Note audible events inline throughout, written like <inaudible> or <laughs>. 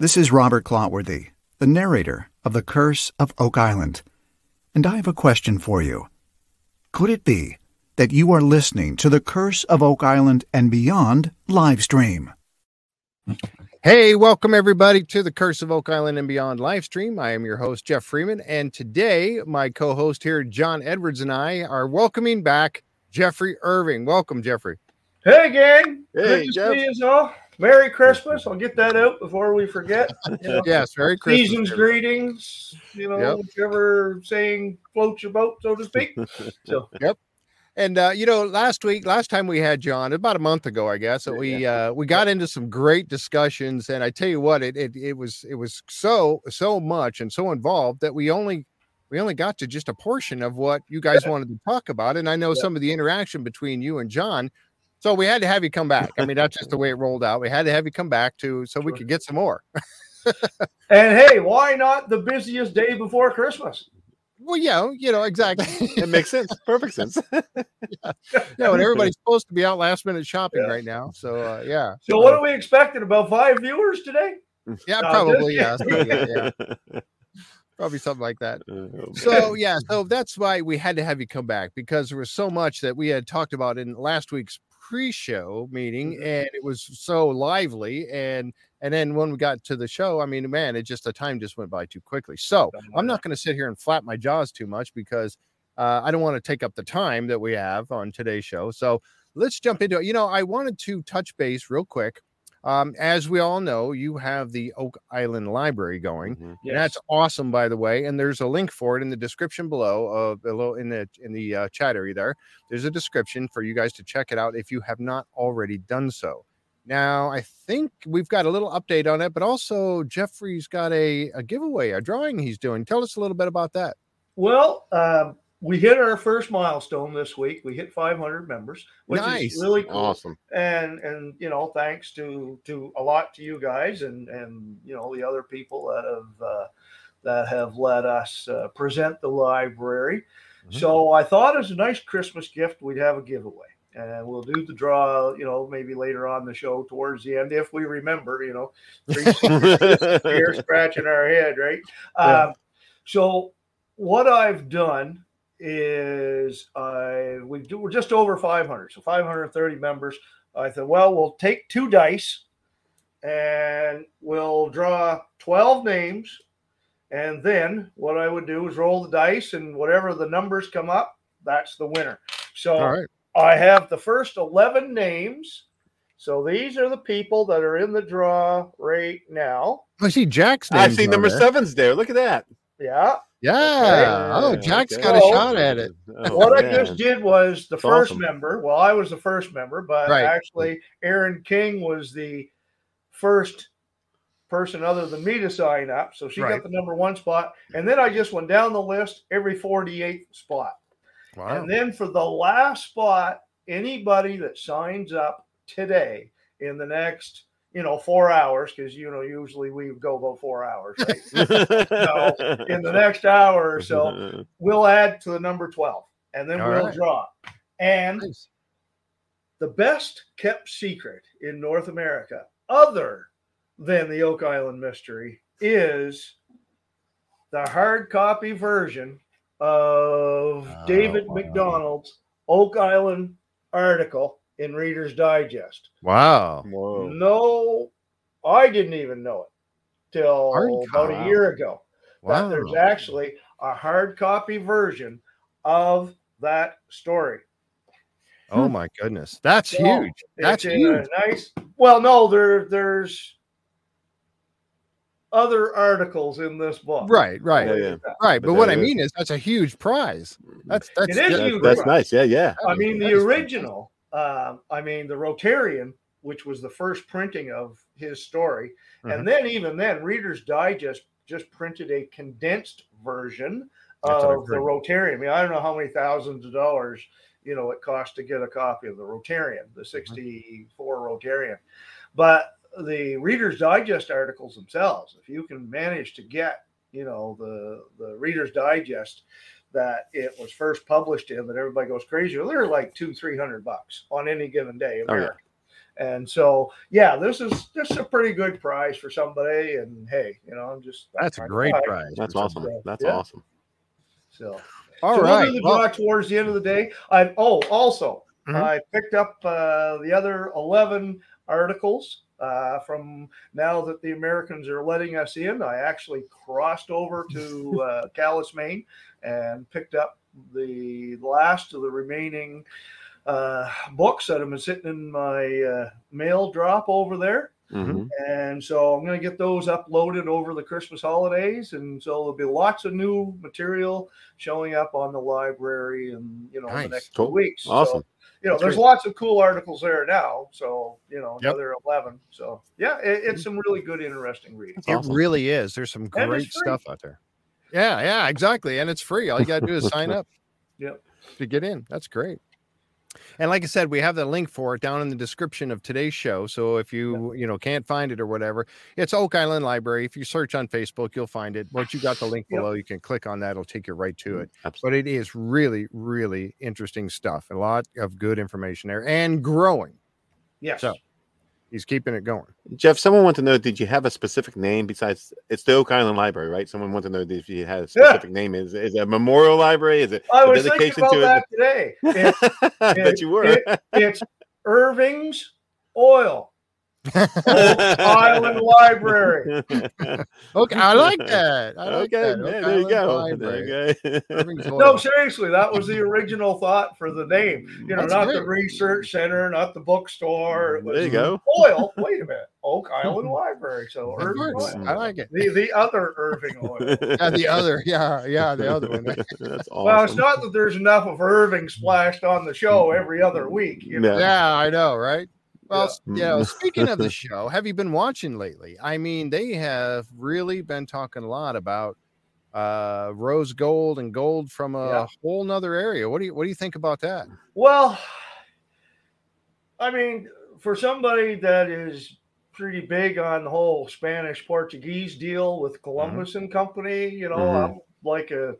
This is Robert Clotworthy, the narrator of The Curse of Oak Island. And I have a question for you. Could it be that you are listening to The Curse of Oak Island and Beyond live stream? Hey, welcome everybody to the Curse of Oak Island and Beyond live stream. I am your host, Jeff Freeman. And today, my co host here, John Edwards, and I are welcoming back Jeffrey Irving. Welcome, Jeffrey. Hey, gang. Hey, Good to Jeff. see you all. Merry Christmas. I'll get that out before we forget. <laughs> You know, Yes, Merry Christmas. Season's greetings, you know, Yep. whichever saying floats your boat, so to speak. So, <laughs> yep. And uh, you know, last week, last time we had John, about a month ago, I guess, that we uh, we got into some great discussions. And I tell you what, it, it it was it was so so much and so involved that we only we only got to just a portion of what you guys wanted to talk about. And I know some of the interaction between you and John. So we had to have you come back. I mean, that's just the <laughs> way it rolled out. We had to have you come back to so we Sure. could get some more. and hey, why not the busiest day before Christmas? Well, yeah, you know, exactly. It makes sense. Perfect sense. <laughs> yeah, when everybody's supposed to be out last minute shopping Yeah. right now. So uh, yeah. So, what are we expecting? About five viewers today? Yeah, No, probably. Yeah, something yeah, <laughs> probably something like that. Oh, So yeah, so that's why we had to have you come back because there was so much that we had talked about in last week's pre-show meeting, Mhm. and it was so lively. And and then when we got to the show, I mean, man, it just the time just went by too quickly. So I'm not going to sit here and flap my jaws too much because uh, I don't want to take up the time that we have on today's show. So let's jump into it. You know, I wanted to touch base real quick. Um, as we all know, you have the Oak Island Library going. Mhm. And that's awesome, by the way. And there's a link for it in the description below, uh, below in the in the uh, chat area. There, there's a description for you guys to check it out if you have not already done so. Now, I think we've got a little update on it, but also Jeffrey's got a, a giveaway, a drawing he's doing. Tell us a little bit about that. Well, um, we hit our first milestone this week. We hit 500 members, which Nice. is really cool. Awesome. and and you know thanks to to a lot to you guys and and you know the other people that have uh, that have let us uh, present the library Mhm. so i thought as a nice christmas gift we'd have a giveaway and we'll do the draw you know maybe later on the show towards the end if we remember you know here <laughs> scratching our head, right? Yeah. Um, so what I've done is I we do we're just over 500, so 530 members. I thought, well, we'll take two dice and we'll draw 12 names. And then what I would do is roll the dice, and whatever the numbers come up, that's the winner. So All right. I have the first 11 names. So these are the people that are in the draw right now. I see Jack's name. I see number seven's there. Look at that. Yeah. Yeah. Oh, Okay, Jack's okay. got a So- shot at it. Oh, what I just did was the That's first awesome. member. Well, I was the first member, but Right. actually, Aaron King was the first person other than me to sign up. So she Right. got the number one spot. And then I just went down the list every 48th spot. Wow. And then for the last spot, anybody that signs up today in the next, you know, four hours, because you know, usually we go about four hours, right? <laughs> in the next hour or so, <laughs> we'll add to the number 12 and then All we'll right. draw. And Nice. the best kept secret in North America, other than the Oak Island mystery, is the hard copy version of Oh, David wow. McDonald's Oak Island article in Reader's Digest. Wow. Whoa. No, I didn't even know it till Hard about copy. a year ago. That there's actually a hard copy version of that story. Oh my goodness. That's So, huge. That's it's huge. a nice. Well, no, there there's other articles in this book. Right, right, Yeah, yeah. right. But But what I is- mean is that's a huge prize. That's that's It is that- huge. That's, that's nice. Yeah, yeah. I mean, the is original. Um, I mean, the Rotarian, which was the first printing of his story, Mhm. and then even then, Reader's Digest just printed a condensed version That's of the. Rotarian. I mean, I don't know how many thousands of dollars you know it cost to get a copy of the Rotarian, Mm-hmm. the '64 Rotarian, but the Reader's Digest articles themselves, if you can manage to get you know the the Reader's Digest that it was first published in that everybody goes crazy. Well, they're like two, three hundred bucks on any given day, Oh, yeah. And so, yeah, this is this is a pretty good price for somebody. And hey, you know, I'm just That's a great price. That's awesome. something. That's Yeah. awesome. So, All so right. we'll do the well- towards the end of the day. I oh also Mhm. I picked up uh, the other eleven articles uh, from now that the Americans are letting us in. I actually crossed over to <laughs> uh, Calais, Maine, and picked up the last of the remaining uh, books that have been sitting in my uh, mail drop over there. Mhm. And so I'm going to get those uploaded over the Christmas holidays. And so there'll be lots of new material showing up on the library and, you know, in Nice. the next Cool. two weeks. Awesome. So, you know, That's there's great. lots of cool articles there now. So, you know, Yep. another 11. So, yeah, it, it's some really good, interesting reading. It awesome. really is. There's some great stuff out there. Yeah, yeah, exactly. And it's free. All you got to do is sign <laughs> up Yep. to get in. That's great. And like I said, we have the link for it down in the description of today's show. So if you, you know, can't find it or whatever, it's Oak Island Library. If you search on Facebook, you'll find it. Once you got the link Yep. below, you can click on that. It'll take you right to mm-hmm. it. Absolutely. But it is really, really interesting stuff. A lot of good information there and growing. Yes. So- He's keeping it going. Jeff, someone wanted to know: Did you have a specific name besides? It's the Oak Island Library, right? Someone wanted to know if you had a Yeah. specific name. Is is it a memorial library? Is it I a was thinking dedication about to that today. <laughs> It, it? I bet you were. it- it's Irving's Oil, <laughs> Island Library. <laughs> Okay, I like that. I like okay, that. yeah, there you go. There you go. No, seriously, that was the original thought for the name. You know, That's not the research center, not the bookstore. It was There you go. Oil. Wait a minute, Oak Island <laughs> Library. So Of Irving. Oil. I like it. The the other Irving Oil. Yeah, the other, yeah, yeah, the other one. That's awesome. Well, it's not that there's enough of Irving splashed on the show every other week. You know? Yeah. Yeah, I know, right? Well, Yeah. you know, speaking of the <laughs> show, have you been watching lately? I mean, they have really been talking a lot about uh rose gold and gold from a Yeah. whole nother area. What do you what do you think about that? Well, I mean, for somebody that is pretty big on the whole Spanish Portuguese deal with Columbus and Company, you know, Mhm. I'm like a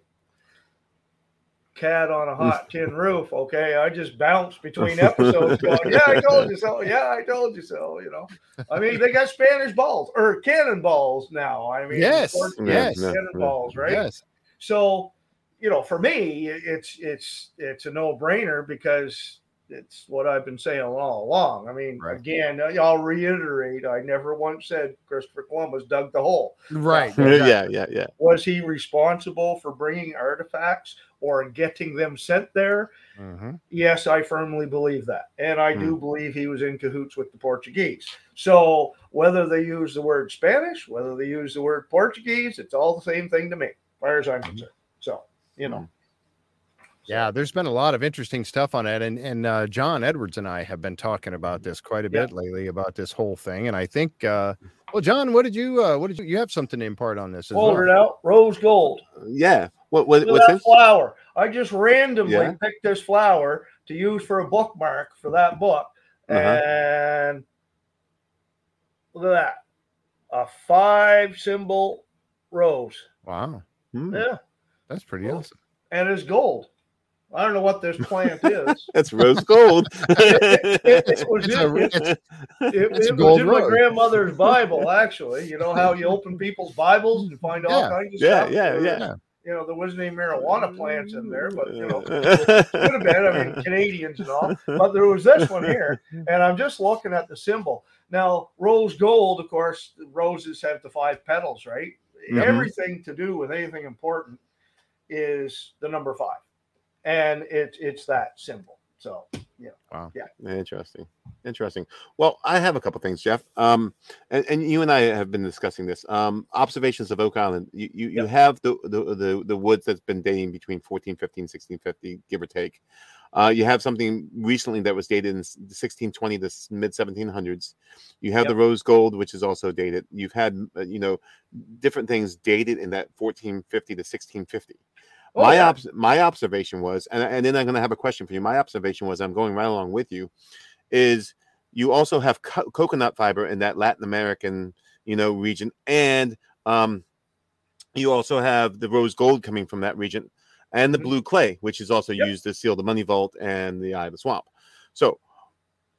cat on a hot tin roof. Okay, I just bounce between <laughs> episodes, going, "Yeah, I told you so. Yeah, I told you so." You know, I mean, they got Spanish balls or cannonballs now. I mean, Yes, Portuguese yes. Yeah, yeah. cannonballs, right? Yes. So, you know, for me, it's it's it's a no brainer because it's what I've been saying all along. I mean, Right. again, I'll reiterate: I never once said Christopher Columbus dug the hole. Right. <laughs> yeah, yeah, yeah. Was he responsible for bringing artifacts or getting them sent there? Mhm. Yes, I firmly believe that. And I do believe he was in cahoots with the Portuguese. So whether they use the word Spanish, whether they use the word Portuguese, it's all the same thing to me, as far as I'm concerned. So, you know. Yeah, there's been a lot of interesting stuff on it, and and uh, John Edwards and I have been talking about this quite a Yeah. bit lately about this whole thing, and I think, uh, well, John, what did you, uh, what did you, you have something to impart on this as Hold it out. Rose gold. Yeah. What what Look what's that in? flower. I just randomly Yeah. picked this flower to use for a bookmark for that book. Uh-huh. And look at that. A five symbol rose. Wow, Hmm, Yeah. that's pretty Cool. awesome. And it's gold. I don't know what this plant is. <laughs> That's rose gold. <laughs> It, it was It's in, a, it, it's, it- it's was gold in my grandmother's Bible, actually. You know how you open people's Bibles and find all Yeah. kinds of Yeah, stuff? yeah, There- yeah. You know, there wasn't any marijuana plants in there, but you know, <laughs> could have been. I mean, Canadians and all. But there was this one here, and I'm just looking at the symbol. Now, rose gold, of course, roses have the five petals, right? Mhm. Everything to do with anything important is the number five, and it's it's that symbol. So, yeah. Wow. Yeah. Interesting. Interesting. Well, I have a couple things, Jeff. Um, and, and you and I have been discussing this. Um, observations of Oak Island. You you, you have the, the the the woods that's been dating between 1450 and 1650, give or take. Uh, you have something recently that was dated in 1620 to mid 1700s. You have Yep. the rose gold, which is also dated. You've had uh, you know different things dated in that 1450 to 1650 Oh, my yeah. obs- my observation was, and, and then I'm going to have a question for you. My observation was, I'm going right along with you, is you also have co- coconut fiber in that Latin American, you know, region, and um, you also have the rose gold coming from that region, and the Mhm. blue clay, which is also Yep. used to seal the money vault and the eye of the swamp. So,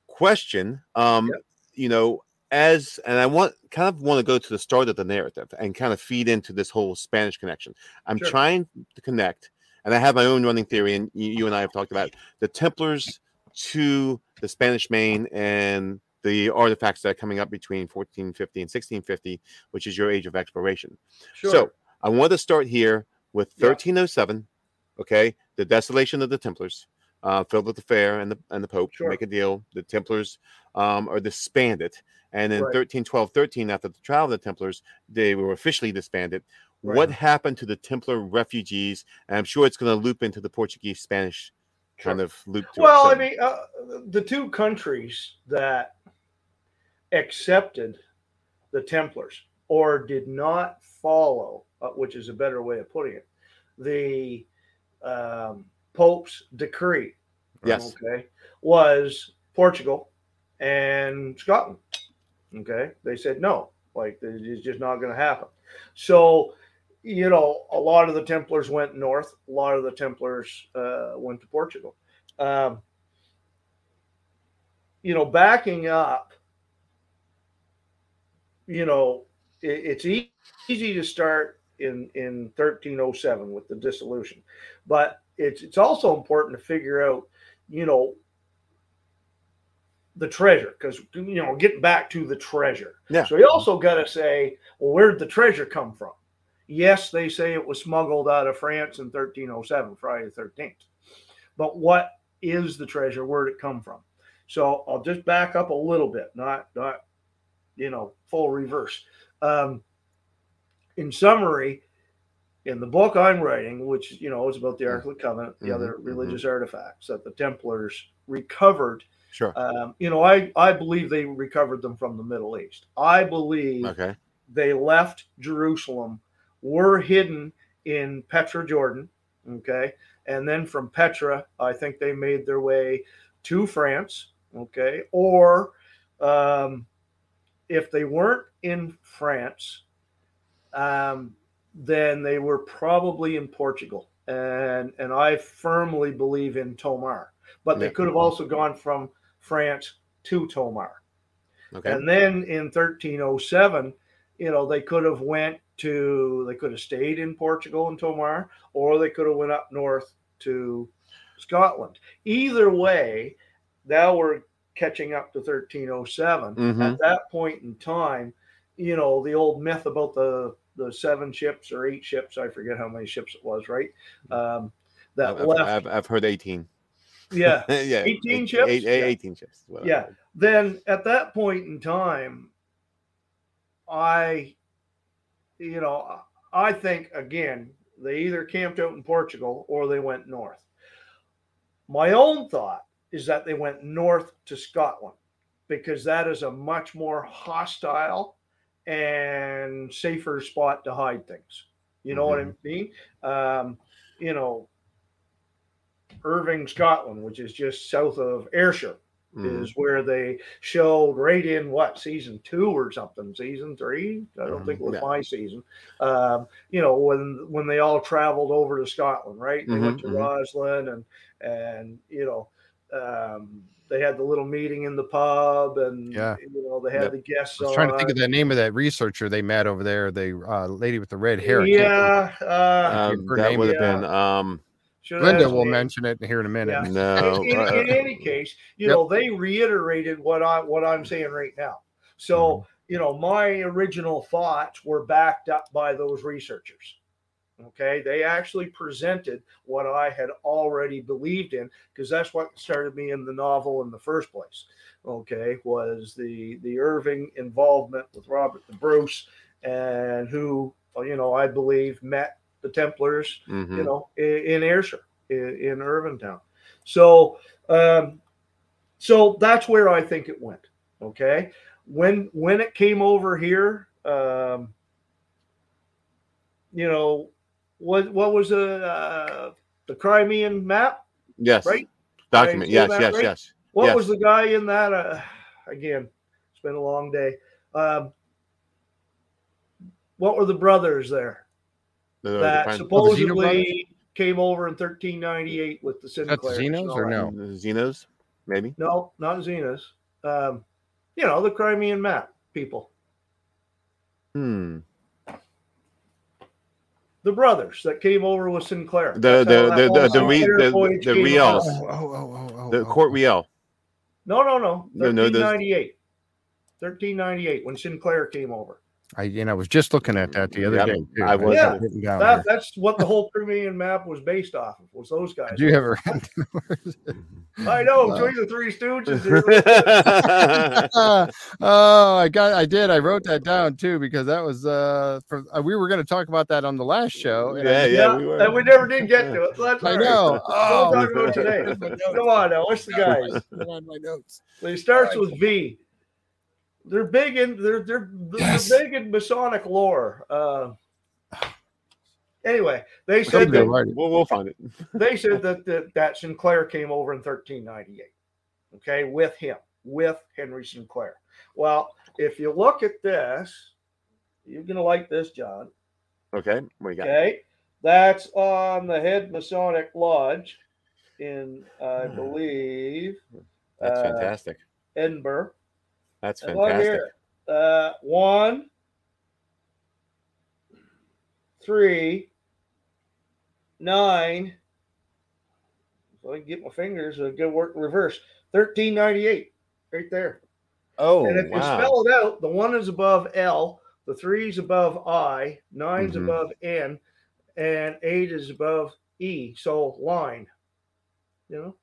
question. Um, Yep. you know, as and I want kind of want to go to the start of the narrative and kind of feed into this whole Spanish connection. I'm Sure. trying to connect, and I have my own running theory, and you, and I have talked about the Templars to the Spanish Main and the artifacts that are coming up between 1450 and 1650, which is your age of exploration. Sure. So I want to start here with Yeah. 1307. Okay, the desolation of the Templars, uh, Philip the Fair and the and the Pope Sure. make a deal. The Templars um, are disbanded, and in Right. 1312, 13 after the trial of the Templars, they were officially disbanded. What happened to the Templar refugees? And I'm sure it's going to loop into the Portuguese Spanish kind of loop. Well. I mean, uh, the two countries that accepted the Templars or did not follow, uh, which is a better way of putting it, the um, Pope's decree, yes, okay, was Portugal and Scotland. Okay, they said no, like it's just not going to happen. So, you know, a lot of the Templars went north. A lot of the Templars uh, went to Portugal. Um, you know, backing up, you know, it, it's e- easy to start in in 1307 with the dissolution, but it's it's also important to figure out, you know, the treasure because you know getting back to the treasure. Yeah. So you also got to say, well, where did the treasure come from? Yes, they say it was smuggled out of France in 1307, Friday the 13th. But what is the treasure? Where did it come from? So I'll just back up a little bit, not not you know full reverse. Um, in summary, in the book I'm writing, which you know is about the Ark of the Covenant, the Mhm, other religious artifacts that the Templars recovered sure. um, you know, I, I believe they recovered them from the Middle East. I believe Okay. they left Jerusalem, were hidden in Petra, Jordan. Okay. And then from Petra, I think they made their way to France. Okay. Or um, if they weren't in France, um, then they were probably in Portugal. And, and I firmly believe in Tomar, but they Yeah. could have also gone from France to Tomar. Okay. And then in 1307, you know, they could have went to they could have stayed in Portugal and Tomar, or they could have went up north to Scotland. Either way, now we're catching up to 1307. Mhm. At that point in time, you know, the old myth about the the seven ships or eight ships, I forget how many ships it was, right? Um, that I've, left. I've, I've heard 18. yeah. <laughs> yeah. 18 eight- ships? eight- Yeah. 18 ships. is what I've Yeah. then at that point in time, I, you know, I think again, they either camped out in Portugal or they went north. My own thought is that they went north to Scotland because that is a much more hostile and safer spot to hide things. You know what I mean? Um, you know, Irving, Scotland, which is just south of Ayrshire Mhm. is where they showed right in what season two or something, season three. I don't Mhm. think it was Yeah. my season. Um, you know when when they all traveled over to Scotland, right? They went Mhm, to. Roslyn and and you know um, they had the little meeting in the pub and Yeah. you know they had Yep. the guests. I was trying to think of the name of that researcher they met over there, the uh, lady with the red hair. Yeah, uh, Um, her that name would have is- been um should Linda ask will me. mention it here in a minute. Yeah. no <laughs> in, uh, in any case, you Yep. know, they reiterated what I what I'm saying right now. So, Mm-hmm. you know, my original thoughts were backed up by those researchers. Okay, they actually presented what I had already believed in because that's what started me in the novel in the first place. Okay, was the the Irving involvement with Robert the Bruce and who you know I believe met the Templars mhm. you know, in, in Ayrshire, in, in Irvintown. So, um, so that's where I think it went. Okay, when when it came over here, um, you know, what what was the uh, the Crimean map? yes right? document yes say yes right? yes What Yes. was the guy in that? Uh, again, it's been a long day. Um, what were the brothers there? The- the that friend- Oh, the Zeno supposedly came over in 1398 with the that the Sinclairs. Zenos or no? the Xenos maybe No, not Zenas. Um, you know, the Crimean map people, Hmm. The brothers that came over with Sinclair. The That's the the the the, re, the, voyage the came Riels. Oh, oh, oh, oh, oh, the oh, Court oh. Riel. No, no, no. No, no, 1398. 1398 when Sinclair came over. I you know I was just looking at that the other Yep, day. Too. I was- Yeah. had it written down That, that's what the whole Crimean map was based off of. Was those guys? Did you ever? <laughs> I know. Wow. Between the Three Stooges. <laughs> <laughs> oh, I got, I did. I wrote that down too because that was uh, for, uh we were going to talk about that on the last show. and I Yeah, yeah, we were. and we never did get to it. so that's I all right. know. We'll Oh, talk about today. Where's my notes? Come on now. What's the guys? Put on my notes. It starts with V. They're big in they're they're, Yes. they're big in Masonic lore. Uh, anyway, they said that right. we'll, we'll find it. <laughs> they said that, that that Sinclair came over in 1398. Okay, with him, with Henry Sinclair. Well, if you look at this, you're gonna like this, John. Okay, you got? Okay, that's on the head Masonic Lodge in, I Hmm. believe, That's uh, fantastic. Edinburgh. That's fantastic. here, uh, one, three, nine. If I can get my fingers, it'll go work in reverse. Thirteen ninety eight, right there. Oh, and if you spell it out, the one is above L, the three is above I, 9's Mhm. above N, and eight is above E. So line. You know,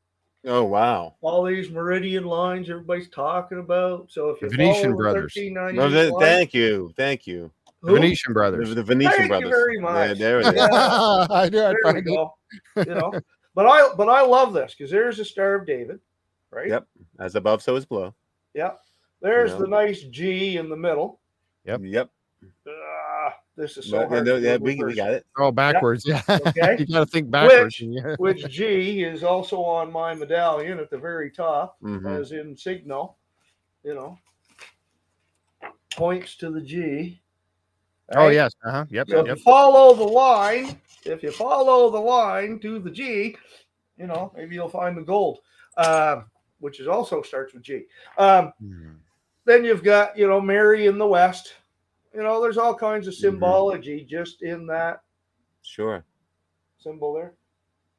oh, wow. all these meridian lines everybody's talking about. So if you The Venetian follow brothers. No, th- line- thank you. Thank you. The Venetian brothers. the Venetian Thank you brothers. very Yeah, much. there it is. Yeah. <laughs> I knew I'd There we it. go. You <laughs> know, but I but I love this because there's the Star of David, right? Yep. As above, so is below. Yep. There's Yeah. the nice G in the middle. Yep. Yep. This is so But, hard. no, yeah, we, we got it. Oh, backwards. Yeah. <laughs> Okay. you got to think backwards. Which- Yeah. <laughs> Which G is also on my medallion at the very top, Mhm. as in signal. You know, points to the G. Oh yes. Uh huh. Yep. So if Yep. you follow the line, if you follow the line to the G, you know, maybe you'll find the gold, uh, which is also starts with G. Um, Hmm. then you've got, you know, Mary in the West. You know, there's all kinds of Mhm. symbology just in that Sure. symbol there.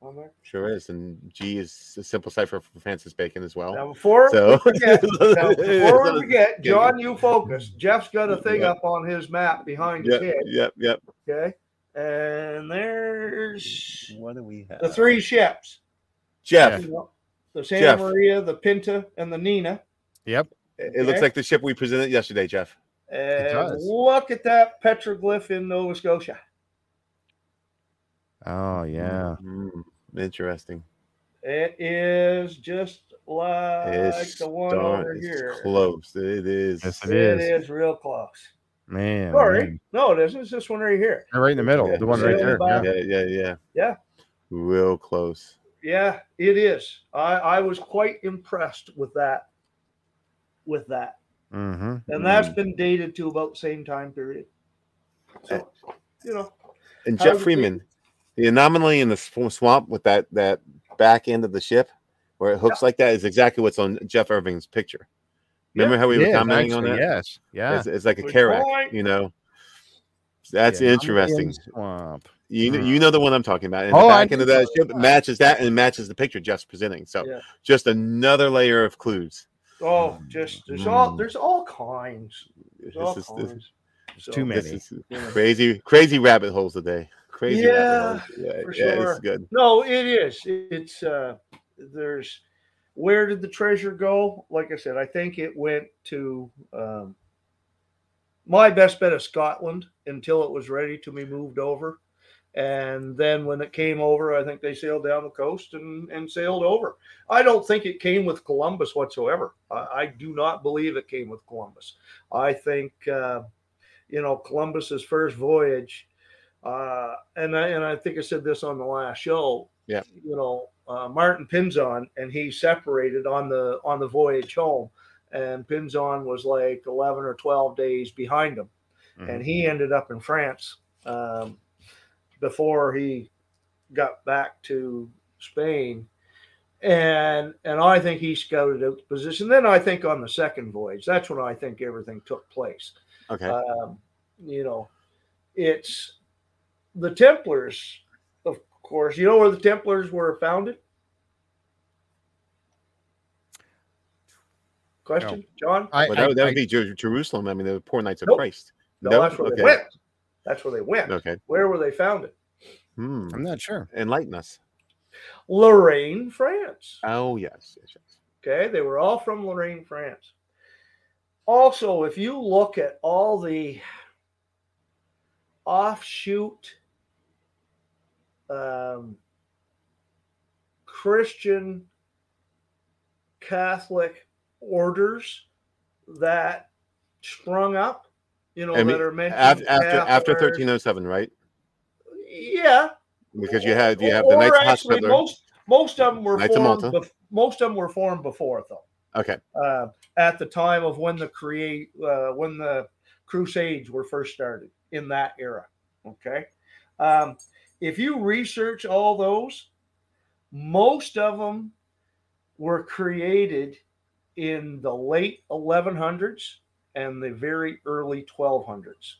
On there. Sure is. And G is a simple cipher for Francis Bacon as well. Now, before So- we forget, <laughs> now, before we forget, John, you focus. Jeff's got a thing Yeah. up on his map behind his Yep. head. Yep. Yep. Okay. And there's What do we have? the three ships. Jeff. You know, the Santa Jeff. Maria, the Pinta, and the Nina. Yep. It it looks like the ship we presented yesterday, Jeff. And does. look at that petroglyph in Nova Scotia. Oh yeah. Mm, interesting. It is just like It's, the one darn- over it's here. close. It is. Yes, It it is. is. real close. Man. Sorry. man. No, it isn't. It's this one right here. Right in the middle. Yeah. The one right there. Yeah. Yeah, yeah, yeah. Yeah. Real close. Yeah, it is. I, I was quite impressed with that. With that. Mm-hmm. And that's been dated to about the same time period. So, you know, And Jeff Freeman, the anomaly in the swamp with that that back end of the ship where it hooks like that is exactly what's on Jeff Irving's picture. Remember how we were Yes, commenting on that? Yes. Yeah. It's, it's like a Good carrack, point. you know. That's Yeah, interesting. Swamp. You know, Hmm. you know the one I'm talking about. And Oh, the I back end of that ship matches that and matches the picture Jeff's presenting. So Yeah. just another layer of clues. Oh, just there's all Mm. there's all kinds. There's all This is, this, kinds. So, too many. this is Yeah. crazy, crazy rabbit holes today. Crazy Yeah, rabbit holes. Yeah, for yeah, sure. it's good. No, it is. It's uh there's where did the treasure go? Like I said, I think it went to um my best bet is Scotland until it was ready to be moved over. And then when it came over, I think they sailed down the coast and, and sailed over. I don't think it came with Columbus whatsoever. I, I do not believe it came with Columbus. I think, uh, you know, Columbus's first voyage, uh, and I, and I think I said this on the last show. Yeah. You know, uh, Martin Pinzon and he separated on the on the voyage home, and Pinzon was like eleven or twelve days behind him Mm-hmm. and he ended up in France um, before he got back to Spain. and and I think he scouted out the position. Then I think on the second voyage, that's when I think everything took place. Okay. Um, you know, it's the Templars, of course. You know where the Templars were founded? Question, John? I, well, I- that, that I- would be Jerusalem. I mean, the poor knights of Nope. Christ. No, that's where Okay. they went. That's where they went. Okay. Where were they founded? Hmm. I'm not sure. Enlighten us. Lorraine, France. Oh yes. yes, yes. Okay, they were all from Lorraine, France. Also, if you look at all the offshoot um, Christian Catholic orders that sprung up, you know, I mean, that are mentioned After after, after 1307, right? Yeah, Because you had you have the Or Knights actually, Hospitaller. most most of them were Knights formed. Bef- most of them were formed before, though. Okay. uh, at the time of when the create uh, when the crusades were first started in that era okay um, if you research all those most of them were created in the late 1100s and the very early 1200s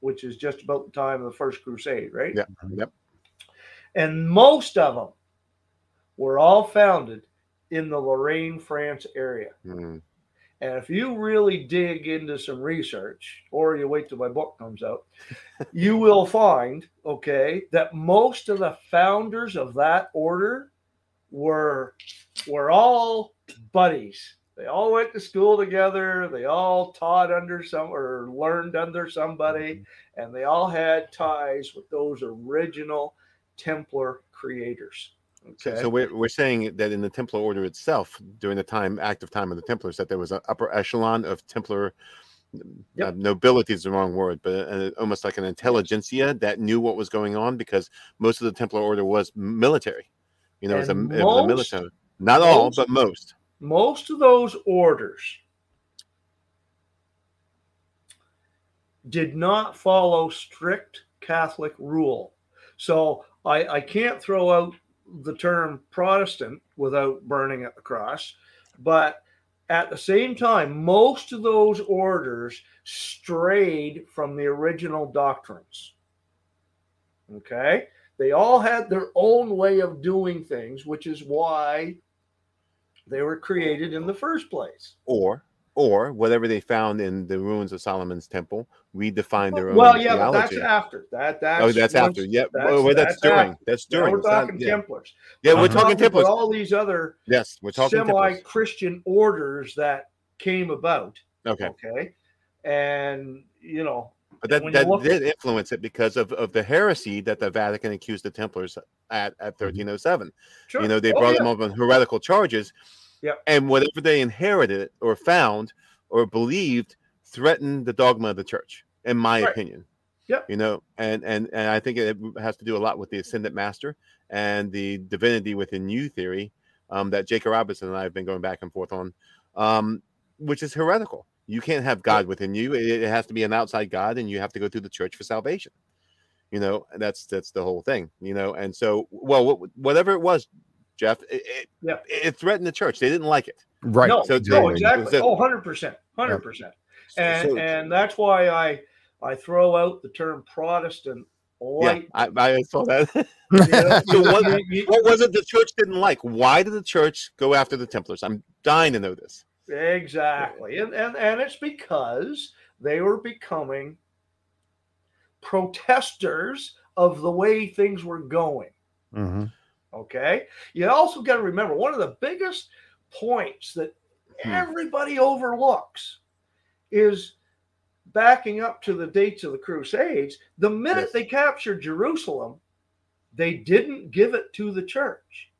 which is just about the time of the first crusade right Yeah. Yep. and most of them were all founded in the Lorraine, France area. Hmm. And if you really dig into some research, or you wait till my book comes out, <laughs> you will find, okay, that most of the founders of that order were were all buddies. They all went to school together. They all taught under some or learned under somebody, and they all had ties with those original Templar creators. Okay. so we're, we're saying that in the Templar order itself, during the time, active time of the Templars, that there was an upper echelon of Templar Yep. uh, nobility is the wrong word, but uh, almost like an intelligentsia that knew what was going on because most of the Templar order was military. You know, it was a, And it was a military. Not all, most- but most. Most of those orders did not follow strict Catholic rule. So I, I can't throw out the term Protestant without burning at the cross. But at the same time, most of those orders strayed from the original doctrines. Okay? They all had their own way of doing things, which is why they were created in the first place. Or, or whatever they found in the ruins of Solomon's temple, redefined their own Well, yeah, but that's after that. That's oh, that's once- after. Yep. that's- well, that's, that's during. after. That's Now during. we're It's not- talking yeah. Templars. yeah, we're I'm talking Templars. All these other Yes, we're talking semi-Christian orders that came about. Okay. Okay, and you know, But that, that look- did influence it because of, of the heresy that the Vatican accused the Templars at, at 1307. sure. You know, they Oh, brought yeah. them up on heretical charges. Yep. And whatever they inherited or found or believed threatened the dogma of the church, in my Right. opinion. Yeah. You know, and, and and I think it has to do a lot with the ascendant master and the divinity within you theory um, that Jacob Robinson and I have been going back and forth on, um, which is heretical. You can't have God within you. It, it has to be an outside God, and you have to go through the church for salvation. You know, that's that's the whole thing. You know, and so well, wh- whatever it was, Jeff, it, it, Yeah. it threatened the church. They didn't like it. Right. No, So- no, exactly. exactly. Oh, 100 percent, hundred percent. So- And so- and that's why I I throw out the term Protestant yeah. I, I saw that. <laughs> you So what- you- you- what was it the church didn't like? Why did the church go after the Templars? I'm dying to know this. Exactly. And, and and it's because they were becoming protesters of the way things were going. Mhm. Okay. You also got to remember one of the biggest points that Hmm. everybody overlooks is backing up to the dates of the Crusades. The minute Yes. they captured Jerusalem, they didn't give it to the church.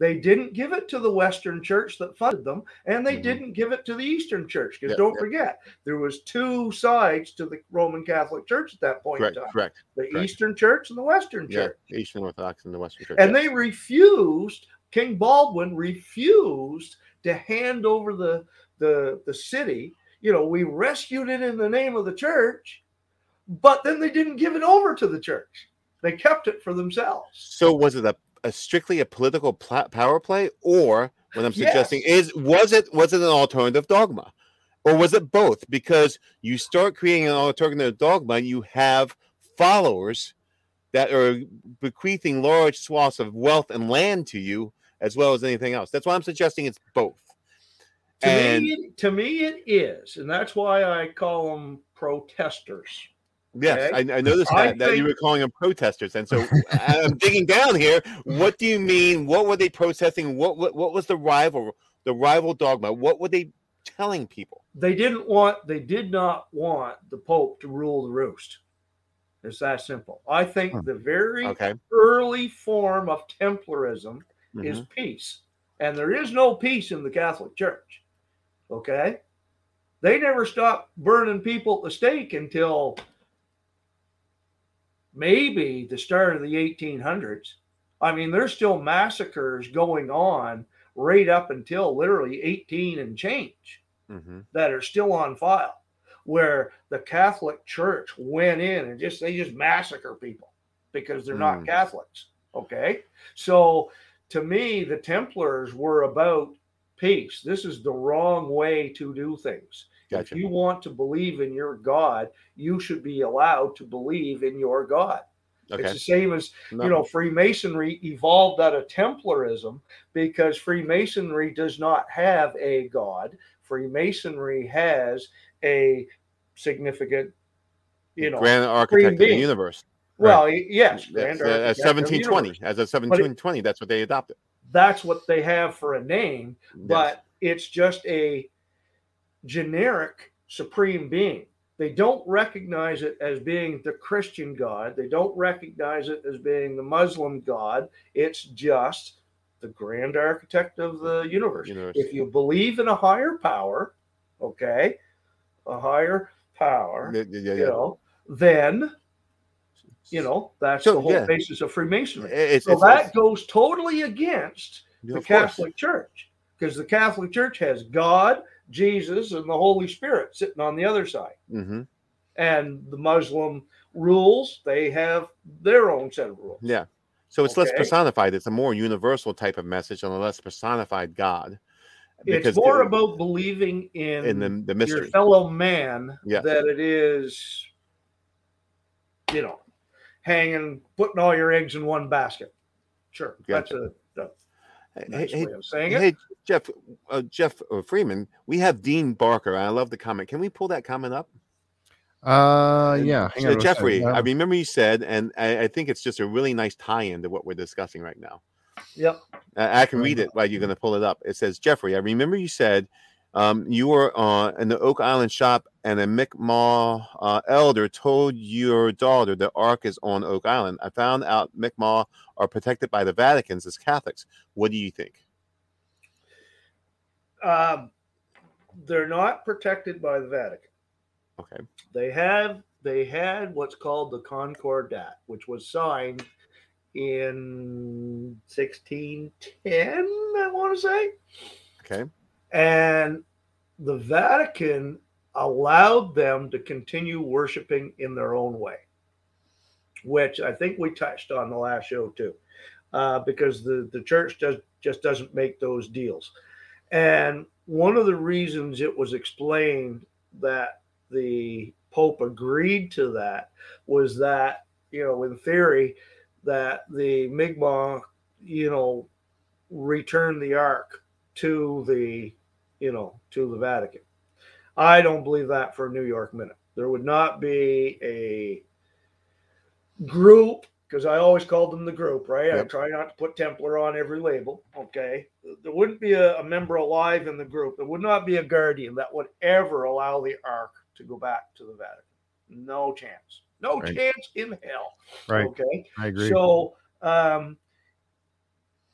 They didn't give it to the Western church that funded them, and they Mhm. didn't give it to the Eastern church. Because Yep, don't yep. forget, there was two sides to the Roman Catholic Church at that point Correct, in time: correct. the correct. Eastern Church and the Western Yeah, Church Eastern Orthodox and the Western Church. and yes. they refused king baldwin refused to hand over the the the city you know we rescued it in the name of the church but then they didn't give it over to the church they kept it for themselves So was it a, a strictly a political pla- power play, or what I'm suggesting Yes. is was it was it an alternative dogma, or was it both? Because you start creating an alternative dogma, you have followers that are bequeathing large swaths of wealth and land to you, as well as anything else. That's why I'm suggesting it's both. To And me, to me, it is, and that's why I call them protesters. Yes, okay. I, I noticed I that, that you were calling them protesters, and so I'm digging down here. What do you mean? What were they protesting? What what, what was the rival the rival dogma? What were they telling people? They didn't want, they did not want the Pope to rule the roost. It's that simple. I think Hmm. the very Okay, early form of Templarism is Mhm. peace. And there is no peace in the Catholic Church. Okay? They never stopped burning people at the stake until maybe the start of the 1800s. I mean, there's still massacres going on right up until literally 18 and change Mhm. that are still on file where the Catholic Church went in and just they just massacre people because they're not Mm. Catholics. Okay. So to me, the Templars were about peace. This is the wrong way to do things. Gotcha. If you want to believe in your God, you should be allowed to believe in your God. okay. It's the same as No. you know, Freemasonry evolved out of Templarism because Freemasonry does not have a god. Freemasonry has a significant, you know, grand architect of the universe. well, y- yes, grand uh, architect as of the 1720, universe. as a 1720, that's what they adopted. That's what they have for a name, Yes. but it's just a generic supreme being. They don't recognize it as being the Christian God. They don't recognize it as being the Muslim God. It's just the grand architect of the universe. Universe. If you believe in a higher power, okay, a higher power, Yeah, yeah, yeah. you know, then you know that's So, the whole basis of Freemasonry. It's, So it's, that goes totally against the of course. Catholic Church because the Catholic Church has God, Jesus, and the Holy Spirit sitting on the other side. Mhm. And the Muslim rules, they have their own set of rules. Yeah. So it's less personified. It's a more universal type of message and a less personified God. It's more about believing in, in the, the your fellow man Yes. that it is, you know, hanging, putting all your eggs in one basket. Sure. That's a, nice hey, way of saying it. hey, Jeff, uh, Jeff uh, Freeman, we have Dean Barker. I love the comment. Can we pull that comment up? Uh, yeah. Hang So on a second. Jeffrey, I remember you said, and I, I think it's just a really nice tie-in to what we're discussing right now. Yep. Uh, I can read it while you're going to pull it up. It says, Jeffrey, I remember you said um, you were uh, in the Oak Island shop and a Mi'kmaq uh, elder told your daughter the Ark is on Oak Island. I found out Mi'kmaq are protected by the Vatican's as Catholics. What do you think? Um, they're not protected by the Vatican. Okay. They have they had what's called the Concordat, which was signed in 1610, I want to say. Okay. And the Vatican allowed them to continue worshiping in their own way, which I think we touched on the last show too, uh, because the, the church does just doesn't make those deals. And one of the reasons it was explained that the Pope agreed to that was that, you know, in theory, that the Mi'kmaq, you know, returned the Ark to the, you know, to the Vatican. I don't believe that for a New York minute. There would not be a group because I always called them the group, right? I try not to put Templar on every label. Okay. There wouldn't be a, a member alive in the group. There would not be a guardian that would ever allow the Ark to go back to the Vatican. No chance. No Right. chance in hell. Right. Okay. I agree. So, um,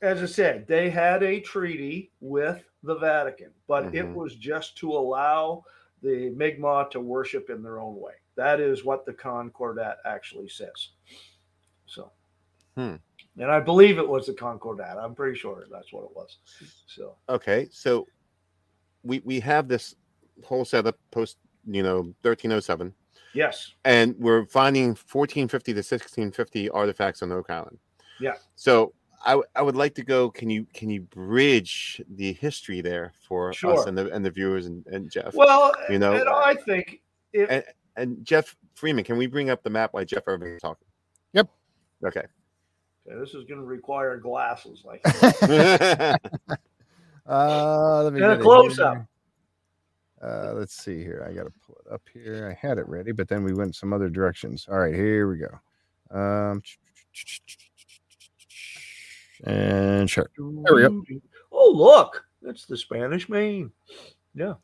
as I said, they had a treaty with the Vatican, but it Mhm. was just to allow the Mi'kmaq to worship in their own way. That is what the Concordat actually says. So, Hmm. and I believe it was the Concordat. I'm pretty sure that's what it was. So, Okay. So we we have this whole set setup post, you know, 1307. yes, and we're finding 1450 to 1650 artifacts on Oak Island. Yeah. So I, w- I would like to go. Can you can you bridge the history there for us and the and the viewers and, and Jeff? Well, You know, and I think if and, and Jeff Freeman, can we bring up the map while Jeff Irving is talking? Yep. Okay. Okay, this is going to require glasses like <laughs> Uh, let me And a close-up. Uh, let's see here. I got to pull it up here. I had it ready, but then we went some other directions. All right, here we go. Um, and sure. There we go. Oh, look, that's the Spanish Main. Yeah.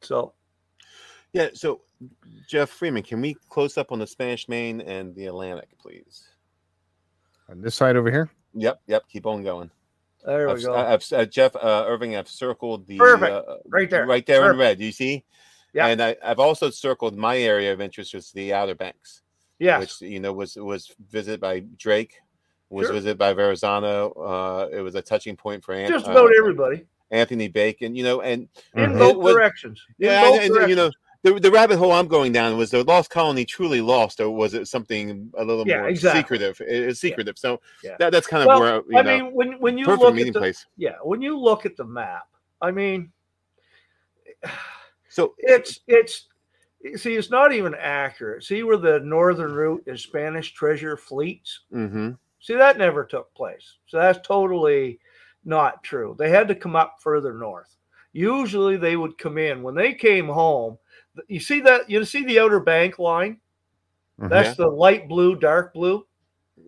So yeah. So, Jeff Freeman, can we close up on the Spanish Main and the Atlantic, please? On this side over here. Yep. Yep. Keep on going. there we I've, go. I've, uh, Jeff uh, Irving, I've circled the Perfect. uh, right there. right there in red. Do you see? Yeah. And I, I've also circled my area of interest, which is the Outer Banks. Yes. which you know was was visited by Drake, was Sure. visited by Verrazano. Uh, it was a touching point for Just uh, everybody Anthony Bacon. You know, and in both was- directions. In yeah, both and, and, you know. The, the rabbit hole I'm going down was the lost colony truly lost, or was it something a little Yeah, more exactly. secretive? It's secretive, so Yeah. that, that's kind of Well, where you I know, mean, when when you look at the place. yeah, when you look at the map, I mean, So it's it's see, it's not even accurate. See where the northern route is Spanish treasure fleets. hmm See that never took place. So that's totally not true. They had to come up further north. Usually they would come in when they came home. You see that you see the outer bank line? Mhm. That's the light blue, dark blue.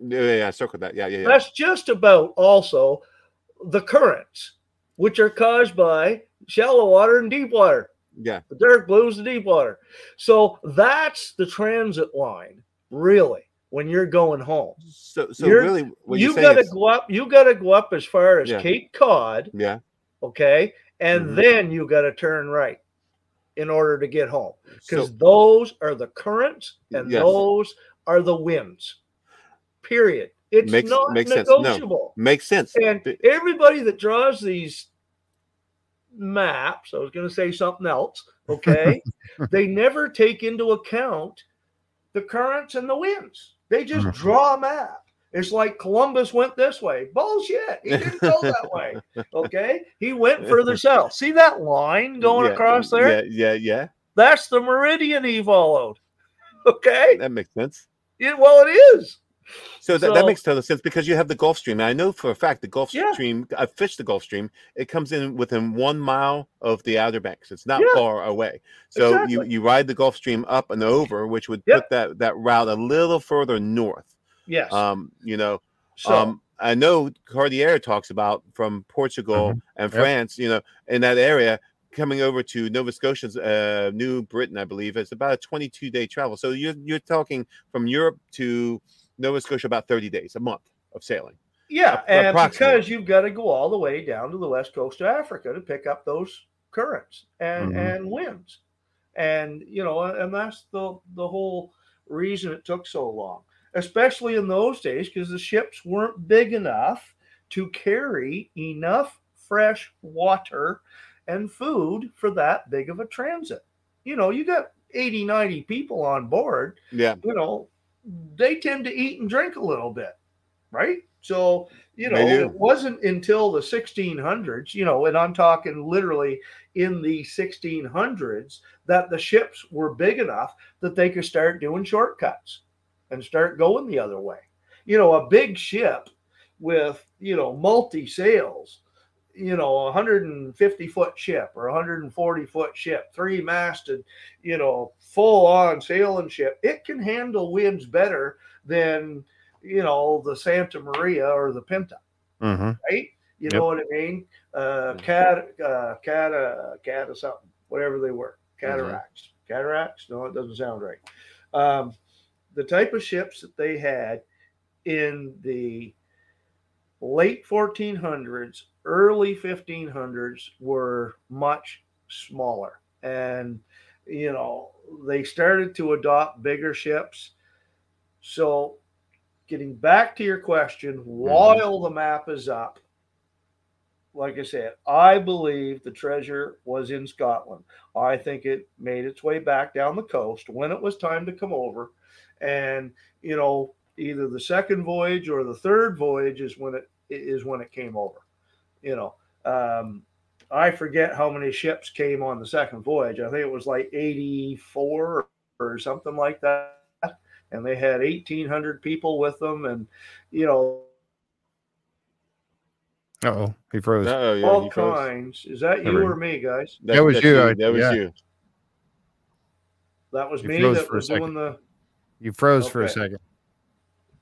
yeah, yeah, yeah, I circled that. Yeah, yeah, yeah. That's just about also the currents, which are caused by shallow water and deep water. yeah. The dark blue is the deep water. So that's the transit line, really, when you're going home. So, so You're- really, you got to go up. You got to go up as far as Yeah. Cape Cod, yeah. okay, and Mhm. then you got to turn right in order to get home because So, those are the currents and Yes. those are the winds. Period. It's Makes- not makes sense. No. negotiable. makes sense. And everybody that draws these maps, I was going to say something else, okay, <laughs> they never take into account the currents and the winds. They just Mhm. draw a map. It's like Columbus went this way. Bullshit. He didn't go that <laughs> way. Okay. He went further <laughs> south. See that line going yeah, across there? Yeah, yeah, yeah. That's the meridian he followed. <laughs> Okay. That makes sense. Yeah, well, it is. So that, that makes total sense because you have the Gulf Stream. And I know for a fact the Gulf Yeah. Stream, I fished the Gulf Stream. It comes in within one mile of the Outer Banks. It's not Yeah. far away. So you, Exactly. you ride the Gulf Stream up and over, which would Yep. put that, that route a little further north. Yes. Um, you know, so, um, I know Cartier talks about from Portugal Mm-hmm. and Yep. France, you know, in that area coming over to Nova Scotia's uh, New Britain, I believe, it's about a 22 day travel. So you're you're talking from Europe to Nova Scotia about 30 days, a month of sailing. Yeah, and because you've got to go all the way down to the west coast of Africa to pick up those currents and Mhm. and winds, and you know, and that's the the whole reason it took so long, especially in those days, because the ships weren't big enough to carry enough fresh water and food for that big of a transit. You know, you got 80, 90 people on board Yeah. you know, they tend to eat and drink a little bit, right? So, you know, it wasn't until the 1600s, you know, and I'm talking literally in the 1600s, that the ships were big enough that they could start doing shortcuts and start going the other way. You know, a big ship with, you know, multi sails, you know, a 150 foot ship or a 140 foot ship, three masted, you know, full on sailing ship, it can handle winds better than, you know, the Santa Maria or the Pinta, Mhm. right? You Yep. know what I mean? Uh, cat, uh, cat, uh, cat or something, whatever they were, cataracts, cataracts. No, it doesn't sound right. Um, the type of ships that they had in the late 1400s, early 1500s were much smaller. And, you know, they started to adopt bigger ships. So, getting back to your question, mm-hmm. while the map is up, like I said, I believe the treasure was in Scotland. I think it made its way back down the coast when it was time to come over. And, you know, either the second voyage or the third voyage is when it is when it came over. You know, um, I forget how many ships came on the second voyage. I think it was like 84 or something like that. And they had 1,800 people with them. And, you know, oh, he froze. Oh, yeah, all he froze. kinds. Is that you or me, guys? That, That was that's you, That was yeah. you. That was You me that was doing the. You froze for a second.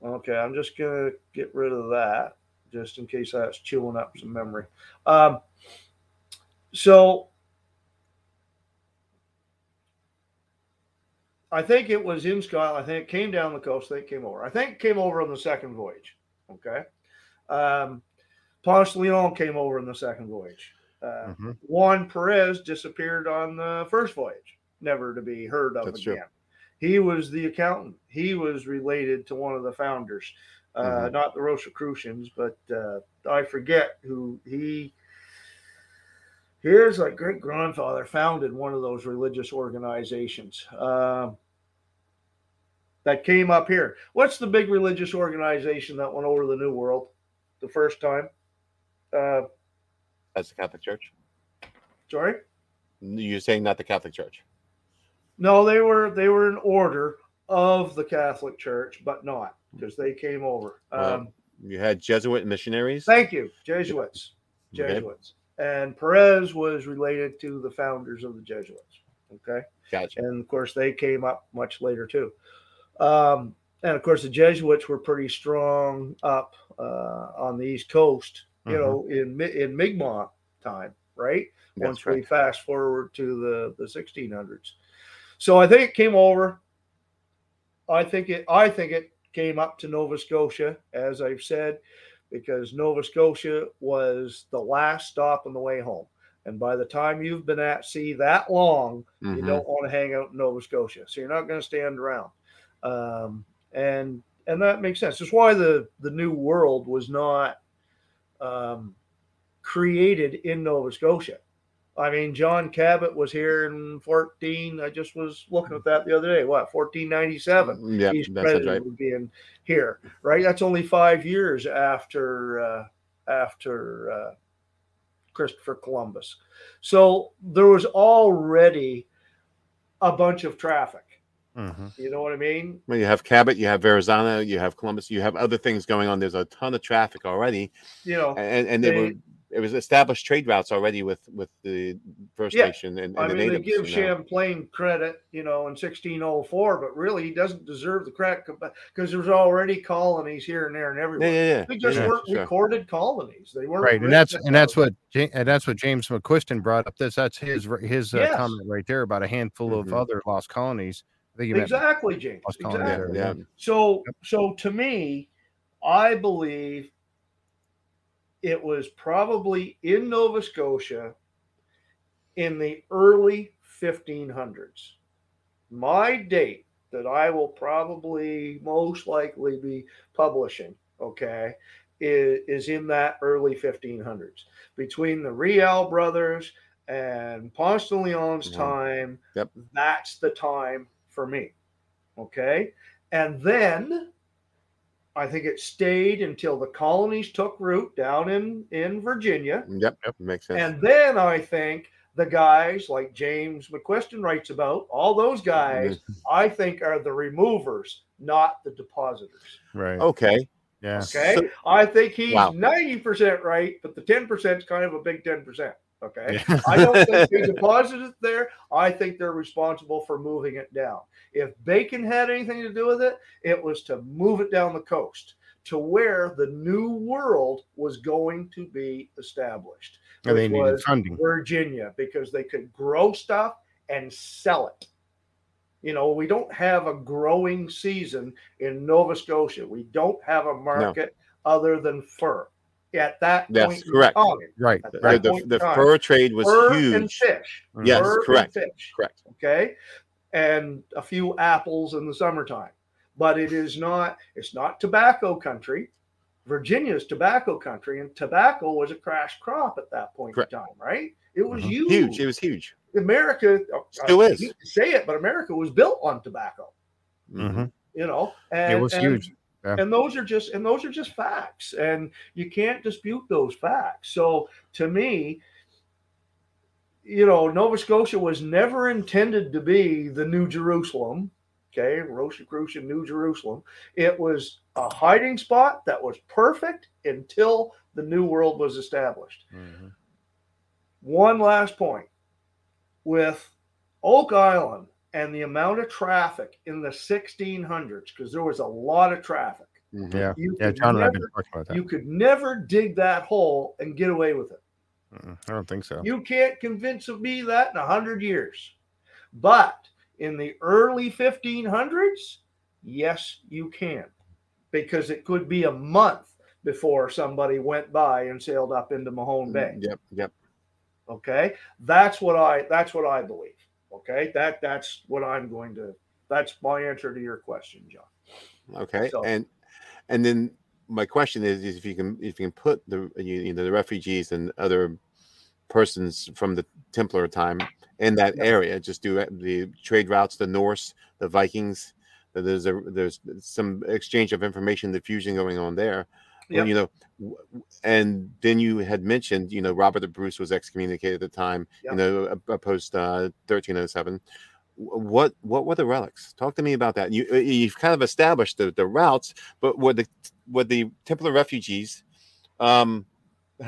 Okay, I'm just gonna get rid of that just in case that's chewing up some memory. Um, so I think it was in Scotland. I think it came down the coast. I think it came over. I think it came over on the second voyage. Okay. Um, Ponce Leon came over in the second voyage. Uh, Mhm. Juan Perez disappeared on the first voyage, never to be heard of That's true. again. He was the accountant. He was related to one of the founders, uh, Mhm. not the Rosicrucians, but uh, I forget who he. His like great grandfather founded one of those religious organizations um, that came up here. What's the big religious organization that went over the New World the first time? Uh, That's the Catholic Church. sorry. You're saying not the Catholic Church. No, they were they were an order of the Catholic Church, but not because they came over. Wow. Um, You had Jesuit missionaries. thank you, Jesuits. Okay. Jesuits. And Perez was related to the founders of the Jesuits. Okay. Gotcha. And of course, they came up much later too. Um, and of course, the Jesuits were pretty strong up uh, on the East Coast, you Mhm. know, in in Mi'kmaq time, right? That's once we fast forward to the the 1600s. So I think it came over. I think it. I think it came up to Nova Scotia, as I've said, because Nova Scotia was the last stop on the way home. And by the time you've been at sea that long, you Mhm. don't want to hang out in Nova Scotia, so you're not going to stand around. Um, and and that makes sense. That's why the the New World was not um, created in Nova Scotia. I mean, John Cabot was here in 14. I just was looking at that the other day. What, 1497? Yeah, He's credited right. being here, right? That's only five years after uh, after uh, Christopher Columbus. So there was already a bunch of traffic. Mhm. You know what I mean? Well, you have Cabot, you have Verrazano, you have Columbus, you have other things going on. There's a ton of traffic already, You know, and and they, They- were it was established trade routes already with with the First Yeah. Nation and, and I the mean, they give you know. Champlain credit, you know, in 1604, but really he doesn't deserve the credit because there's already colonies here and there and everywhere. yeah, yeah. yeah. They just yeah, weren't sure. recorded colonies. They weren't Right, and that's and that's what and that's what James McQuiston brought up. This that's his his uh, Yes. comment right there about a handful of Mhm. other lost colonies. I think exactly, James. lost colonies Exactly. Yeah. So, so to me, I believe it was probably in Nova Scotia in the early 1500s. My date that I will probably most likely be publishing, okay, is, is in that early 1500s between the Riel brothers and Ponce de Leon's Mhm. time. Yep. That's the time for me. Okay. And then I think it stayed until the colonies took root down in, in Virginia. Yep, makes sense. And then I think the guys like James McQuiston writes about, all those guys, mm-hmm. I think are the removers, not the depositors. right. okay, yeah. Okay. So- I think he's Wow. 90% right, but the 10% is kind of a big 10%. Okay. Yeah. I don't think <laughs> they deposited it there. I think they're responsible for moving it down. If Bacon had anything to do with it, it was to move it down the coast to where the new world was going to be established. And they needed was funding. Virginia, because they could grow stuff and sell it. You know, we don't have a growing season in Nova Scotia. We don't have a market other than fur. At that That's point, in correct. time, Right. At Right. the, the fur trade was fur and huge. fish. Yes, Fur and correct. fish. Correct. Okay, and a few apples in the summertime, but it is not. It's not tobacco country. Virginia is tobacco country, and tobacco was a crash crop at that point Correct. in time, right? It was Mhm. huge. Huge. It was huge. America Still I is. hate say it, but America was built on tobacco. Mhm. You know, and It was and huge. Yeah. And those are just and those are just facts, and you can't dispute those facts. So to me, you know, Nova Scotia was never intended to be the New Jerusalem. Okay, Rosicrucian New Jerusalem. It was a hiding spot that was perfect until the New World was established. Mhm. One last point with Oak Island and the amount of traffic in the 1600s, because there was a lot of traffic. Mhm. Yeah. You Yeah, could John and I've been never- talking about that. You could never dig that hole and get away with it. I don't think so. You can't convince me that in a hundred years. But in the early 1500s, yes, you can, because it could be a month before somebody went by and sailed up into Mahone Bay. Yep. Yep. Okay, that's what I that's what I believe. Okay, that that's what I'm going to. That's my answer to your question, John. Okay. So- And and then my question is, is if you can if you can put the you, know the refugees and other persons from the Templar time in that Yeah. area, just do the trade routes, the Norse, the Vikings. There's a there's some exchange of information diffusion going on there. Yep. you know, and then you had mentioned, you know, Robert the Bruce was excommunicated at the time, Yep. you know, uh, post uh, 1307. What what were the relics? Talk to me about that. You uh, you've kind of established the, the routes, but were the were the Templar refugees um,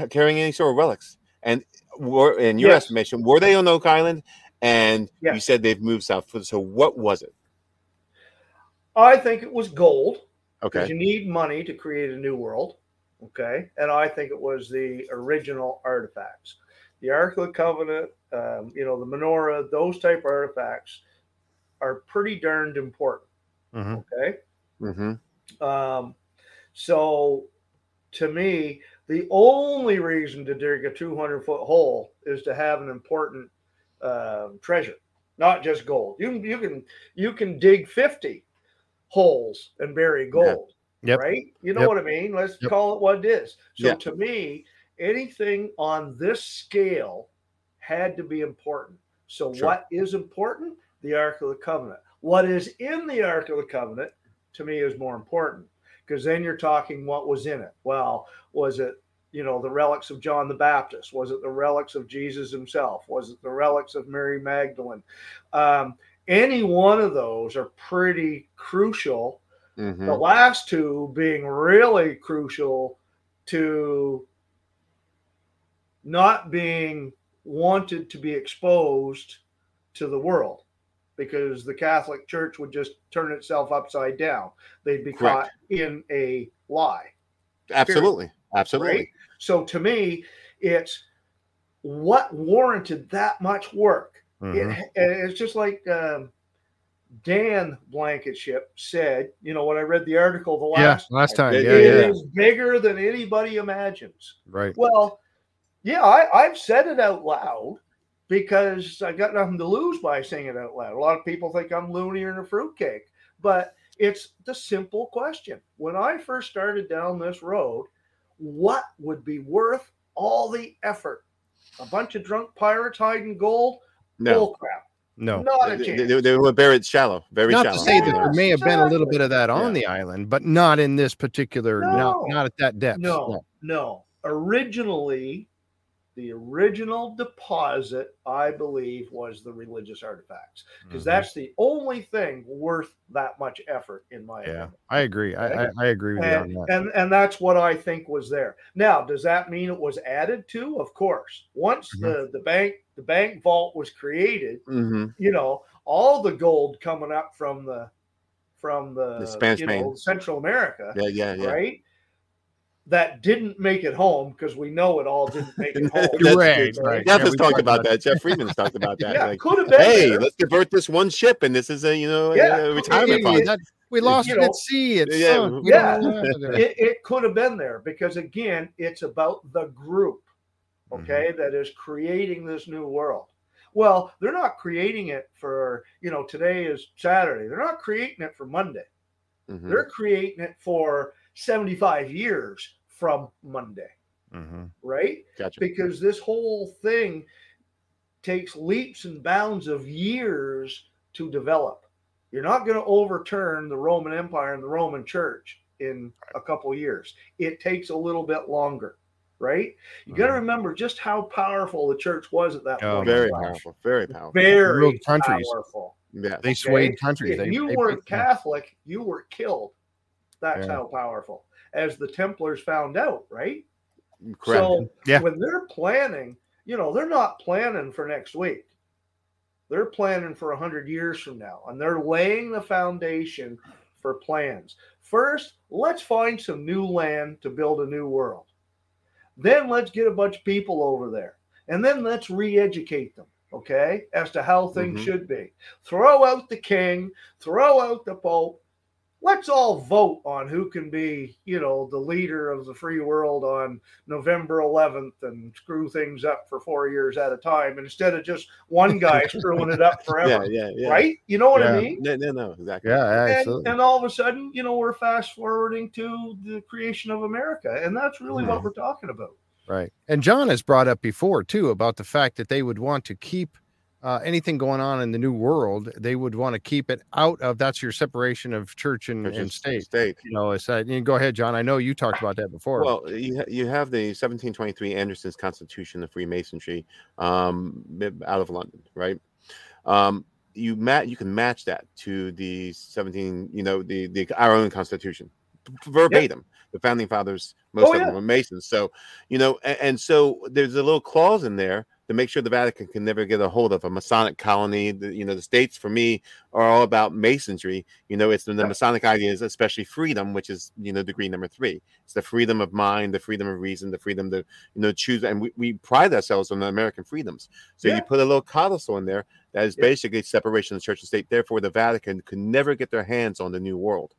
carrying any sort of relics? And were in your Yes. estimation, were they on Oak Island? And you said they've moved south. So what was it? I think it was gold. Okay. you need money to create a new world. Okay. And I think it was the original artifacts. The Ark of the Covenant, um, you know, the menorah, those type of artifacts are pretty darned important. Mhm. Okay. Mm-hmm. Um, so to me, the only reason to dig a 200 foot hole is to have an important um, treasure, not just gold. You can, you can, you can dig 50 holes and bury gold. Yep. Right? You know Yep. what I mean? Let's Yep. call it what it is. So Yeah. to me, anything on this scale had to be important. So Sure. what is important? The Ark of the Covenant. What is in the Ark of the Covenant to me is more important because then you're talking what was in it. Well, was it you know the relics of John the Baptist? Was it the relics of Jesus himself? Was it the relics of Mary Magdalene? Um, any one of those are pretty crucial Mm-hmm. the last two being really crucial to not being wanted to be exposed to the world because the Catholic Church would just turn itself upside down. They'd be Correct. caught in a lie. Absolutely. Absolutely. Right? So to me, it's what warranted that much work. Mhm. It, it's just like um, Dan Blankenship said, you know, when I read the article the Yeah, last last time. Yeah, Yeah, it yeah. is bigger than anybody imagines. Right. Well, yeah, I, I've said it out loud because I got nothing to lose by saying it out loud. A lot of people think I'm loony and a fruitcake, but it's the simple question. When I first started down this road, what would be worth all the effort? A bunch of drunk pirates hiding gold? No. Bull crap. No. Not a They, chance. they, they were buried shallow, very Not shallow. to say that Yeah, there may have been a little bit of that on Yeah. the island, but not in this particular, No. not at that depth. No, no. Originally, the original deposit, I believe, was the religious artifacts because Mhm. that's the only thing worth that much effort, in my Yeah, opinion. I agree. I, I, I agree with you on And, that. and and that's what I think was there. Now, does that mean it was added to? Of course. Once Mhm. the the bank the bank vault was created, hmm you know, all the gold coming up from the from the, The Spanish you know, Central America Yeah, yeah, yeah. right? That didn't make it home because we know it all didn't make it <laughs> home. That's right, true. right. Jeff Yeah, has talked talked about about that. Jeff Friedman's talked about <laughs> that. yeah, Like, could have been. hey, there. let's divert this one ship, and this is a you know Yeah, a retirement fund. Hey, that- we lost you it know, at sea. It yeah, sunk. Yeah. it, it could have been there because again, it's about the group, okay, that is creating this new world. Well, they're not creating it for you know today is Saturday. They're not creating it for Monday. Mhm. They're creating it for seventy five years from Monday, Mhm. right? Gotcha. because this whole thing takes leaps and bounds of years to develop. You're not going to overturn the Roman Empire and the Roman Church in a couple years. It takes a little bit longer, right? You got to mm-hmm. remember just how powerful the church was at that Oh, point. Very powerful. Very powerful. Very World countries. powerful. Yeah. They swayed Okay? countries. If They, you they weren't beat- Catholic, you were killed. That's Yeah. how powerful. As the Templars found out, right? Correct. So Yeah. when they're planning, you know, they're not planning for next week. They're planning for a hundred years from now, and they're laying the foundation for plans. First, let's find some new land to build a new world. Then let's get a bunch of people over there, and then let's re-educate them, okay, as to how things Mhm. should be. Throw out the king, throw out the pope. Let's all vote on who can be, you know, the leader of the free world on November 11th and screw things up for four years at a time instead of just one guy <laughs> screwing it up forever. yeah, yeah. yeah. Right? You know what I mean? No, no, no, exactly. yeah, And, absolutely. and all of a sudden, you know, we're fast forwarding to the creation of America. And that's really what we're talking about. Right. And John has brought up before too about the fact that they would want to keep uh, anything going on in the new world. They would want to keep it out of that's your separation of church and, Church and state. State. You know, it's that. You go ahead, John. I know you talked about that before. Well, you, ha- you have the 1723 Anderson's Constitution of Freemasonry um, out of London, right? Um, you mat you can match that to the 17, you know, the, the our own Constitution verbatim. The founding fathers, most Oh, of yeah. them were Masons. So, you know, and, and so there's a little clause in there to make sure the Vatican can never get a hold of a Masonic colony. The, you know, the states for me are all about Masonry. You know, it's the, the. Masonic ideas, especially freedom, which is you know degree number three. It's the freedom of mind, the freedom of reason, the freedom to you know choose. And we, we pride ourselves on the American freedoms. So Yeah. you put a little codicil in there that is Yeah. basically separation of church and state. Therefore, the Vatican could never get their hands on the new world.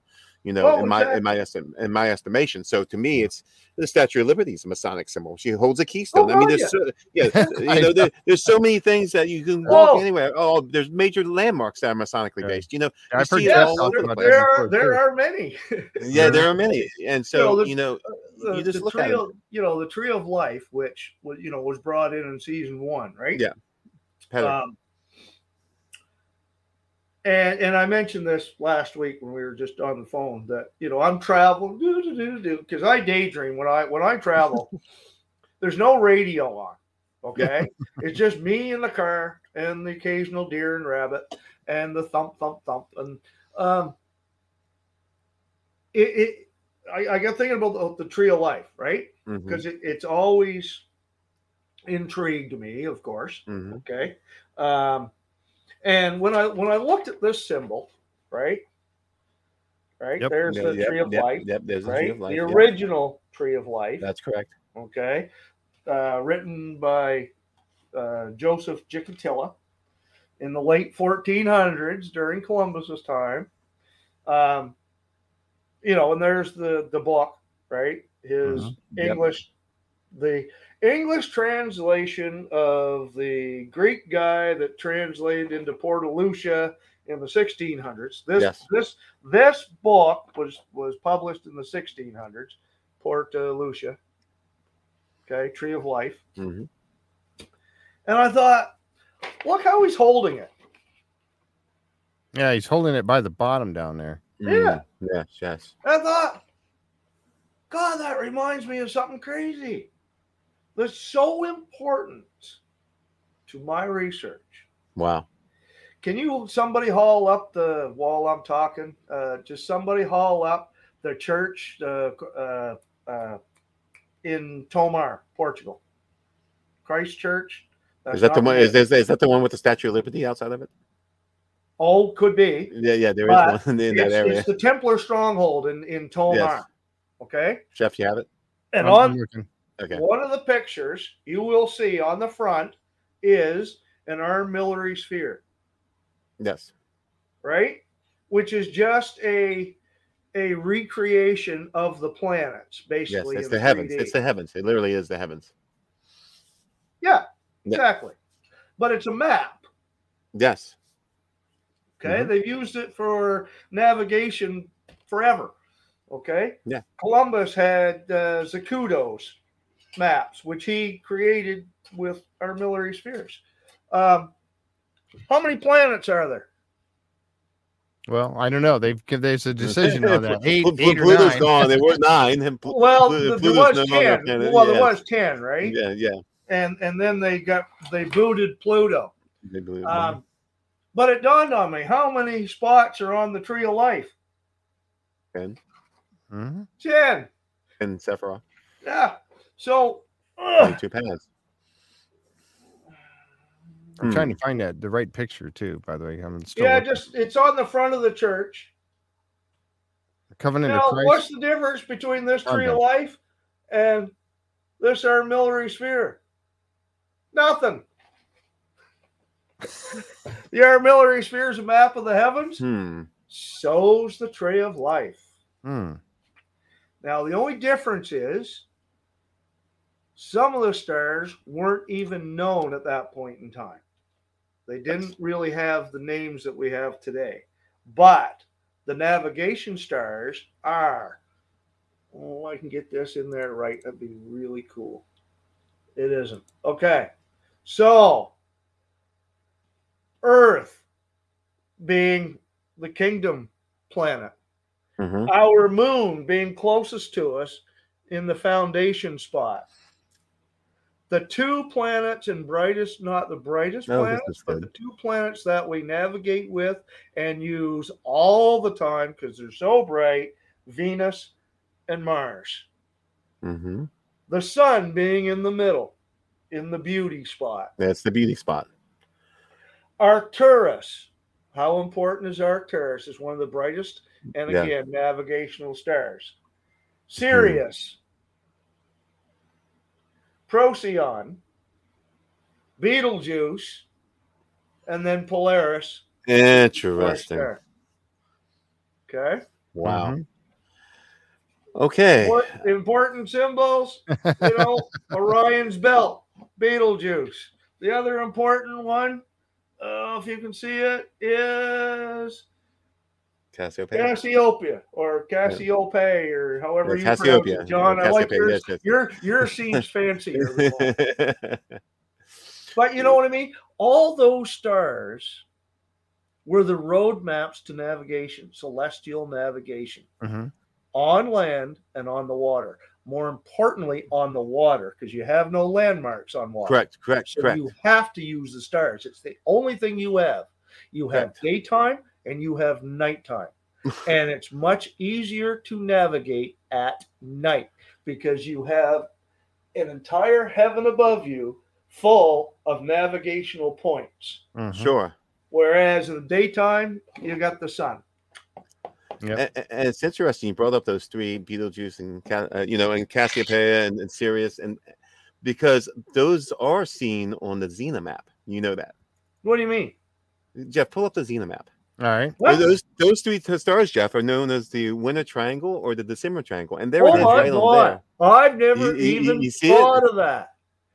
You know, Oh, in my in my estim- in my estimation. So to me, it's the Statue of Liberty is a Masonic symbol. She holds a keystone. I mean, Oh, there's so, <laughs> yeah, you know, there, there's so many things that you can walk Oh. anywhere. Oh, there's major landmarks that are Masonically Yeah. based. You know, I've you heard it Yes, all John over talk the about place. there are there too. are many. <laughs> Yeah, there are many, and so the- you know, the, you just the look tree at it. of, you know the tree of life, which was you know was brought in in season one, right? Yeah. Heather, Um, and and I mentioned this last week when we were just on the phone that you know I'm traveling do do do do because I daydream when I when I travel. <laughs> there's no radio on. Okay, <laughs> it's just me in the car and the occasional deer and rabbit and the thump thump thump and um. It, it I, I got thinking about the, the tree of life, right? Because it, it's always intrigued me, of course mhm. okay um and when i when i looked at this symbol right right Yep. there's the yep, tree of yep, life Yep, there's the right tree of life. the yep. original tree of life That's correct. okay uh written by uh joseph Gikatilla in the late 1400s during columbus's time um you know and there's the the book right his Mhm. Yep. english the english translation of the greek guy that translated into Portae Lucis in the 1600s this Yes. this this book was was published in the 1600s Portae Lucis okay tree of life Mhm. and i thought look how he's holding it yeah, he's holding it by the bottom down there. Yeah. Mm, Yes, yes. I thought, God, that reminds me of something crazy that's so important to my research. Wow. Can you somebody haul up the while I'm talking? Uh, just somebody haul up the church uh, uh, uh, in Tomar, Portugal, Christ Church. Is that the one? it. Is, is, is that the one with the Statue of Liberty outside of it? Oh, could be. Yeah, yeah. There is one <laughs> in that area. it's the Templar stronghold in in Tomar. Yes. Okay, Jeff, you have it. and I'm on looking. Okay. One of the pictures you will see on the front is an armillary sphere, Yes. right? Which is just a a recreation of the planets, basically. Yes. It's the heavens. 3D. It's the heavens. It literally is the heavens. yeah, Yeah. exactly. But it's a map. Yes. Okay, Mhm. they've used it for navigation forever. Okay. Yeah. Columbus had uh, Zacuto's maps, which he created with armillary spheres. Um, how many planets are there? Well, I don't know. They've there's a decision on that. Eight, Pl- Pl- eight or Pluto's nine. gone. They were nine. and Pl- Well, Pl- there was no ten. planet, Well, yeah. there was ten, right? Yeah, yeah. And and then they got they booted Pluto. They believe- Um, but it dawned on me how many spots are on the tree of life? and, Mhm. Ten. and Sephiroth. Yeah. So Only two planets. I'm Hmm. trying to find that the right picture too. By the way, I'm still yeah, looking. just it's on the front of the church. covenant Now, of Christ. what's the difference between this tree of life and this armillary sphere? Nothing. the armillary sphere is a map of the heavens. Hmm. So's the tree of life. Hmm. Now, the only difference is some of the stars weren't even known at that point in time. They didn't really have the names that we have today. But the navigation stars are. Oh, I can get this in there right. That'd be really cool. It isn't. Okay. So, Earth being the kingdom planet Mhm. our moon being closest to us in the foundation spot. The two planets and brightest, not the brightest this planets, but the two planets that we navigate with and use all the time because they're so bright Venus and Mars. Mhm. The sun being in the middle, in the beauty spot. That's the beauty spot. Arcturus. How important is Arcturus? It's one of the brightest and Yeah. again navigational stars. Sirius, Procyon, Betelgeuse, and then Polaris. Interesting. Okay. Wow. Mhm. Okay. Import- important symbols, you know, <laughs> Orion's belt, Betelgeuse. The other important one, uh, if you can see it, is Cassiopeia. Cassiopeia or Cassiope or however Yeah, you pronounce Cassiopeia. it. John, I like Cassiopeia, yours. Your yours seems <laughs> fancier. but you know what I mean? All those stars were the roadmaps to navigation, celestial navigation Mhm. on land and on the water. More importantly, on the water, because you have no landmarks on water. correct. Correct. So correct. you have to use the stars. It's the only thing you have. You have Correct. daytime and you have nighttime. <laughs> and it's much easier to navigate at night because you have an entire heaven above you full of navigational points. Mhm. Sure. Whereas in the daytime, you got the sun. Yep. And, and it's interesting you brought up those three Betelgeuse and uh, you know and Cassiopeia and, and Sirius and because those are seen on the Zena map. You know that. What do you mean? Jeff, pull up the Zena map. All right. What? Those those three stars, Jeff, are known as the Winter Triangle or the December Triangle, and there oh it is, my right on God. there. I've never You- you- even you see it? thought of that.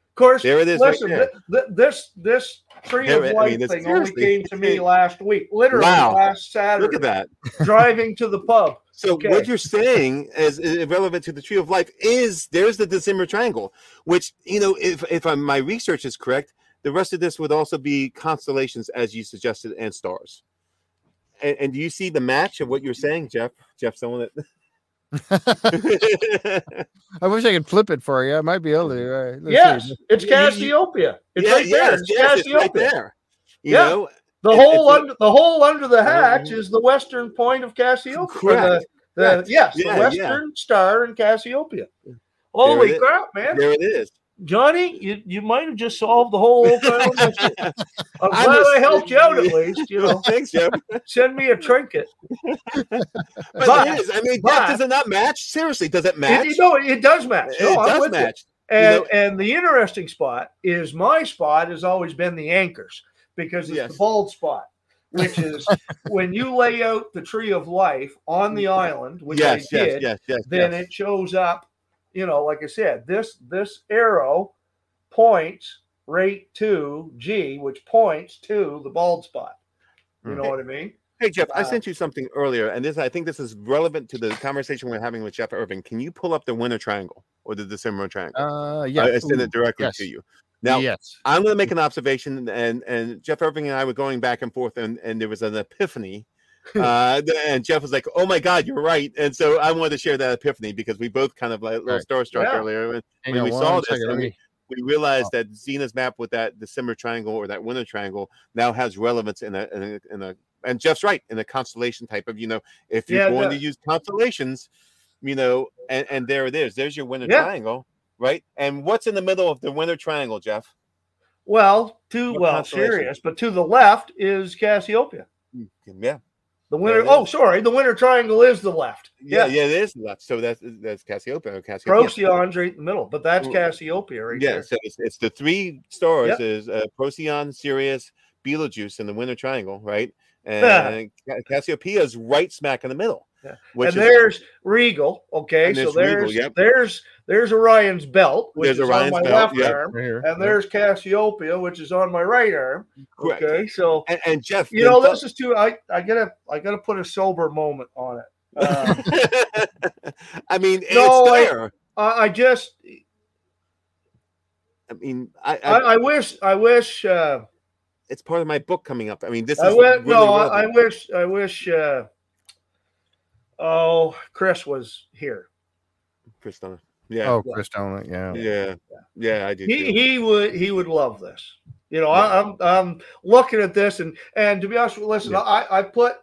Of course, There it is right listen, there. th- th- this this tree There of it- I life mean, it's thing only seriously- came to me last week, literally Wow. last Saturday. Look at that. driving to the pub. So Okay. what you're saying is irrelevant to the tree of life is there's the December triangle, which you know if if i my research is correct, the rest of this would also be constellations as you suggested and stars. And, and do you see the match of what you're saying, Jeff? Jeff, someone that. <laughs> I wish I could flip it for you. I might be able to. All right, let's yes, see. it's You- you- Cassiopeia. It's yeah, right there. It's yes, it's right Cassiopeia. there. You Yeah. know, The whole it's a- under the whole under the hatch Mhm. is the western point of Cassiopeia. Correct. The, the, yes, Yeah, the yeah. western star in Cassiopeia. Holy crap, man! there it is. Johnny, you, you might have just solved the whole <laughs> Oak Island mystery. <laughs> I'm I'm glad just- I helped you out at least. You know, Thanks, Jeff. send me a trinket. <laughs> But, But- it is. I mean, but- does it not match? Seriously, does it match? It, no, it does match. it No, I'm does with you. match. And know- and the interesting spot is my spot has always been the anchors because it's Yes. the bald spot, which is when you lay out the tree of life on the island, which Yes, I yes, did, yes, yes. then yes. it shows up. You know, like I said, this this arrow points right to G, which points to the bald spot. You know Okay. what I mean? Hey Jeff, I Uh, sent you something earlier, and this I think this is relevant to the conversation we're having with Jeff Irving. Can you pull up the Winter Triangle or the December Triangle? Uh, yeah. I, I sent it directly yes. to you. Now yes. I'm going to make an observation, and and Jeff Irving and I were going back and forth, and and there was an epiphany <laughs> uh, and Jeff was like, "Oh my God, you're right!" And so I wanted to share that epiphany because we both kind of like a little Right. starstruck Yeah. earlier when, when we saw this. we, we realized that Zena's map with that December triangle or that winter triangle now has relevance in a in a, in a and Jeff's right in a constellation type of you know if you're Yeah, going the- to use constellations, you know, and and there it is. There's your winter Yeah. triangle, right? And what's in the middle of the winter triangle, Jeff? Well, to What well, serious, but to the left is Cassiopeia. Yeah, The winter. it Oh, sorry, the winter triangle is the left. yeah, Yeah, yeah. It is left. So that's that's Cassiopeia. or Cassiopeia. Procyon's right in the middle, but that's Cassiopeia right yeah, there. so it's, it's the three stars Yep. is uh, Procyon, Sirius, Betelgeuse in the winter triangle, right? Yeah. And Ca- Cassiopeia is right smack in the middle. Yeah. Which and is there's Rigel. Okay, so there's Rigel, there's yep. there's there's Orion's belt, which There's is Orion's on my belt, left yep. arm, right here. and there's Cassiopeia, which is on my right arm. correct. Okay, so And, and Jeff, you know thought- this is too. I I gotta I gotta put a sober moment on it. <laughs> Um, I mean, No, it's I- there. I, I just I mean, I, I, I, I wish I wish uh, it's part of my book coming up. I mean, this is I went really no I, I wish I wish uh, oh Chris was here. Chris Kristana. Yeah, Oh, Chris Donut, yeah. yeah, yeah, I do. he too. he would he would love this. You know, I, I'm I'm looking at this and and to be honest, with you, listen, Yeah. I I put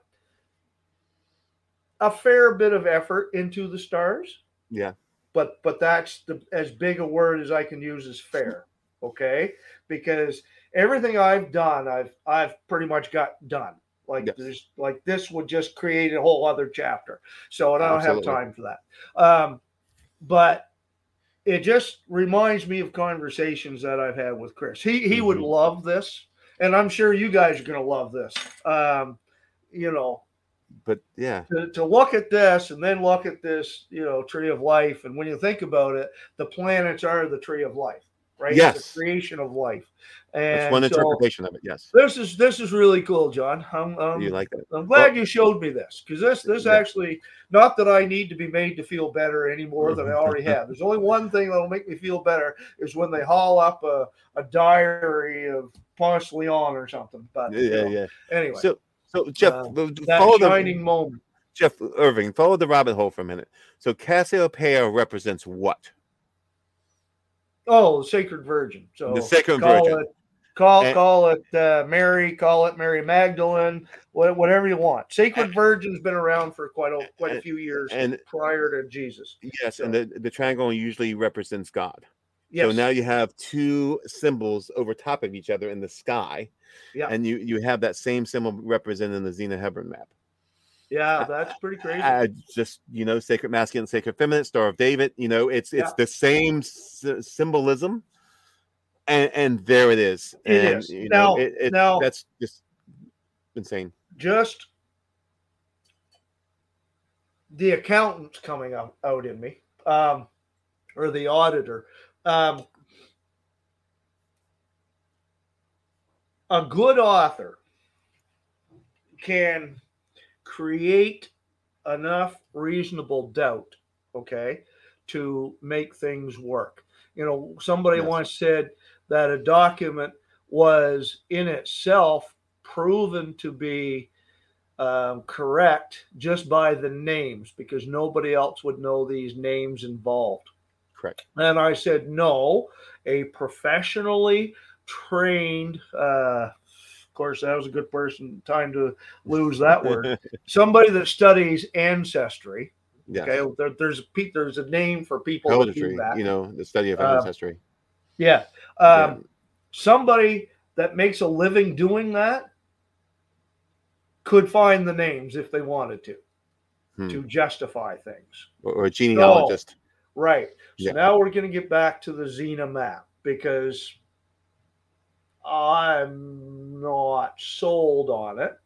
a fair bit of effort into the stars, yeah, but but that's the as big a word as I can use is fair. Okay, because everything I've done, I've I've pretty much got done. Like Yes. there's like this would just create a whole other chapter. So and I don't Absolutely. have time for that. Um, but it just reminds me of conversations that I've had with Chris. He he would Mhm. love this, and I'm sure you guys are going to love this. Um, you know, but yeah, to, to look at this and then look at this, you know, tree of life, and when you think about it, the planets are the tree of life, right? Yes. the creation of life, that's and one so interpretation of it. Yes, this is this is really cool, John. I'm, I'm, you like that? I'm glad you showed me this because this this Yeah. actually not that I need to be made to feel better any more than I already have. There's only one thing that'll make me feel better is when they haul up a, a diary of Ponce Leon or something. But Yeah, you yeah, know, yeah. anyway, So, so Jeff, uh, that follow the shining moment. Jeff Irving, follow the rabbit hole for a minute. So Cassiopeia represents what? Oh, the Sacred Virgin. So the Sacred call Virgin. it call And- call it uh, Mary, call it Mary Magdalene, whatever you want. Sacred Virgin's been around for quite a quite a few years And prior to Jesus. yes, and the, the triangle usually represents God. Yes. So now you have two symbols over top of each other in the sky. Yeah. And you you have that same symbol represented in the Zena Halpern map. Yeah, that's pretty crazy. Uh, just you know, sacred masculine, sacred feminine, Star of David. You know, it's it's Yeah. the same s- symbolism, and and there it is. It and, is. You Now- know, it, it, now- that's just insane. Just the accountant's coming out, out in me, um, or the auditor. Um, a good author can create enough reasonable doubt, okay, to make things work. You know, somebody Yes. once said that a document was in itself proven to be um, correct just by the names because nobody else would know these names involved. Correct. And I said, no, a professionally trained, uh, course, that was a good person, time to lose that word. <laughs> Somebody that studies ancestry. Yes. Okay, there, there's a there's a name for people that do that. you know, the study of Uh, ancestry. Yeah, um, somebody that makes a living doing that could find the names if they wanted to Hmm. to justify things. or, or a genealogist. Right. So Yeah. now we're going to get back to the Zena map because I'm not sold on it.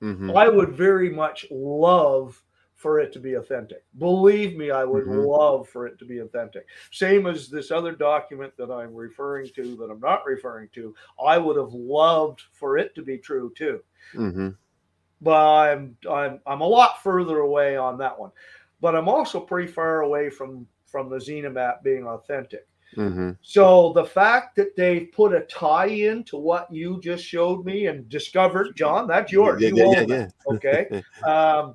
Mhm. I would very much love for it to be authentic. Believe me, I would Mhm. love for it to be authentic. Same as this other document that I'm referring to that I'm not referring to. I would have loved for it to be true too. Mhm. But I'm I'm I'm a lot further away on that one. But I'm also pretty far away from from the Zena map being authentic. Hmm So the fact that they put a tie in to what you just showed me and discovered, John, that's yours. Yeah, you yeah, own yeah, that, okay? <laughs> Um,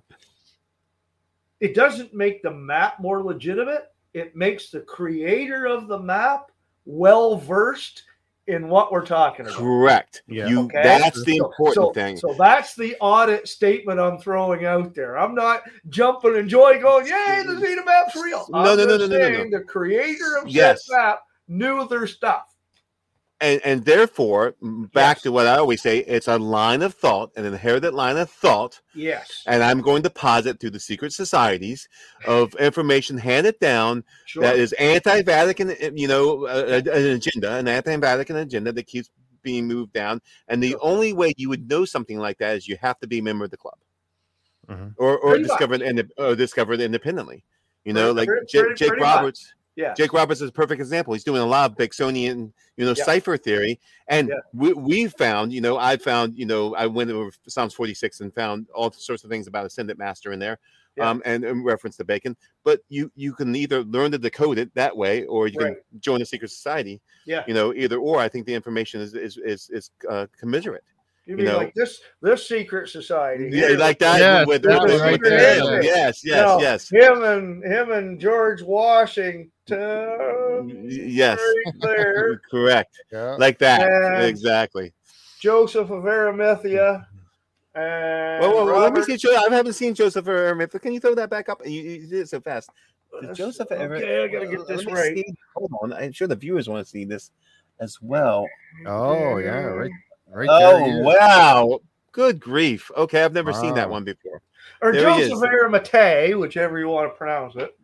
it doesn't make the map more legitimate. It makes the creator of the map well versed in what we're talking about. Correct. Yeah. You. Okay. That's the important so, thing. So that's the audit statement I'm throwing out there. I'm not jumping and joy going, yay, the Zena map's real. No, I'm no, no, just no, no, no, no. saying The creator of Yes. that map knew their stuff. And and therefore back Yes. to what i always say it's a line of thought an inherited line of thought Yes. and i'm going to posit through the secret societies of information handed down Sure. that is anti-vatican uh, you know uh, an agenda an anti-vatican agenda that keeps being moved down and the Sure. only way you would know something like that is you have to be a member of the club Mhm. or or Pretty much. discover or discover independently you know Pretty- like pretty- Jake, pretty- Jake roberts yeah. Jake Roberts is a perfect example. He's doing a lot of Baconian, you know, Yeah. cipher theory, and Yeah. we we found, you know, I found, you know, I went over Psalms forty six and found all sorts of things about Ascendant Master in there, Yeah. um, and in reference to Bacon. But you you can either learn to decode it that way, or you Right. can join a secret society. Yeah. you know, either or. I think the information is is is, is uh, commiserate. You you mean know. like this this secret society? Yeah, here like that. Yes, with, that with- right with- there. yes, yes, yes, No, yes, Him and him and George Washington. yes. Right <laughs> there. Correct. Yeah. Like that. And- exactly. Joseph of Arimathea. And Well, well, well, let me see. Jo- I haven't seen Joseph Aramith. Can you throw that back up? You, you did it so fast. Did Joseph ever? Okay, I gotta get this right. see. Hold on. I'm sure the viewers want to see this as well. Oh yeah, right, right oh there. wow! Good grief. Okay, I've never seen that one before. or There Joseph is. Arimathea, whichever you want to pronounce it.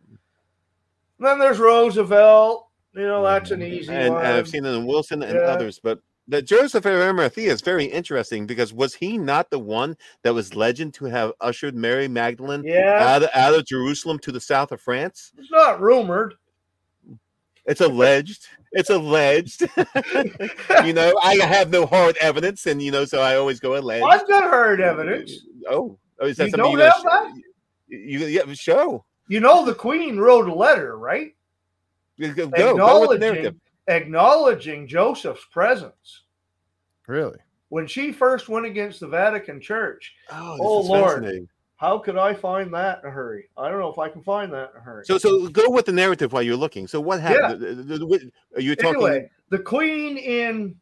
Then there's Roosevelt. You know, that's an easy And, one. and I've seen it in Wilson and Yeah. others, but the Joseph Arimathea is very interesting because was he not the one that was legend to have ushered Mary Magdalene yeah, out, of, out of Jerusalem to the south of France? it's not rumored. It's alleged. It's alleged. <laughs> you know, I have no hard evidence, and you know, so I always go alleged. I've got hard evidence. Oh, oh is that You something don't you have wanna that? sh- You, yeah, show. You know, the Queen wrote a letter, right? Go, go, go with the narrative. Acknowledging, acknowledging Joseph's presence. Really? When she first went against the Vatican Church, Oh, this Oh, is Lord. How could I find that in a hurry? I don't know if I can find that in a hurry. So, so go with the narrative while you're looking. So, what happened? The- the- the- what- Are you talking anyway, the Queen in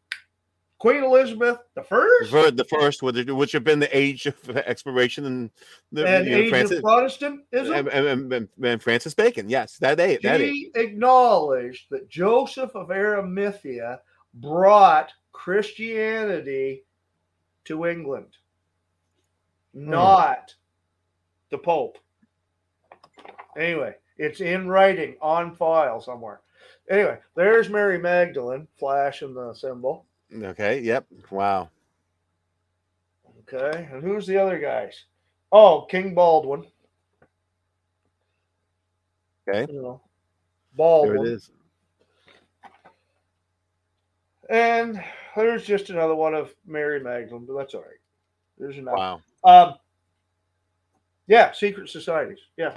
Queen Elizabeth the first the first, which have been the age of exploration and the and you know, age Francis of Protestantism, and, and, and- and Francis Bacon? Yes, that age. That age. acknowledged that Joseph of Arimathea brought Christianity to England, hmm. not the Pope. Anyway, it's in writing on file somewhere. Anyway, there's Mary Magdalene flashing the symbol. Okay. Yep. Wow. Okay, and who's the other guys? Oh, King Baldwin. Okay. You know, There it is. And there's just another one of Mary Magdalene, but that's all right. There's enough. Wow. Um, yeah, secret societies. Yeah,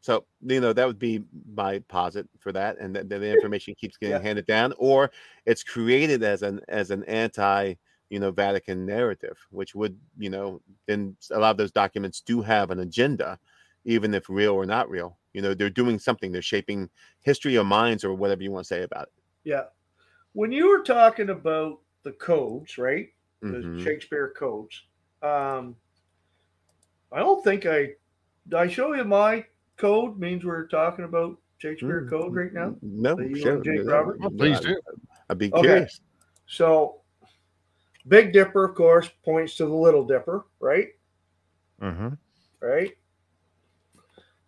So you know that would be my posit for that, and that, that the information keeps getting Yeah. handed down, or it's created as an as an anti you know Vatican narrative, which would you know then a lot of those documents do have an agenda, even if real or not real. You know they're doing something, they're shaping history or minds or whatever you want to say about it. yeah. When you were talking about the codes, right? The Mhm. Shakespeare codes. Um, I don't think I did I show you my code means we're talking about Shakespeare Mm, code right now. No, That you sure, Jake no, Robert? no, Please I- do. I'd be Okay. curious. So Big Dipper, of course, points to the Little Dipper, right? Mm-hmm. right?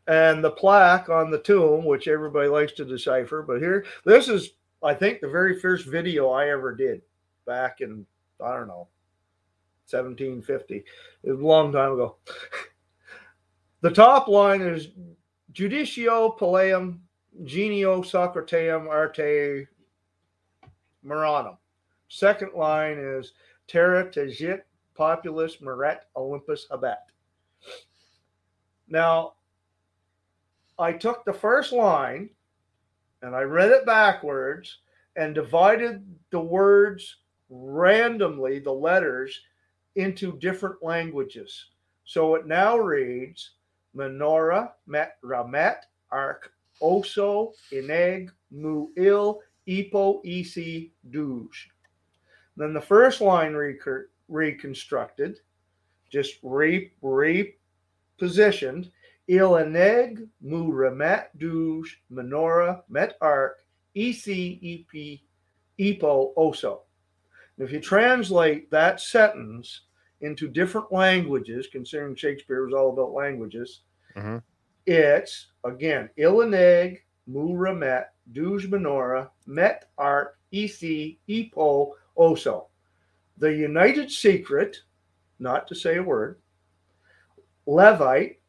And the plaque on the tomb, which everybody likes to decipher, but here, this is, I think, the very first video I ever did back in, I don't know, 1750. It was a long time ago. <laughs> the top line is Judicio Pylium Genio Socratem Arte Maronem. Second line is Terra Tegit Populus Meret Olympus Habet. Now, I took the first line and I read it backwards and divided the words randomly, the letters, into different languages. So it now reads Menorah, Met, Ramet, Ark, Oso, Ineg, Muil, Ipo, Isi, Douge. Then the first line reconstructed, just re repositioned. Ilaneg, Mu Ramet, Douge, Menorah, Met Ark, Ec, Ep, Epo, Oso. If you translate that sentence into different languages, considering Shakespeare was all about languages, Mhm. it's again Ilaneg, Mu Ramet, Douge, Menorah, Met Art, Ec, Epo, Oso. The United Secret, not to say a word, Levite,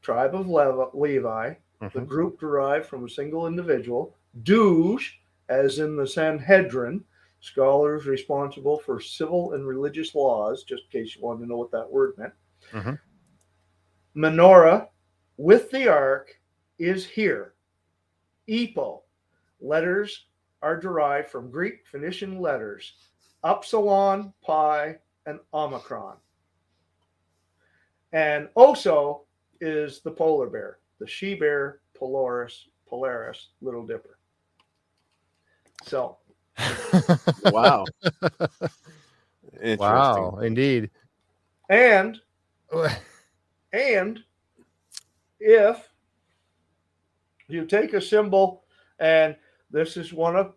tribe of Levi, Levi the group derived from a single individual. Douge, as in the Sanhedrin, scholars responsible for civil and religious laws, just in case you wanted to know what that word meant. Mhm. Menorah, with the ark, is here. Epo, letters are derived from Greek Phoenician letters Upsilon, Pi, and Omicron. And Oso is the polar bear, the she bear, Polaris, Polaris, Little Dipper. So Wow. <laughs> Wow, indeed. and and if you take a symbol and this is one of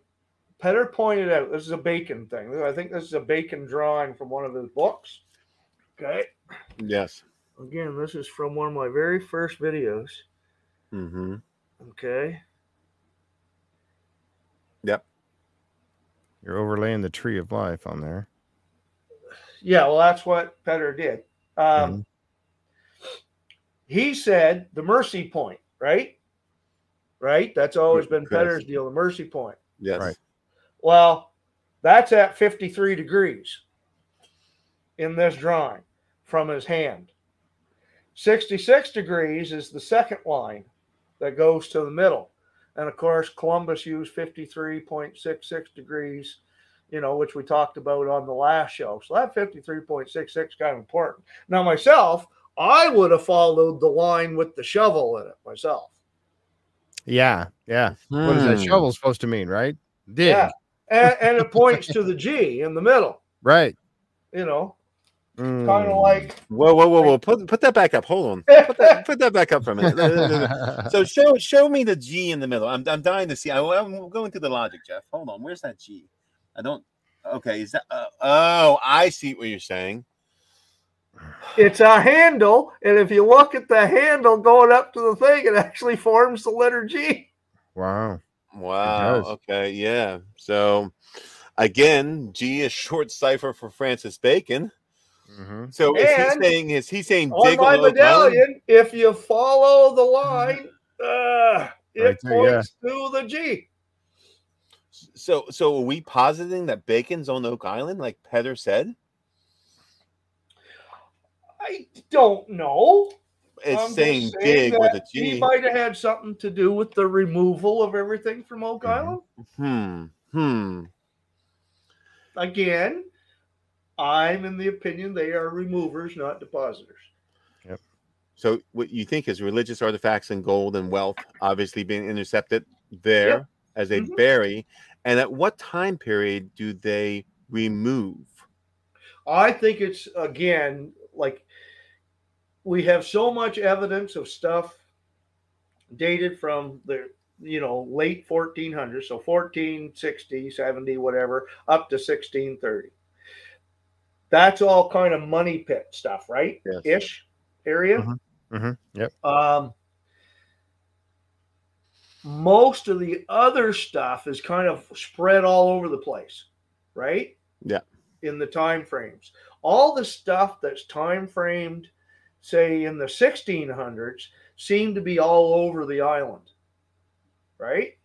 Petter pointed out this is a bacon thing. I think this is a bacon drawing from one of his books. Okay. Yes. Again, this is from one of my very first videos. Mm-hmm. Okay. You're overlaying the tree of life on there. Yeah, well, that's what Petter did. Um, He said the mercy point, right? Right? That's always been Yes. Petter's deal, the mercy point. Yes. Right. Well, that's at 53 degrees in this drawing from his hand. 66 degrees is the second line that goes to the middle. And of course, Columbus used 53.66 degrees, you know, which we talked about on the last show. So that 53.66 kind of important. Now, myself, I would have followed the line with the shovel in it myself. Yeah, yeah. What is that Hmm. shovel supposed to mean, right? Dig. Yeah. And, and it points to the <laughs> G in the middle, Right. you know, Mm. kind of like Whoa, whoa, whoa, whoa! Put put that back up. Hold on. <laughs> Put that, put that back up for a minute. So show show me the G in the middle. I'm I'm dying to see. I, am going through the logic, Jeff. Hold on. Where's that G? I don't. Okay, is that? Uh, oh, I see what you're saying. it's a handle. And if you look at the handle going up to the thing, it actually forms the letter G. wow. Wow. Okay. Yeah. So again, G is short cipher for Francis Bacon. Hmm So is he saying is he saying On dig my on Oak Island? medallion, if you follow the line, uh, it Right there, yeah. points to the G. So so are we positing that Bacon's on Oak Island, like Petter said? I don't know. It's I'm just saying dig with a G. He might have had something to do with the removal of everything from Oak Mhm. Island. Hmm. Hmm. Again, I'm in the opinion they are removers, not depositors. Yep. So what you think is religious artifacts and gold and wealth obviously being intercepted there Yep. as they Mhm. bury. And at what time period do they remove? I think it's again like we have so much evidence of stuff dated from the you know late 1400s so 1460 70 whatever up to 1630 that's all kind of money pit stuff right Yes. ish area Mhm. hmm Yep. um most of the other stuff is kind of spread all over the place right Yeah. in the time frames all the stuff that's time framed say in the 1600s seem to be all over the island right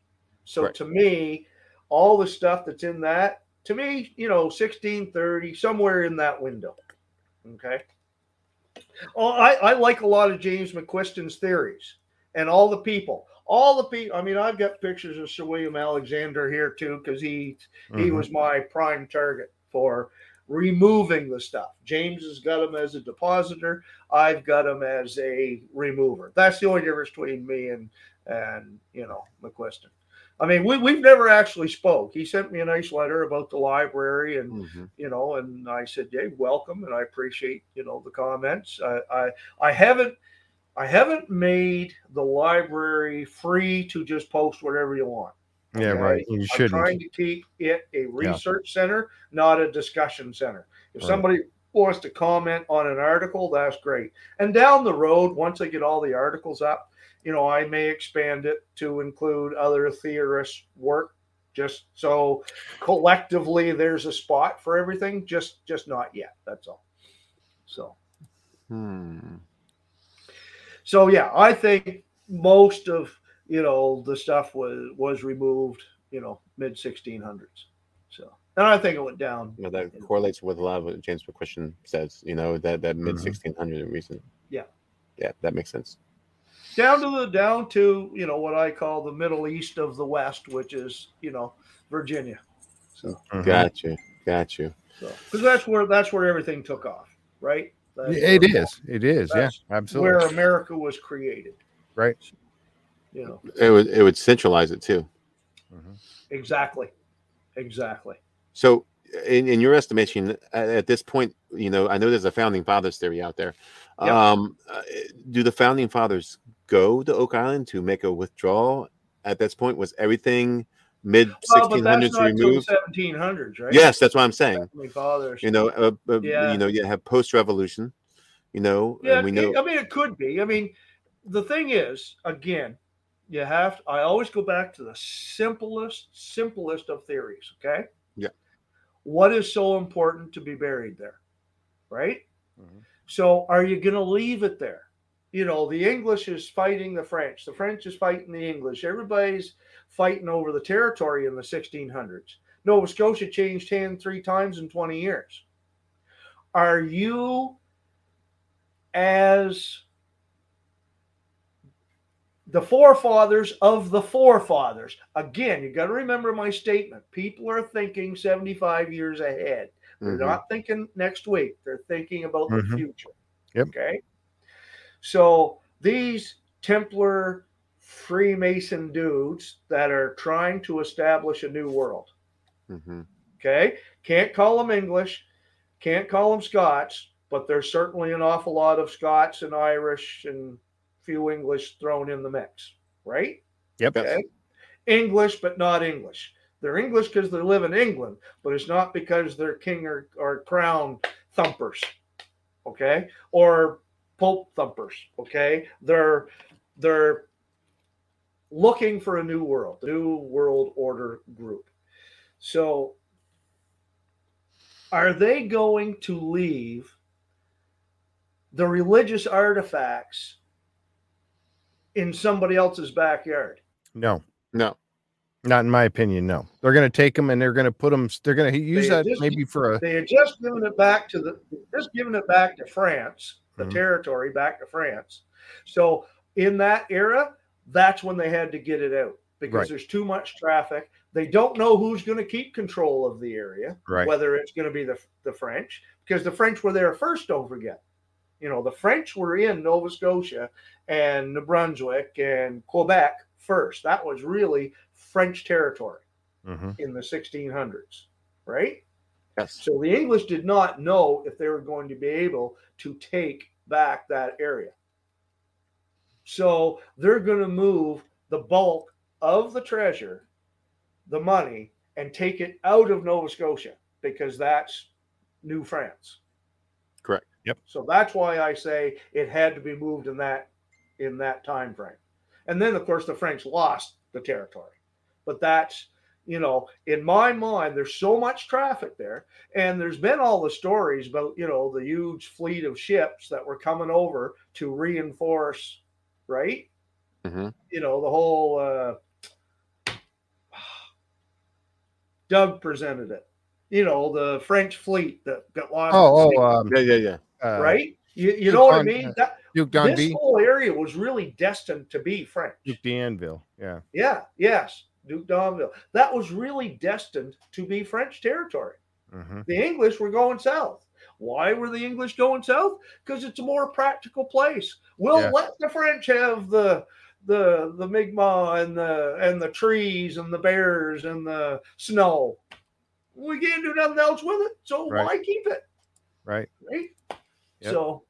so Right. to me all the stuff that's in that to me you know 1630 somewhere in that window okay oh i, I like a lot of james mcquiston's theories and all the people, all the people. I mean, I've got pictures of Sir William Alexander here too, because he he Mhm. was my prime target for removing the stuff. James has got him as a depositor. I've got him as a remover. That's the only difference between me and and you know McQuiston. I mean, we, we've never actually spoke. He sent me a nice letter about the library and Mhm. you know, and I said, "Dave, welcome," and I appreciate you know the comments. I I, I haven't I haven't made the library free to just post whatever you want. Yeah, right. You I'm shouldn't. trying to keep it a research center, not a discussion center. If Right. somebody wants to comment on an article, that's great. And down the road, once I get all the articles up, you know, I may expand it to include other theorists' work, just so collectively there's a spot for everything. Just, just not yet. That's all. So, Hmm. so yeah, I think most of you know the stuff was was removed. You know, mid 1600s. So, and I think it went down. You know, that correlates with a lot of what James McQuiston says. You know that that mid Mhm. sixteen hundred recent. Yeah. Yeah, that makes sense. Down to the down to you know what I call the Middle East of the West, which is you know Virginia. So. Got you. Got you. because that's where that's where everything took off, right? That's Yeah, It where- is. It is. Yeah, absolutely. where America was created. Right. You know It would it would centralize it too. Mhm. exactly, exactly. So, in, in your estimation, at, at this point, you know, I know there's a founding fathers theory out there. Yep. Um, uh, do the founding fathers go to Oak Island to make a withdrawal? At this point, was everything mid Well, but that's 1600s not until removed? 1700s, right? Yes, that's what I'm saying. You know, uh, uh, Yeah. you know, you have post-revolution. You know, Yeah, and we know. I mean, it could be. I mean, the thing is, again, you have. I always go back to the simplest, simplest of theories. Okay. Yeah. What is so important to be buried there, right? Mhm. So, are you going to leave it there? You know, the English is fighting the French. The French is fighting the English. Everybody's fighting over the territory in the 1600s. Nova Scotia changed hands three times in 20 years. Are you as the forefathers of the forefathers. Again, you got to remember my statement. People are thinking 75 years ahead. They're Mhm. not thinking next week. They're thinking about the Mhm. future. Yep. Okay. So these Templar Freemason dudes that are trying to establish a new world. Mhm. Okay. Can't call them English, can't call them Scots, but there's certainly an awful lot of Scots and Irish and few English thrown in the mix, right? Yep. Okay. English, but not English. They're English because they live in England, but it's not because they're king or, or crown thumpers, okay, or pope thumpers, okay. They're they're looking for a new world, new world order group. So, are they going to leave the religious artifacts in somebody else's backyard? No, No. not in my opinion. No, they're going to take them and they're going to put them. They're going to use They that just- maybe for a. They had just given it back to the just given it back to France, the Mhm. territory back to France. So in that era, that's when they had to get it out because Right. there's too much traffic. They don't know who's going to keep control of the area, Right. whether it's going to be the the French because the French were there first. Don't forget, you know the French were in Nova Scotia and New Brunswick and Quebec first. That was really French territory Mhm. in the 1600s, right? Yes. So the English did not know if they were going to be able to take back that area. So they're going to move the bulk of the treasure, the money, and take it out of Nova Scotia because that's New France. Correct. Yep. So that's why I say it had to be moved in that in that time frame. And then of course the French lost the territory. But that's you know, in my mind, there's so much traffic there, and there's been all the stories about you know the huge fleet of ships that were coming over to reinforce, right? Mhm. You know the whole. Uh, <sighs> Doug presented it. You know the French fleet that got lost. Oh, oh, um, Yeah, yeah, yeah. uh, right? You, you know what I mean? on- That, Duke this D'Anville, whole area was really destined to be French. Duke d'Anville. Yeah. Yeah, yes, Duke d'Anville. That was really destined to be French territory. hmm The English were going south. Why were the English going south? Because it's a more practical place. We'll Yeah. let the French have the the the Mi'kmaq and the and the trees and the bears and the snow. We can't do nothing else with it, so Right. why keep it? Right. Right. Yep. So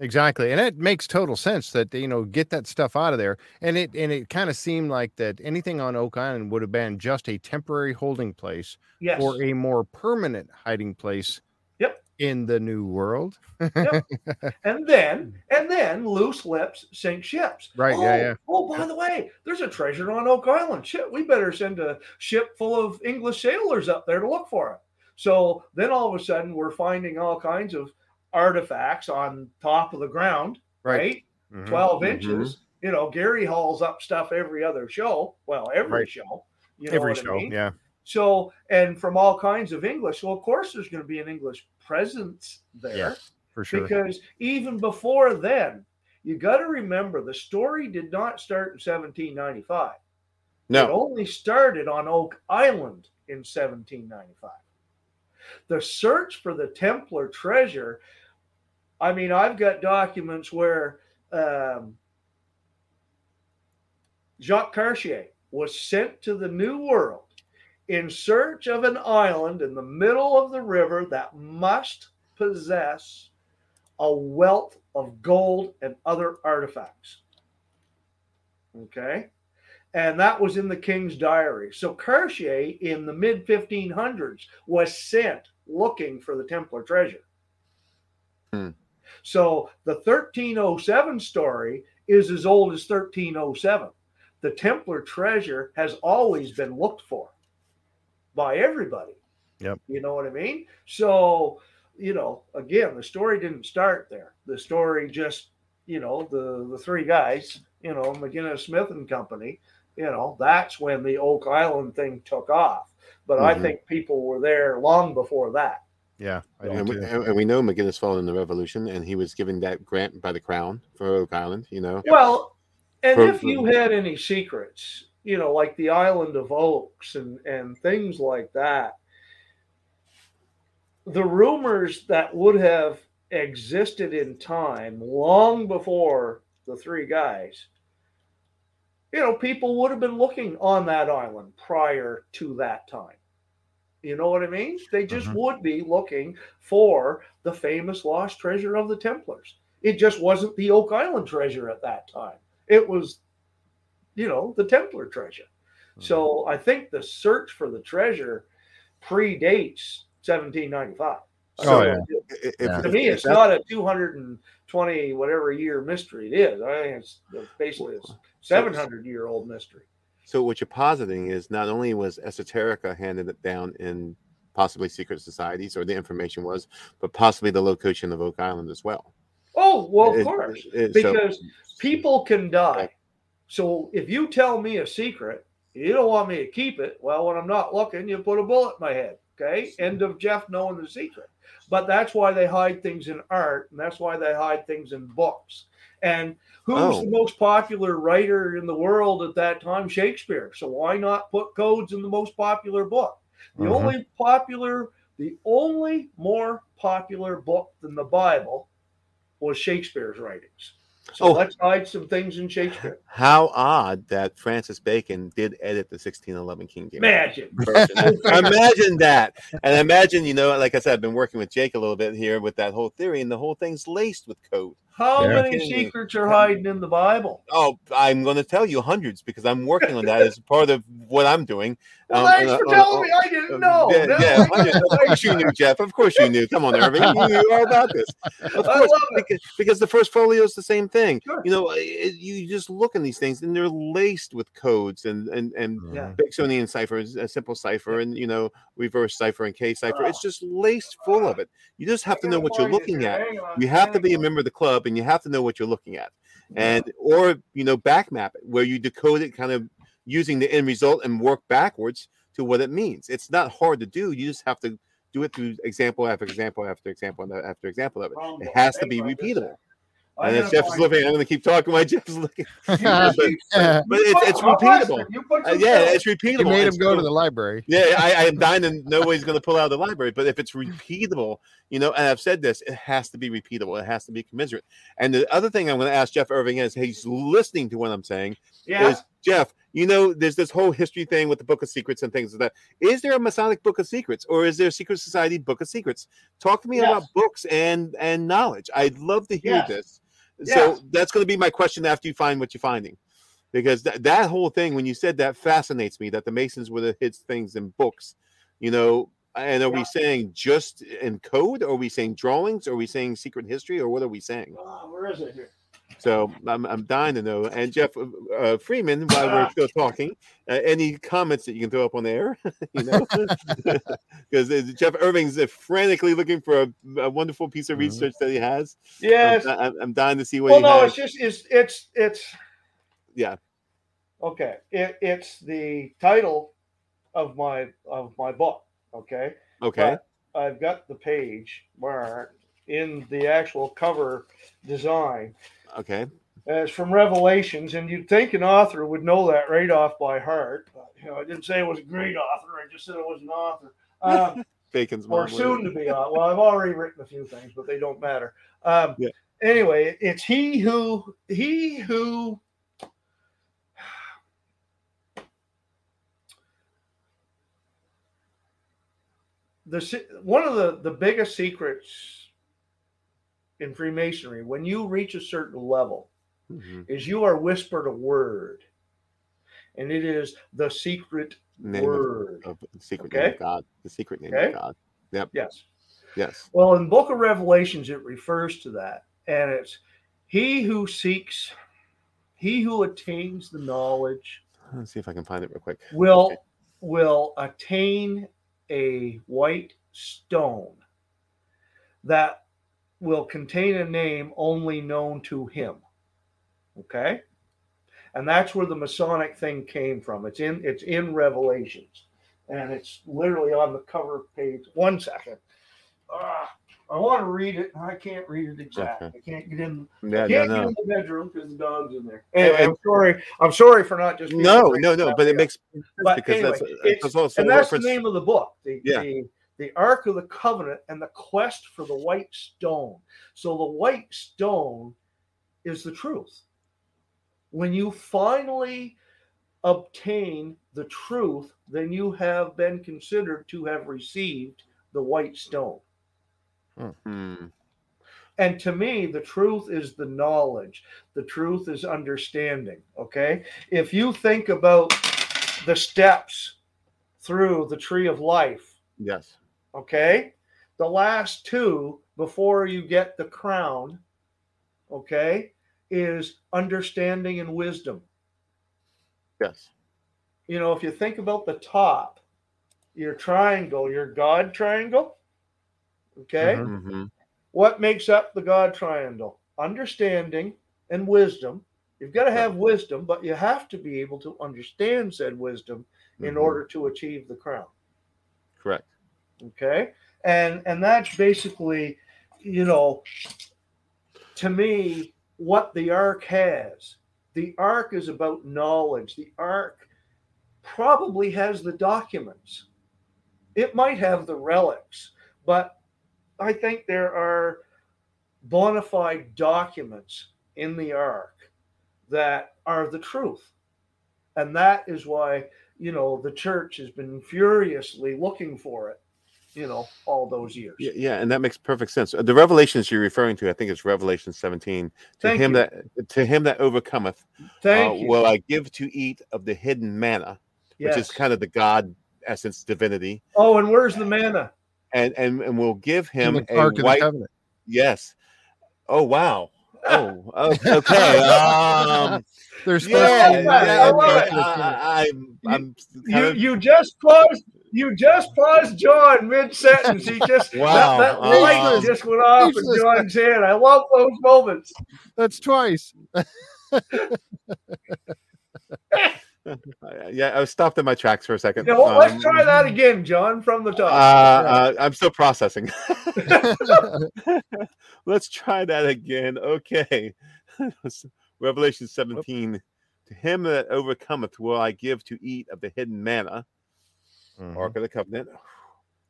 Exactly. And it makes total sense that you know get that stuff out of there. And it and it kind of seemed like that anything on Oak Island would have been just a temporary holding place yes, or a more permanent hiding place. Yep. In the new world. yep. <laughs> and then and then loose lips sink ships. Right, Oh, yeah, yeah. Oh, by the way, there's a treasure on Oak Island. Shit, we better send a ship full of English sailors up there to look for it. So then all of a sudden we're finding all kinds of artifacts on top of the ground, right? Mhm. 12 Mhm. inches. You know, Gary hauls up stuff every other show. Well, every Right. show. You know Every what I mean? Yeah. So, and from all kinds of English. So, of course, there's going to be an English presence there Yeah, For sure. because even before then, you got to remember the story did not start in 1795. No. It only started on Oak Island in 1795. The search for the Templar treasure. I mean, I've got documents where um, Jacques Cartier was sent to the New World in search of an island in the middle of the river that must possess a wealth of gold and other artifacts. Okay. And that was in the king's diary. So Cartier in the mid 1500s was sent looking for the Templar treasure. Hmm. So the 1307 story is as old as 1307. The Templar treasure has always been looked for by everybody. Yep. You know what I mean? So, you know, again, the story didn't start there. The story just, you know, the the three guys, you know, McGinnis Smith and Company, you know, that's when the Oak Island thing took off. But I Mhm. think people were there long before that. Yeah. I And we, and and we know McGinnis fought in the Revolution, and he was given that grant by the Crown for Oak Island. You know, Well, and For- if you had any secrets, you know, like the Island of Oaks and and things like that, the rumors that would have existed in time long before the three guys, you know, people would have been looking on that island prior to that time. You know what I mean? They just Mhm. would be looking for the famous lost treasure of the Templars. It just wasn't the Oak Island treasure at that time. It was, you know, the Templar treasure. So I think the search for the treasure predates 1795. I Oh, really yeah. do. I- Yeah. To me, it's not a 220 whatever year mystery it is. I think it's basically a 700 year old mystery. So what you're positing is not only was esoterica handed it down in possibly secret societies, or the information was, but possibly the location of Oak Island as well. Oh, well, It- of course. it- so- because people can die. So if you tell me a secret, you don't want me to keep it. Well, when I'm not looking, you put a bullet in my head. Okay. End of Jeff knowing the secret. But that's why they hide things in art, and that's why they hide things in books. And who's Oh. the most popular writer in the world at that time? Shakespeare. So why not put codes in the most popular book? The Mhm. only popular, the only more popular book than the Bible was Shakespeare's writings. So Oh. let's hide some things in Shakespeare. How odd that Francis Bacon did edit the 1611 King James. Imagine. <laughs> Imagine that. And imagine, you know, like I said, I've been working with Jake a little bit here with that whole theory, and the whole thing's laced with code. How Yeah. many secrets are hiding in the Bible? Oh, I'm going to tell you hundreds because I'm working on that as part of what I'm doing. Well, Um, thanks uh, for uh, telling uh, me. I didn't know. Yeah, No, yeah, hundreds. of course you knew, Jeff. Of course you knew. Come on, Irving. You knew all about this. Of I course, love it. because, because the first folio is the same thing. Sure. You know, it, you just look in these things, and they're laced with codes and and and Yeah. Baconian ciphers, a simple cipher, and you know, reverse cipher and K cipher. It's Oh. just laced full of it. You just have to know what you're looking at. You have to be a member of the club, and you have to know what you're looking at, and or you know, back map it where you decode it, kind of using the end result and work backwards to what it means. It's not hard to do. You just have to do it through example after example after example after example of it. It has to be repeatable. I'm And as gonna Jeff's looking, I'm going to keep talking while Jeff's looking. <laughs> But but it's, it's repeatable. listening. You put Uh, yeah, it's repeatable. you made him And go to the library. Yeah, I, I am dying to know what he's going to pull out of the library. But if it's repeatable, you know, and I've said this, it has to be repeatable. It has to be commensurate. And the other thing I'm going to ask Jeff Irving is he's listening to what I'm saying. yeah. Is Jeff, you know, there's this whole history thing with the Book of Secrets and things like that. Is there a Masonic Book of Secrets, or is there a Secret Society Book of Secrets? Talk to me Yes. about books and and knowledge. I'd love to hear Yes. this. Yes. So that's going to be my question after you find what you're finding, because that that whole thing when you said that fascinates me that the Masons were the hid things in books, you know. And are we saying just in code? Or are we saying drawings? Or are we saying secret history? Or what are we saying? Oh, where is it here? So I'm, I'm dying to know. And Jeff uh, Freeman, while we're still <laughs> talking, uh, any comments that you can throw up on the air, <laughs> you know, <laughs> because Jeff Irving's uh, frantically looking for a, a wonderful piece of Mhm. research that he has. Yes. I'm, I'm, dying to see what well, no, has. it's just it's it's it's Yeah. Okay, it, it's the title of my of my book. Okay, Okay. but I've got the page where in the actual cover design. Okay. It's from Revelations, and you'd think an author would know that right off by heart. But, you know, I didn't say it was a great author. I just said it was an author. Um, <laughs> Bacon's or soon to be on. Well, I've already written a few things, but they don't matter. Um, Yeah. Anyway, it's he who he who <sighs> the one of the the biggest secrets in Freemasonry when you reach a certain level Mhm. is you are whispered a word, and it is the secret Name of, word. of the secret name of God. The secret name Okay. of God. Yep. Yes. Yes. Well, in Book of Revelations, it refers to that, and it's he who seeks, he who attains the knowledge Let's see if I can find it real quick. will Okay. will attain a white stone that will contain a name only known to him. Okay, and that's where the Masonic thing came from. It's in it's in Revelations, and it's literally on the cover page. One second. Ah, I want to read it. and I can't read it exactly. I can't get in. Yeah, can't no, get in the bedroom because the dog's in there. Anyway, And- I'm sorry. I'm sorry for not just. No, no, no, but it makes sense because anyway, that's, also and that's the name of the book. The, Yeah. the the Ark of the Covenant and the quest for the white stone. So the white stone is the truth. When you finally obtain the truth, then you have been considered to have received the white stone. Hmm. And to me, the truth is the knowledge, the truth is understanding. Okay. If you think about the steps through the tree of life, Yes. Okay, the last two before you get the crown, okay, is understanding and wisdom. Yes. You know, if you think about the top, your triangle, your God triangle, okay. Mhm. hmm what makes up the God triangle? Understanding and wisdom. You've got to have wisdom, but you have to be able to understand said wisdom in Mhm. order to achieve the crown. Correct. Okay. And and that's basically, you know, to me, what the ark has. The ark is about knowledge. The ark probably has the documents. It might have the relics, but I think there are bona fide documents in the ark that are the truth. And that is why, you know, the church has been furiously looking for it, you know, all those years. Yeah, yeah, and that makes perfect sense. Uh, The revelations you're referring to, I think it's Revelation 17. To Thank him you. that to him that overcometh, Thank uh, you. will I give to eat of the hidden manna, which is kind of the God essence divinity, Oh, and where's the manna? and and and we'll give In him the a Ark of the white. Covenant. Yes. Oh wow. <laughs> Oh, oh, okay. Um, <laughs> There's yeah, supposed to be love it. yeah, I love it. I, I, I'm, I'm You of, you just paused. You just paused John mid sentence. He just <laughs> Wow. that, that Uh, light just went off in John's head. I love those moments. That's twice. <laughs> Yeah, I was stopped in my tracks for a second. No, let's Um, try that again, John, from the Uh, top. uh, I'm still processing. <laughs> Let's try that again. Okay. Revelation 17. To him that overcometh will I give to eat of the hidden manna, Mhm. Ark of the Covenant,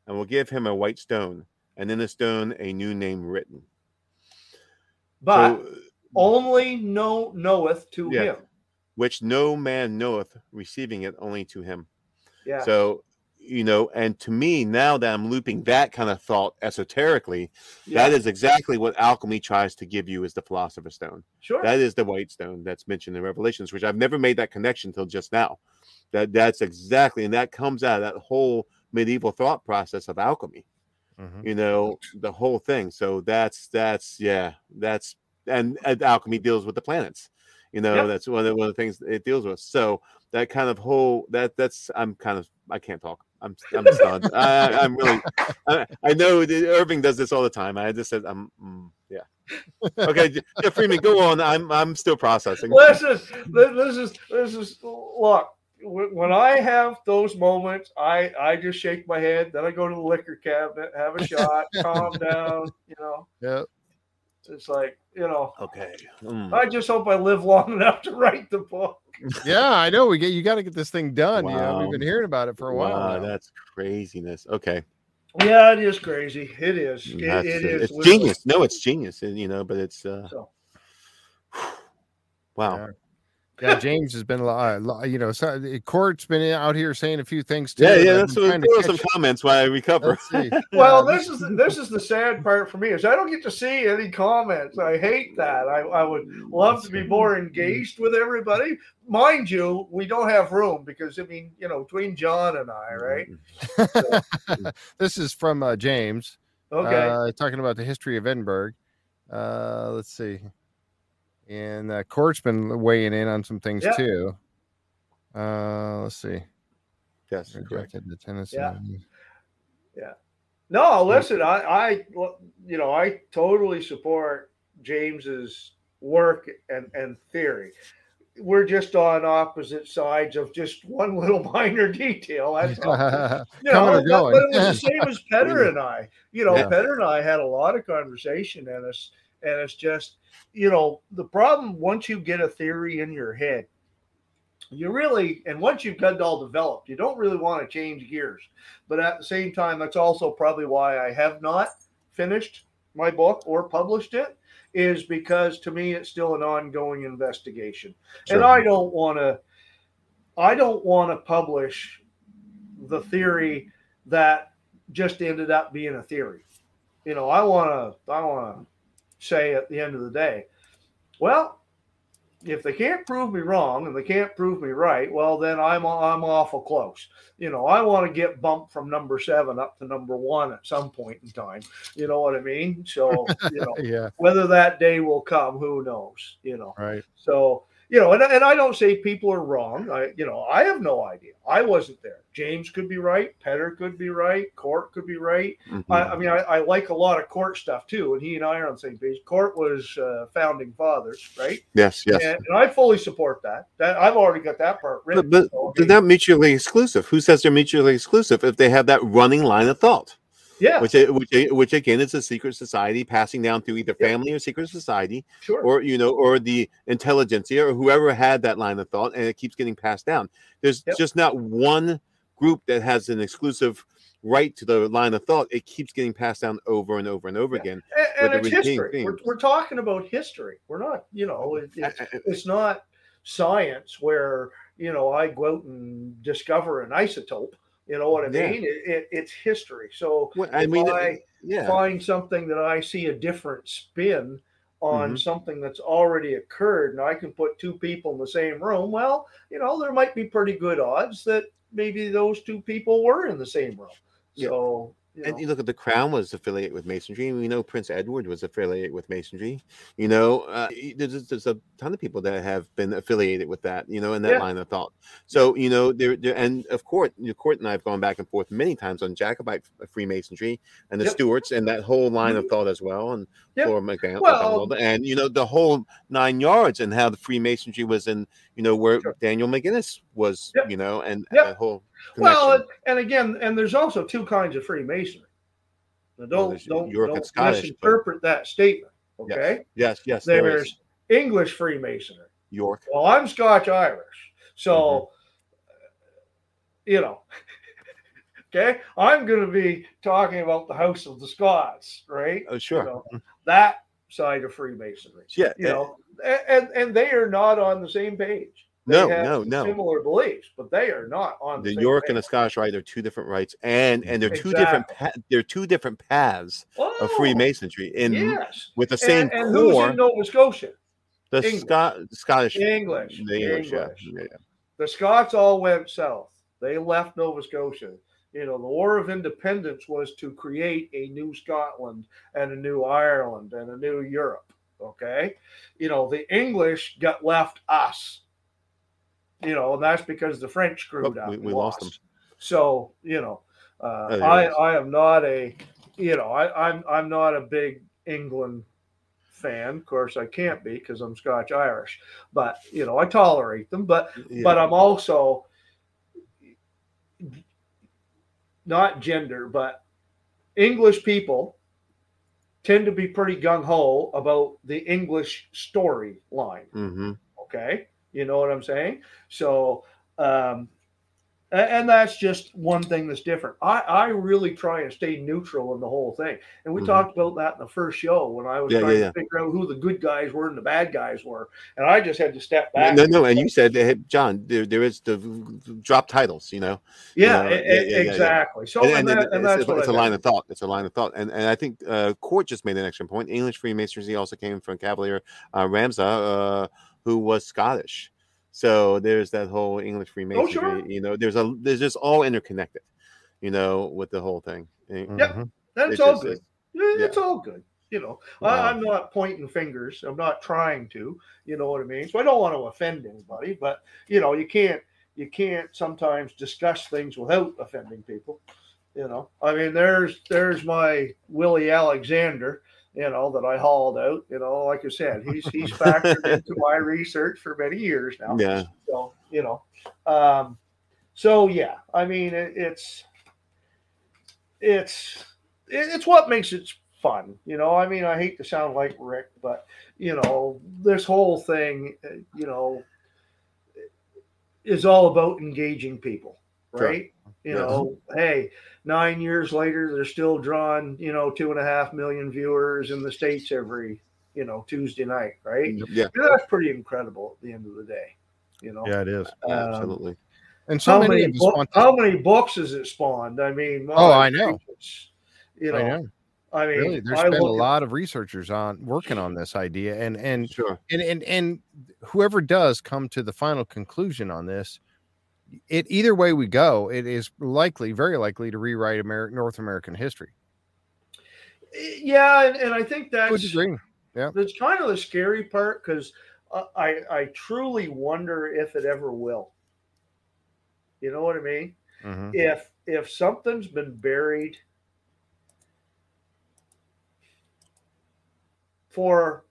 and will give him a white stone, and in the stone a new name written. but So, only know knoweth to Yeah. him. which no man knoweth, receiving it only to him. Yeah. So, you know, and to me, now that I'm looping that kind of thought esoterically, yeah. that is exactly what alchemy tries to give you as the philosopher's stone. sure. That is the white stone that's mentioned in Revelations, which I've never made that connection till just now. That that's exactly, and that comes out of that whole medieval thought process of alchemy. Mhm. You know, the whole thing. So that's that's yeah, that's and, and alchemy deals with the planets. You know, Yep. that's one of, the, one of the things it deals with. So that kind of whole that that's I'm kind of I can't talk. I'm I'm stunned. I, I'm really I, I know Irving does this all the time. I just said I'm mm, yeah. Okay, J- Jeff Freeman, go on. I'm I'm still processing. Listen, thi- this is this is look. When I have those moments, I I just shake my head. Then I go to the liquor cabinet, have a shot, calm down. You know, Yep. It's like you know. Okay. mm. I just hope I live long <laughs> enough to write the book. Yeah, I know. We get you got to get this thing done. You know, we've been hearing about it for a while. Wow, now. that's craziness. Okay, Yeah, it is crazy. It is. It, it, it is. It's literally. genius. No, it's genius. and, You know, but it's uh, So, wow. Yeah. Yeah, James has been, a lot- a lot- you know, so, court's been out here saying a few things too. Yeah, and yeah. I've what. to some catch- comments while I recover. Let's <laughs> well, this is the, this is the sad part for me is I don't get to see any comments. I hate that. I, I would love to be more engaged with everybody. Mind you, we don't have room because I mean, you know, between John and I, right? <laughs> this is from uh, James. Okay. uh, talking about the history of Edinburgh. Uh, let's see, and uh, Court's been weighing in on some things Yeah. too. Uh, let's see, Yes, correct. rejected the tennis. Yeah. No, listen, I, I, you know, I totally support James's work and, and theory. We're just on opposite sides of just one little <laughs> minor detail. That's all. <laughs> You know, but, going. but it was the same as Petter <laughs> and I. You know, Yeah. Petter and I had a lot of conversation, and it's and it's just, you know, the problem once you get a theory in your head, you really and once you've got it all developed, you don't really want to change gears. But at the same time, that's also probably why I have not finished my book or published it, is because to me it's still an ongoing investigation. And I don't want to I don't want to publish the theory that just ended up being a theory. You know, I want to I want to say at the end of the day, well, if they can't prove me wrong and they can't prove me right, well then I'm I'm awful close. You know, I want to get bumped from number 7 up to number 1 at some point in time. You know what I mean? So, you know, <laughs> yeah, whether that day will come, who knows, you know. right. So, you know, and, and I don't say people are wrong. I, you know, I have no idea. I wasn't there. James could be right. Petter could be right. Court could be right. Mhm. I, I mean, I, I like a lot of Court stuff too. And he and I are on the same page. Court was uh, founding fathers, right? yes, yes. And, and I fully support that. That I've already got that part written. But, but so, they're not mutually exclusive. Who says they're mutually exclusive if they have that running line of thought? Yeah, Which, which, which again is a secret society passing down through either Yeah. family or secret society, sure. or you know, or the intelligentsia, or whoever had that line of thought, and it keeps getting passed down. There's Yep. just not one group that has an exclusive right to the line of thought. It keeps getting passed down over and over and over Yeah. again. and, and it's history. We're, we're talking about history. We're not, you know, it, it's I- I- it's not science where you know I go out and discover an isotope. You know what I Yeah. mean? It, it, it's history. So Well, I if mean, I yeah. find something that I see a different spin on Mhm. something that's already occurred, and I can put two people in the same room. Well, you know, there might be pretty good odds that maybe those two people were in the same room. Yeah. So You And know? you look at the crown was affiliated with masonry. and We know Prince Edward was affiliated with masonry. You know, uh, there's, there's a ton of people that have been affiliated with that. You know, in that Yeah. line of thought. So you know, there, there and of course, you know, Court and I have gone back and forth many times on Jacobite Freemasonry and the Yep. Stuarts and that whole line of thought as well. And Yep. Flora McDonald, Well- and you know the whole nine yards and how the Freemasonry was in. You know where Sure. Daniel McGinnis was. Yep. You know, and Yep. that whole. Well, and, and again, and there's also two kinds of Freemasonry. Now, don't there's don't, and don't Scottish, but- misinterpret that statement. Okay, yes, yes, there is. there's English Freemasonry. York. Well, I'm Scotch Irish, so Mm-hmm. you know. <laughs> okay, I'm going to be talking about the House of the Scots, right? Oh, sure. You know, that side of Freemasonry. Yeah, You eh, know, a- and and they are not on the same page. No, no, no. Similar beliefs, but they are not on the, The York and the Scottish Rite are two different rites, and and they're two different pa- they're two different paths of Oh, Freemasonry, in Yes. with the same and, and who's in Nova Scotia? The English. Scot Scottish, English. the English, English. yeah, yeah. The Scots all went south. They left Nova Scotia. You know, the War of Independence was to create a new Scotland and a new Ireland and a new Europe. Okay. You know, the English got left us. You know, and that's because the French screwed Oh, up. we- we lost them. So, you know, uh, Oh, I. I am not a, you know, I, I'm I'm not a big England fan. Of course, I can't be because I'm Scotch Irish. But you know, I tolerate them. But Yeah. but I'm also not gender, but English people tend to be pretty gung ho about the English storyline. Mhm. Okay, you know what I'm saying? So, um, and that's just one thing that's different. I, I really try and stay neutral in the whole thing. And we Mhm. talked about that in the first show when I was Yeah, trying yeah, to figure out who the good guys were and the bad guys were. And I just had to step back. No, no, and you said, hey, John, there, there is the drop titles, you know, Yeah, Yeah, yeah, yeah, yeah, yeah. exactly. So, and, and, and that, it- it's, that's it's a line of thought. It's a line of thought, and and I think uh, Court just made an excellent point. English Freemasonry also came from Chevalier uh, Ramsay, uh, who was Scottish. So there's that whole English oh, Freemasonry. sure. You know, there's a there's just all interconnected. You know, with the whole thing. And- Yep. Mm-hmm. That's it's all just- good. it's- Yeah, It's all good. You know, Wow. I, I'm not pointing fingers. I'm not trying to. You know what I mean? So I don't want to offend anybody, but you know, you can't you can't sometimes discuss things without offending people. You know, I mean, there's there's my Willie Alexander. You know that I hauled out. You know, like I said, he's he's factored <laughs> into my research for many years now. Yeah. So you know, um, so yeah, I mean, it, it's it's it- it's what makes it fun. You know, I mean, I hate to sound like Rick, but you know, this whole thing, you know, is all about engaging people, Sure. Right? You Yes. know, hey, nine years later, they're still drawing, you know, two and a half million viewers in the states every, you know, Tuesday night, right? Yeah, Yeah, that's pretty incredible at the end of the day. You know, Yeah, it is. Um, absolutely. And so how many, many bo- want how many books has it spawned? I mean, Oh, I know. You know, I know. I mean, Really, there's I been a look at- lot of researchers on working on this idea, and and Sure. and and and whoever does come to the final conclusion on this, it either way we go, it is likely, very likely, to rewrite American North American history. yeah, and, and I think that's degree. that's kind of the scary part because I I truly wonder if it ever will. You know what I mean? Mhm. If if something's been buried for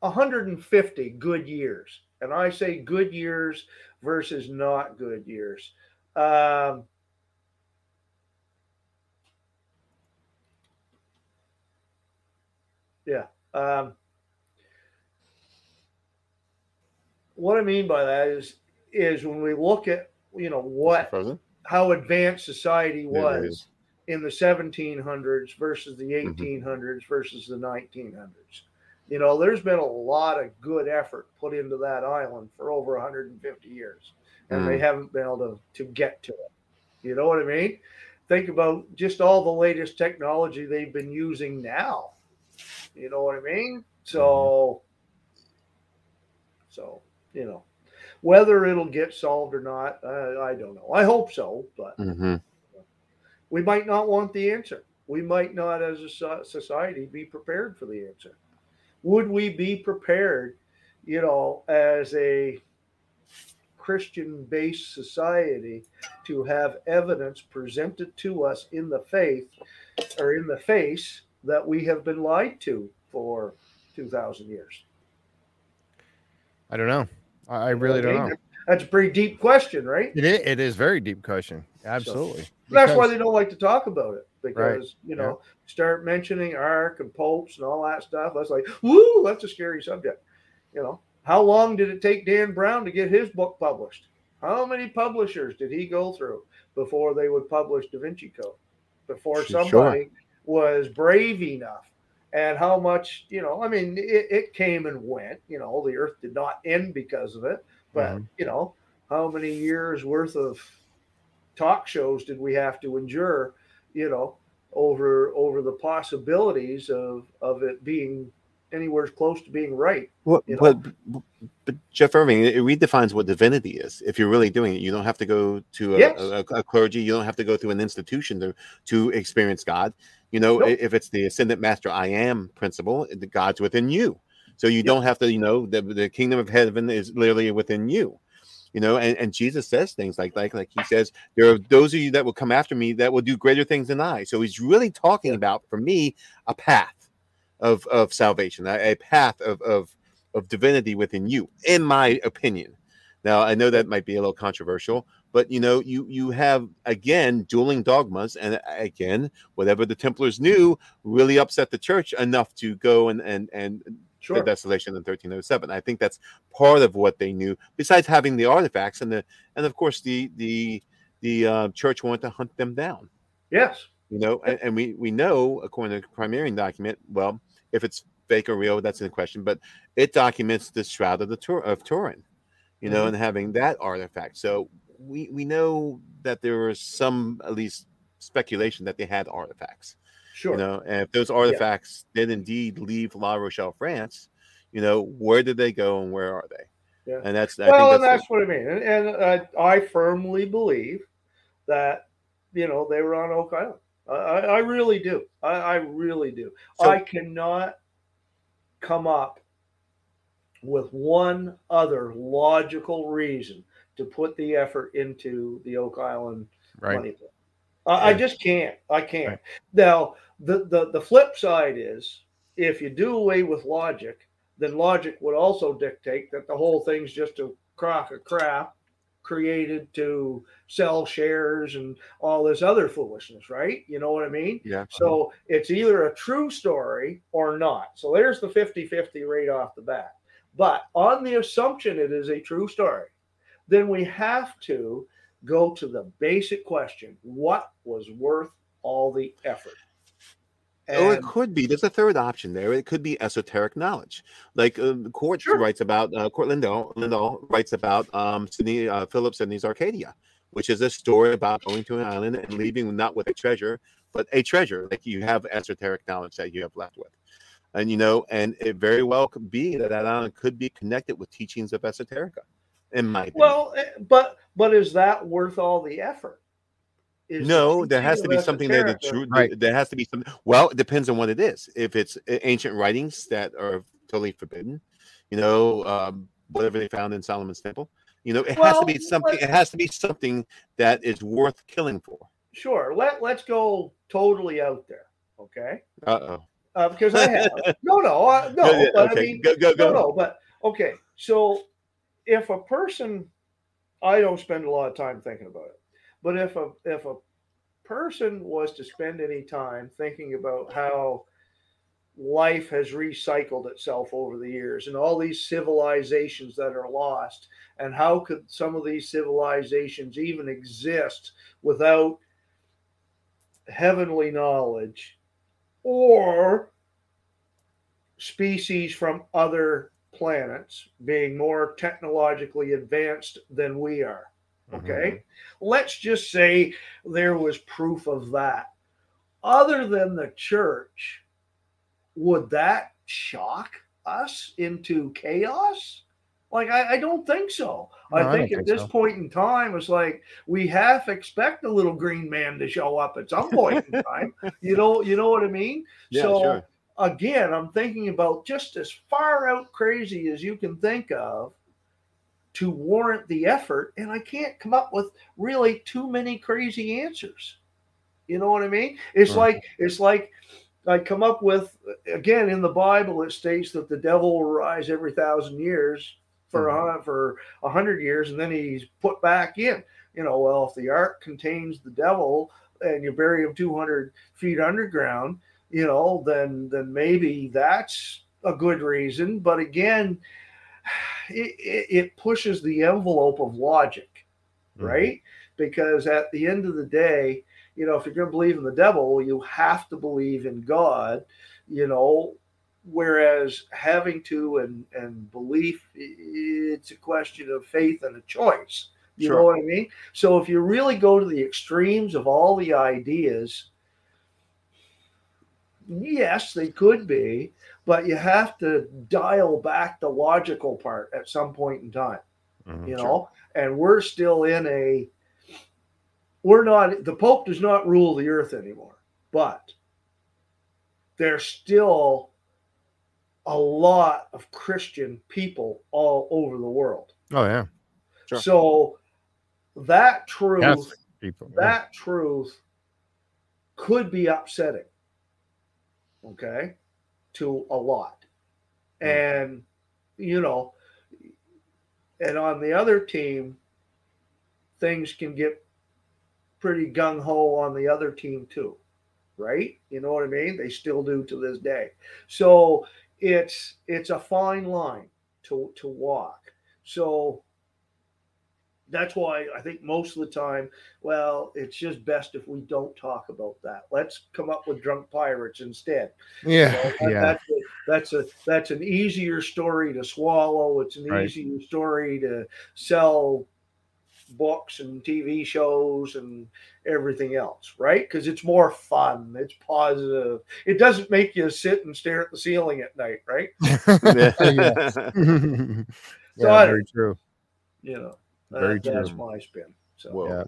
150 good years, and I say good years versus not good years. Um, yeah. Um, what I mean by that is is when we look at you know what Frozen? how advanced society was in the 1700s versus the Mm-hmm. 1800s versus the 1900s. You know, there's been a lot of good effort put into that island for over 150 years, and they Mm. haven't been able to, to get to it. You know what I mean? Think about just all the latest technology they've been using now. You know what I mean? So, so you know, whether it'll get solved or not, uh, I don't know. I hope so, but mm-hmm. We might not want the answer. We might not, as a society, be prepared for the answer. Would we be prepared, you know, as a Christian based society to have evidence presented to us in the faith or in the face that we have been lied to for 2,000 years? I don't know. I really don't know. That's a pretty deep question, right? It is, it is very deep question. Absolutely. So, that's why they don't like to talk about it because Right. you know Yeah. start mentioning ark and popes and all that stuff. That's like, woo, that's a scary subject. You know, how long did it take Dan Brown to get his book published? How many publishers did he go through before they would publish Da Vinci Code? Before Sure. somebody was brave enough. And how much, you know, I mean, it, it came and went. You know, the earth did not end because of it. But, Mhm. you know, how many years worth of talk shows did we have to endure, you know, over over the possibilities of of it being anywhere close to being right. What, you know? but, but Jeff Irving, it redefines what divinity is. If you're really doing it, you don't have to go to a, Yes. a, a clergy. You don't have to go through an institution to to experience God. You know, Nope. if it's the ascendant master I am principle, the God's within you. So you don't have to, you know, the, the kingdom of heaven is literally within you. You know, and, and Jesus says things like like like he says, there are those of you that will come after me that will do greater things than I. So he's really talking about for me a path of of salvation, a, a path of of of divinity within you, in my opinion. Now I know that might be a little controversial, but you know, you you have again dueling dogmas, and again, whatever the Templars knew really upset the church enough to go and and and Sure. the desolation in 1307. I think that's part of what they knew. Besides having the artifacts and the and of course the the the uh, church wanted to hunt them down Yes. you know and, and we we know according to the Primarian document well if it's fake or real that's in question but it documents the shroud of the Tur- of turin you know Mhm. and having that artifact so we we know that there was some at least speculation that they had artifacts Sure. you know and if those artifacts did indeed leave la rochelle france you know where did they go and where are they Yeah. and that's i well, think and that's, that's what I mean. And, and uh, I firmly believe that you know they were on Oak Island. I, I I really do. I, I really do. So- I cannot come up with one other logical reason to put the effort into the Oak Island Right. money pit. I, I just can't. I can't. Right. Now, the, the the flip side is if you do away with logic, then logic would also dictate that the whole thing's just a crock of crap created to sell shares and all this other foolishness, right? You know what I mean? yeah So it's either a true story or not. So there's the 50 50 right off the bat. But on the assumption it is a true story, then we have to go to the basic question what was worth all the effort? Oh, it could be. There's a third option there. It could be esoteric knowledge, like um, Court Sure. writes about. Uh, Court Lindahl, Lindahl writes about um, Sidney uh, Philip Sidney's Arcadia, which is a story about going to an island and leaving not with a treasure, but a treasure. Like you have esoteric knowledge that you have left with, and you know, and it very well could be that that island could be connected with teachings of esoterica. In my opinion. well, eh, but but is that worth all the effort? Is no, there has to be something there that esoterica- true. Right. There has to be something. Well, it depends on what it is. If it's ancient writings that are totally forbidden, you know, um, whatever they found in Solomon's temple, you know, it has to be something. It has to be something that is worth killing for. Sure. Let let's go totally out there. Okay. Uh oh. uh, because I have. <laughs> no, no, uh, no. Yeah, but I okay, mean, go- go- no, go. no. But okay, so if a person, I don't spend a lot of time thinking about it, but if a if a person was to spend any time thinking about how life has recycled itself over the years and all these civilizations that are lost and how could some of these civilizations even exist without heavenly knowledge or species from other planets being more technologically advanced than we are. Mm-hmm. Okay. Let's just say there was proof of that. Other than the church, would that shock us into chaos? Like I, I don't think so. No, I I think at think this so. point in time, it's like we half expect the little green man to show up at some point in <laughs> time. You know, you know what I mean? Yeah, so sure. Again, I'm thinking about just as far out crazy as you can think of to warrant the effort, and I can't come up with really too many crazy answers. You know what I mean? It's Mhm. like it's like I come up with again in the Bible. It states that the devil will rise every thousand years for a hun- for a hundred years, and then he's put back in. You know, well, if the ark contains the devil and you bury him two hundred feet underground, you know, then then maybe that's a good reason. But again, it, it, pushes the envelope of logic, Mhm. right? Because at the end of the day, you know, if you're going to believe in the devil, you have to believe in God, you know. Whereas having to and and belief, it's a question of faith and a choice. You know what I mean? So if you really go to the extremes of all the ideas, yes, they could be, but you have to dial back the logical part at some point in time Mhm, you sure. know and we're still in a we're not the pope does not rule the earth anymore but there's still a lot of christian people all over the world Oh yeah, Sure. so that truth Catholic people. yeah. that truth could be upsetting okay to a lot. Hmm. And you know and on the other team things can get pretty gung-ho on the other team too right? You know what i mean? They still do to this day. So it's it's a fine line to to walk. So that's why I think most of the time, well, it's just best if we don't talk about that. Let's come up with drunk pirates instead. Yeah, know, that- yeah. That's a, that's a that's an easier story to swallow. It's an Right. easier story to sell books and TV shows and everything else, right? Because it's more fun. It's positive. It doesn't make you sit and stare at the ceiling at night, right? <laughs> yeah, <laughs> <laughs> So yeah very true. You know, Very that- that's true. my spin. So Whoa. Yeah.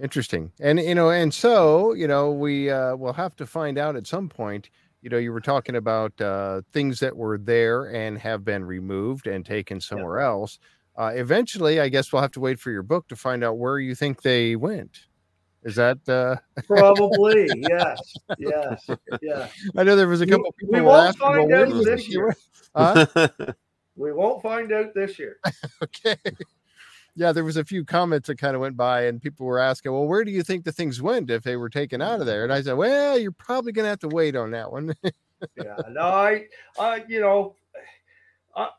Interesting. And you know, and so, you know, we uh will have to find out at some point, you know, you were talking about uh things that were there and have been removed and taken somewhere else. Uh eventually, I guess we'll have to wait for your book to find out where you think they went. Is that uh probably <laughs> yes, yes, yeah. I know there was a couple of people we won't asking, find where out this think year. Huh? <laughs> We won't find out this year. <laughs> okay. Yeah, there was a few comments that kind of went by, and people were asking, "Well, where do you think the things went if they were taken out of there?" And I said, "Well, you're probably going to have to wait on that one." yeah, no, I, I, you know, I,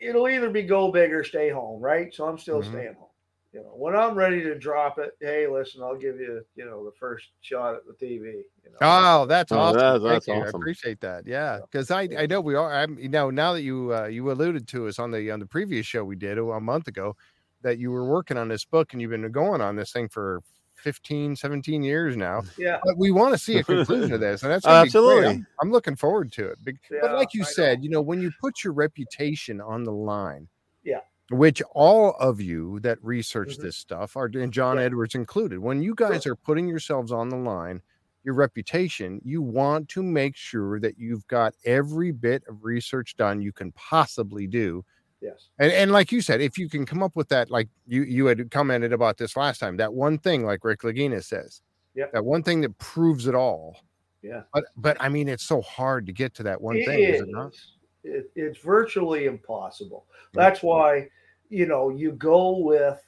it'll either be go big or stay home, right? So I'm still Mhm. staying home. You know, when I'm ready to drop it, hey, listen, I'll give you, you know, the first shot at the TV. You know, Oh, that's Oh, awesome! that's- Thank that's you. I appreciate that. Yeah, because I I know we are. I'm you know now that you uh, you alluded to us on the on the previous show we did a month ago that you were working on this book and you've been going on this thing for 15 17 years now yeah, but we want to see a conclusion to <laughs> this and that's gonna be great. Absolutely. I'm, I'm looking forward to it but Yeah, like you I said know. you know when you put your reputation on the line Yeah. which all of you that research Mhm. this stuff are and john Yeah. edwards included when you guys are putting yourselves on the line your reputation you want to make sure that you've got every bit of research done you can possibly do yes, and, and like you said, if you can come up with that, like you you had commented about this last time, that one thing, like Rick Lagina says, yeah, that one thing that proves it all. yeah. But but I mean, it's so hard to get to that one It thing, is it not? is. It, it's virtually impossible. That's why, you know, you go with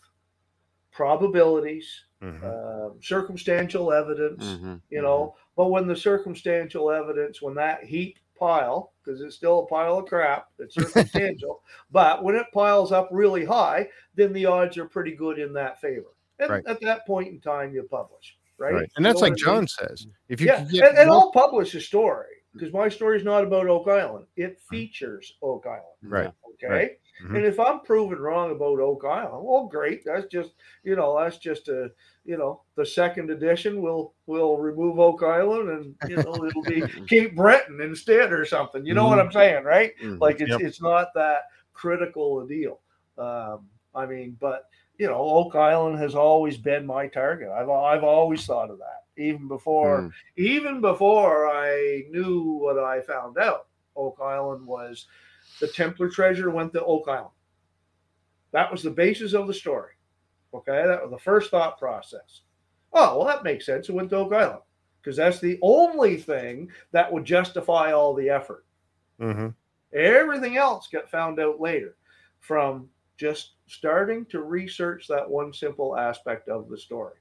probabilities, Mhm. um, circumstantial evidence, Mhm, you know. But when the circumstantial evidence, when that heap pile, because it's still a pile of crap, it's circumstantial, <laughs> but when it piles up really high, then the odds are pretty good in that favor. And Right. at that point in time, you publish, right? Right. And You that's know like what I mean? John says. If you yeah, can get and, and one- I'll publish a story because my story is not about Oak Island. It features Oak Island. Right. Okay. Right. Mhm. And if I'm proven wrong about Oak Island, well, great. That's just you know that's just a you know the second edition. We'll we'll remove Oak Island and you know <laughs> it'll be Cape Breton instead or something. You know what I'm saying, right? Mhm. Like it's Yep. it's not that critical a deal. Um, I mean, but you know, Oak Island has always been my target. I've I've always thought of that, even before Mm. even before I knew what I found out. Oak Island was the Templar treasure went to Oak Island. That was the basis of the story. Okay, that was the first thought process. Oh, well, that makes sense. It went to Oak Island because that's the only thing that would justify all the effort. Mm-hmm. Everything else got found out later from just starting to research that one simple aspect of the story,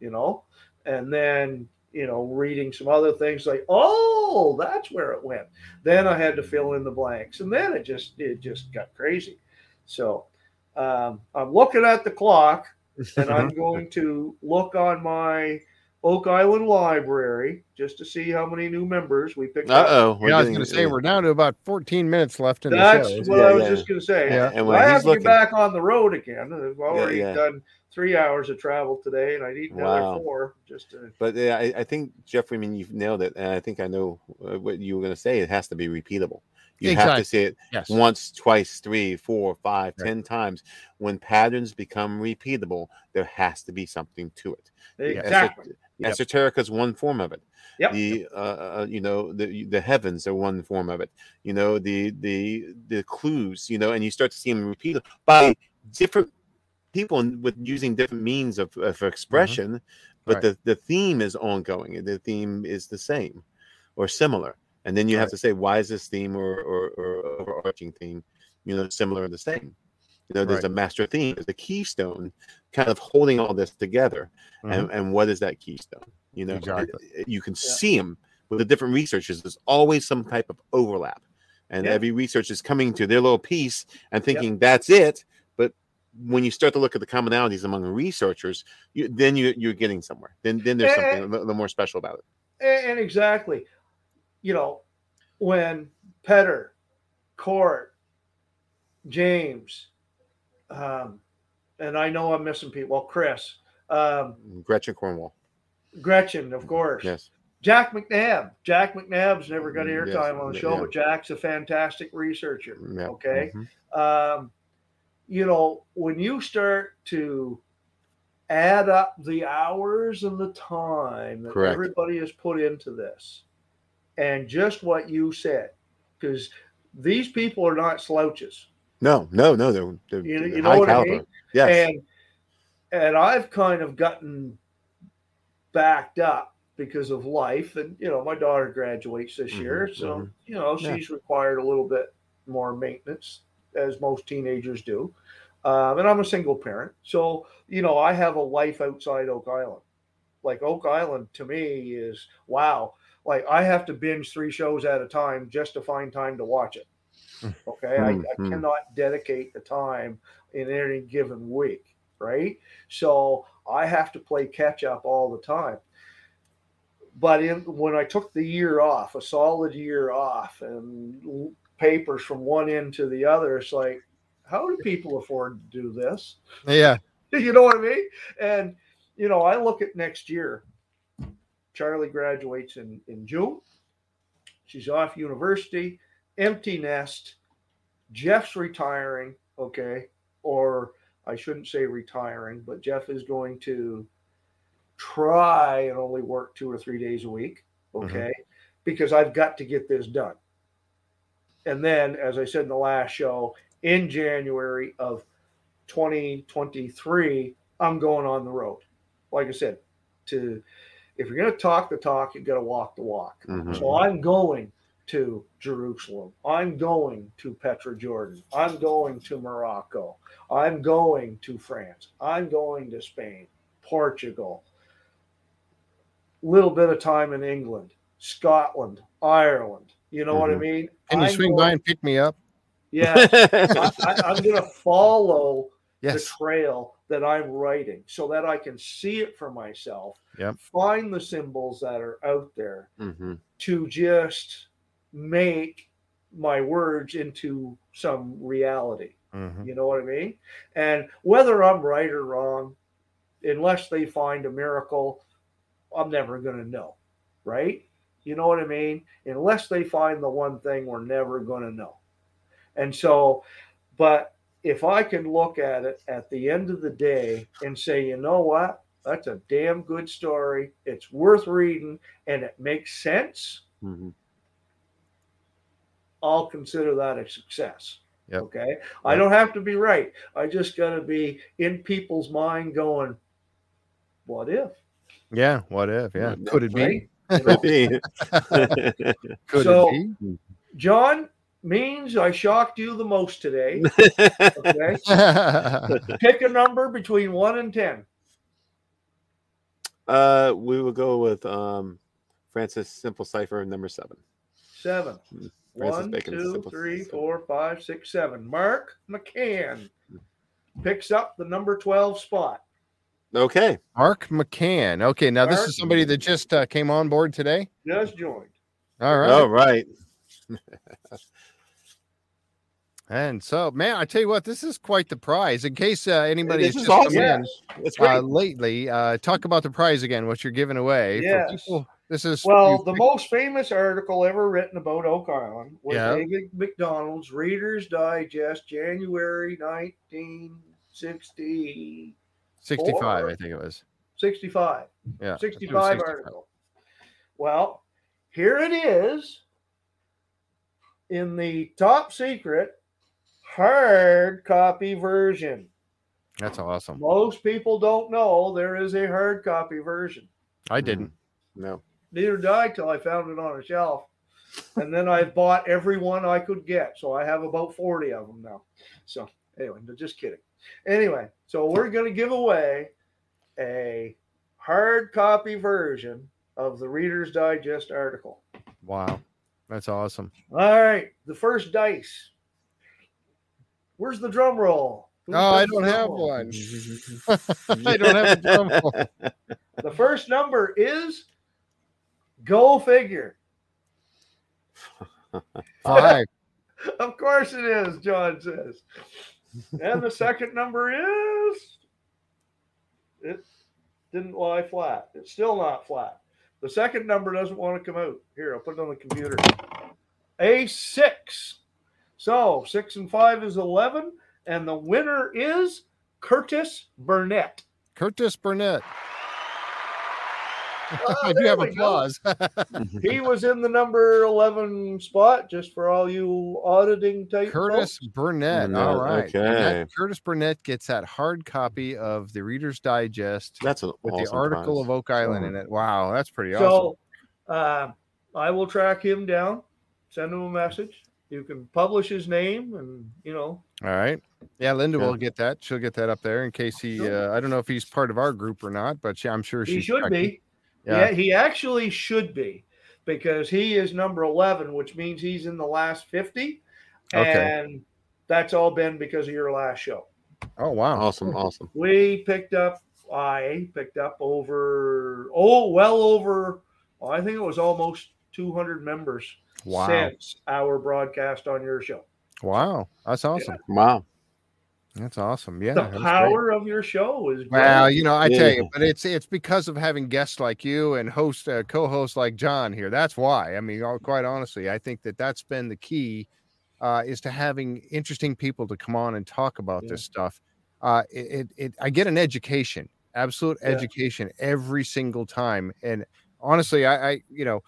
you know, and then, you know, reading some other things like, oh, that's where it went. Then I had to fill in the blanks, and then it just it just got crazy. So um, I'm looking at the clock, and I'm <laughs> going to look on my Oak Island Library just to see how many new members we picked Uh up. oh. Yeah, I was going to say we're down to about 14 minutes left in the show. That's what Yeah, I was yeah. just going to say. Yeah. And Well, when I have to looking, get back on the road again. I've already yeah. done three hours of travel today, and I need another Wow. four just to. but yeah, I, I think Jeffrey, I mean, you've nailed it, and I think I know uh, what you were going to say. It has to be repeatable. You have to say it Yes. once, twice, three, four, five, Right. ten times. When patterns become repeatable, there has to be something to it. Exactly. Yep. Esoterica is one form of it. Yep. The uh, uh, you know the the heavens are one form of it. You know the the the clues. You know, and you start to see them repeated by different people with using different means of, of expression, but Mm-hmm. Right. the the theme is ongoing. and The theme is the same or similar. And then you have to say why is this theme or, or, or overarching theme, you know, similar or the same. You know, there's Right. a master theme, there's a keystone, kind of holding all this together and, and what is that keystone you know Mm-hmm. Exactly. it- you can Yeah. see them with the different researchers there's always some type of overlap and Yeah. every researcher is coming to their little piece and thinking that's it but when you start to look at the commonalities among researchers you, then you, you're getting somewhere then then there's Eh, something a little more special about it And, and exactly, you know, when Petter, Court, James, um, and I know I'm missing people. Well, Chris, um, gretchen cornwall Gretchen, of course. yes Jack McNabb. Jack McNabb's never got Mm, yes, airtime on the show, yeah. but Jack's a fantastic researcher. yeah. Okay. mhm. um, you know, when you start to add up the hours and the time that Correct. everybody has put into this, and just what you said, because these people are not slouches, no no no they're, they're, You- you know high what I caliber mean? yes and and I've kind of gotten backed up because of life, and you know, my daughter graduates this Mhm, year, so mhm. you know, Yeah. she's required a little bit more maintenance, as most teenagers do. Um, and I'm a single parent, so you know, I have a life outside Oak Island. Like Oak Island to me is wow. Like I have to binge three shows at a time just to find time to watch it. <laughs> Okay, I, I Mhm. cannot dedicate the time in any given week, right? So I have to play catch up all the time. But in when I took the year off, a solid year off, and papers from one end to the other, it's like, how do people afford to do this? Yeah. <laughs> you know what I mean? And you know, I look at next year. Charlie graduates in in June. She's off university, empty nest. Jeff's retiring, okay, or I shouldn't say retiring, but Jeff is going to try and only work two or three days a week, mm-hmm. okay, because I've got to get this done. And then, as I said in the last show, in January of 2023, I'm going on the road. Like I said, to if you're going to talk the talk, you've got to walk the walk. Mhm. So I'm going to Jerusalem. I'm going to Petra, Jordan. I'm going to Morocco. I'm going to France. I'm going to Spain, Portugal. Little bit of time in England, Scotland, Ireland. You know what I Mhm. mean? Can you I'm swing going- by and pick me up? Yeah, <laughs> I, I'm going to follow the trail that I'm writing so that I can see it for myself. Yep. Find the symbols that are out there Mhm. to just make my words into some reality. Mhm. You know what I mean? And whether I'm right or wrong, unless they find a miracle, I'm never going to know. Right? You know what I mean? Unless they find the one thing, we're never going to know. And so But if I can look at it at the end of the day and say, you know what, that's a damn good story. It's worth reading and it makes sense. Mhm. I'll consider that a success. Yep. Okay. I don't have to be right. I just got to be in people's mind going, what if? Yeah. What if? Yeah. Yeah, Could it be? Right? You <laughs> know? Could So- it John means I shocked you the most today. Okay. <laughs> Pick a number between one and 10. uh, we will go with um, Francis Simple Cipher number seven. Seven. Francis One, Bacon's two, Simple three, Cipher. four, five, six, seven. Mark McCann picks up the number 12 spot. Okay. Mark McCann. Okay. Now this Mark- is somebody that just uh, came on board today. Just joined. All right. All right. <laughs> And so, man, I tell you what, this is quite the prize. In case uh, anybody This has is just awesome. come Yeah. in uh, lately, uh, talk about the prize again. What you're giving away? for Yes. people. This is Well, the pick- most famous article ever written about Oak Island was Yeah. David McDonald's Reader's Digest, January 1960, 65, or- I think it was. 65. Yeah, I think it was 65 article. Well, here it is in the top secret hard copy version. That's awesome. Most people don't know there is a hard copy version. I didn't. No. Neither did I till I found it on a shelf. And then I bought every one I could get. So I have about 40 of them now. So anyway, just kidding. Anyway, so we're going to give away a hard copy version of the Reader's Digest article. Wow, that's awesome. All right, the first dice. Where's the drum roll? Who Oh, I don't have roll? one. <laughs> I don't have a drum roll. The first number is go figure. Five. <laughs> Of course it is, John says. And the second number is it didn't lie flat. It's still not flat. The second number doesn't want to come out. Here, I'll put it on the computer. A six. So six and five is 11. And the winner is Curtis Burnett. Curtis Burnett. <laughs> I do have we go. applause. <laughs> He was in the number 11 spot, just for all you auditing type. Curtis folks. Burnett. Burnett, All right. And that- okay. Curtis Burnett gets that hard copy of the Reader's Digest That's an with awesome the article prize. of Oak Island Oh. in it. Wow, that's pretty awesome. So uh, I will track him down, send him a message. You can publish his name, and you know, All right. Yeah, Linda Yeah. will get that. She'll get that up there in case he. Uh, I don't know if he's part of our group or not, but yeah, I'm sure she should checking. be. Yeah. Yeah, he actually should be because he is number 11, which means he's in the last 50. Okay. And that's all been because of your last show. Oh wow. Awesome. Awesome. We picked up, I picked up over, oh, well over, well, I think it was almost 200 members Wow. since our broadcast on your show. Wow. That's awesome. Wow. That's awesome. Yeah. the that's great. power of your show is Well, great. you know, I tell you, but it's it's because of having guests like you and host uh, co-hosts like John here. That's why. I mean, all- quite honestly, I think that that's been the key uh, is to having interesting people to come on and talk about Yeah. this stuff. Uh, it, it, it I get an education, absolute Yeah. education every single time, and honestly, I, I you know.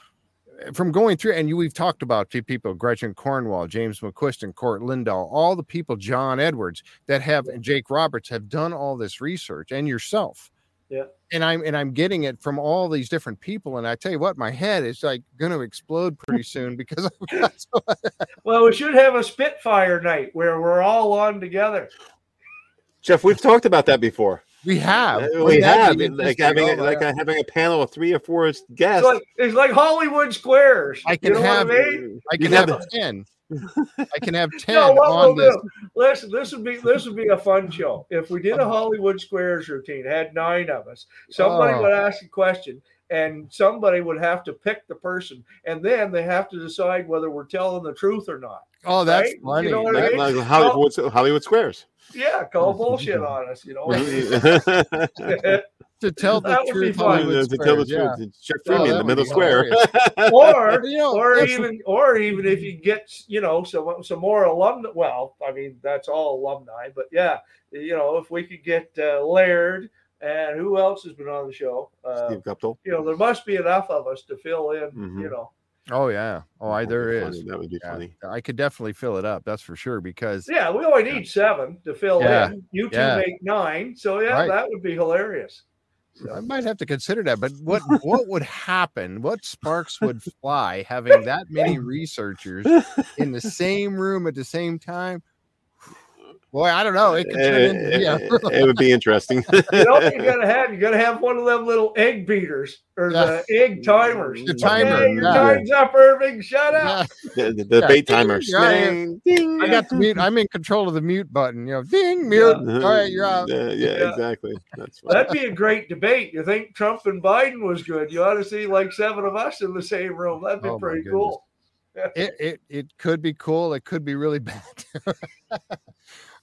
From going through, and you, we've talked about few people, Gretchen Cornwall, James McQuiston, Court Lindahl, all the people, John Edwards, that have and Jake Roberts have done all this research and yourself. Yeah. And I'm and I'm getting it from all these different people. And I tell you what, my head is like gonna explode pretty soon because I've got so Well, we should have a Spitfire night where we're all on together. Jeff, we've talked about that before. We have. Uh, we have even like having oh my like God. uh, having a panel of three or four It's guests. like, it's like Hollywood Squares. I You can know what have I mean? <laughs> I can have have ten. I can have ten No, what on we'll this. do, listen, this would be this would be a fun show. If we did a Hollywood Squares routine, had nine of us, somebody Oh. would ask a question and somebody would have to pick the person, and then they have to decide whether we're telling the truth or not. Oh, that's Right? You funny. know what I mean? like Hollywood, Hollywood Squares. Yeah, call <laughs> bullshit on us, you know. to tell the That would be truth, fun. Hollywood to tell the Squares, truth, Chuck Oh, Freeman in the middle square. <laughs> or You know, or that's- even or even if you get you know some some more alumni well i mean that's all alumni but yeah you know if we could get uh, laird and who else has been on the show uh, Steve Guptill. you know there must be enough of us to fill in Mhm. you know Oh yeah. Oh, I, That would there be is. funny. That would be Yeah, funny. I could definitely fill it up. That's for sure. Because yeah we only need seven to fill Yeah. in you two Yeah. make nine so yeah Right. that would be hilarious I might have to consider that. But what what would happen? What sparks would fly having that many researchers in the <laughs> same room at the same time? Boy, I don't know. It could turn into yeah. Eh, it would be interesting. <laughs> you know what you gotta <laughs> have you gotta have one of them little egg beaters or the egg timers The timer, okay, your yeah. time's up irving shut up Yeah, the, the, the Yeah. bait timer. Yeah, yeah. Ding, ding. I got the mute. I'm in control of the mute button. You know, ding, mute. Uh-huh. All right, you're out. Yeah, yeah, Yeah. exactly. That's fine. That'd be a great debate. You think Trump and Biden was good? You ought to see like seven of us in the same room. That'd be Oh, pretty cool. it, it it could be cool it could be really <laughs> bad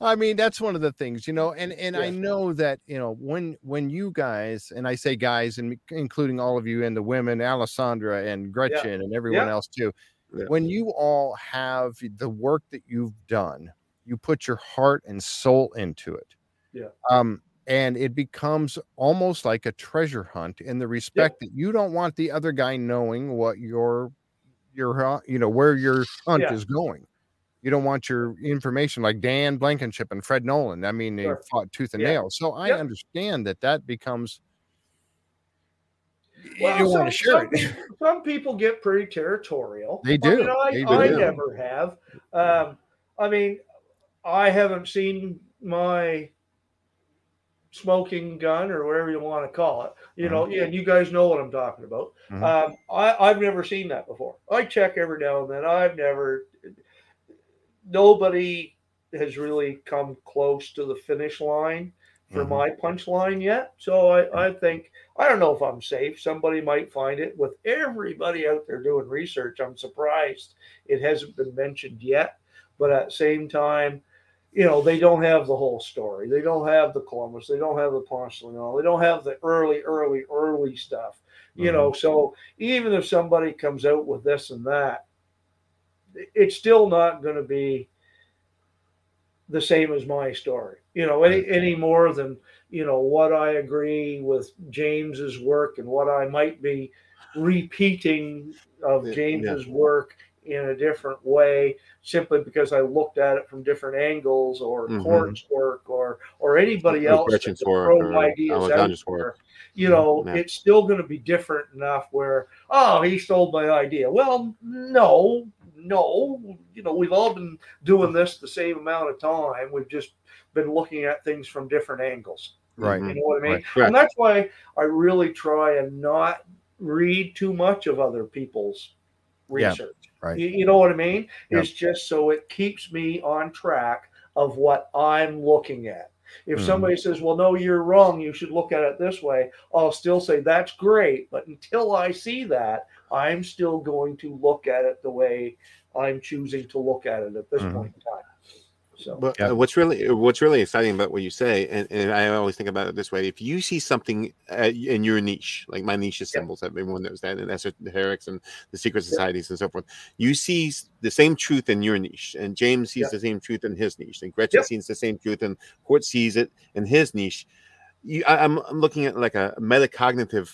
i mean that's one of the things you know and and i know that you know when when you guys and i say guys and including all of you and the women alessandra and gretchen and everyone Yeah. else too Yeah. when you all have the work that you've done you put your heart and soul into it Yeah. um and it becomes almost like a treasure hunt in the respect that you don't want the other guy knowing what your your you know where your hunt Yeah. is going you don't want your information like dan blankenship and fred nolan i mean they Sure. fought tooth and Yeah. nail so i Yep. understand that that becomes Well, you don't some, want to share some it <laughs> some people get pretty territorial. They I, do. mean, I, They I do. never have. Um, I mean, I haven't seen my smoking gun or whatever you want to call it. You know, yeah, and you guys know what I'm talking about. Mhm. Um, I, I've never seen that before. I check every now and then. I've never. Nobody has really come close to the finish line for Mhm. my punchline yet. So I, I think I don't know if I'm safe. Somebody might find it. With everybody out there doing research, I'm surprised it hasn't been mentioned yet. But at the same time, you know, they don't have the whole story. They don't have the Columbus. They don't have the Ponce de Leon. They don't have the early, early, early stuff. You know, so even if somebody comes out with this and that, it's still not going to be the same as my story. You know, any any more than you know what I agree with James's work and what I might be repeating of Yeah, James's work in a different way simply because I looked at it from different angles or Mhm. Court's work or or anybody Or else that's ideas out there. work. You know, Yeah. it's still going to be different enough where oh he stole my idea. Well, no, no, you know we've all been doing this the same amount of time. We've just been looking at things from different angles. right. You know what I mean? Right. And that's why I really try and not read too much of other people's Yeah, research. right. You, you know what I mean? Yeah. It's just so it keeps me on track of what I'm looking at. If Mhm. somebody says, well, no, you're wrong, you should look at it this way, I'll still say, that's great. But until I see that, I'm still going to look at it the way I'm choosing to look at it at this Mhm. point in time. So, But Yeah. what's really what's really exciting about what you say, and, and I always think about it this way: if you see something uh, in your niche, like my niche is Yeah. symbols, everyone knows that, and esoterics and the secret societies and so forth, you see the same truth in your niche, and James sees Yeah. the same truth in his niche, and Gretchen Yep. sees the same truth, and Court sees it in his niche. You, I, I'm, I'm looking at like a metacognitive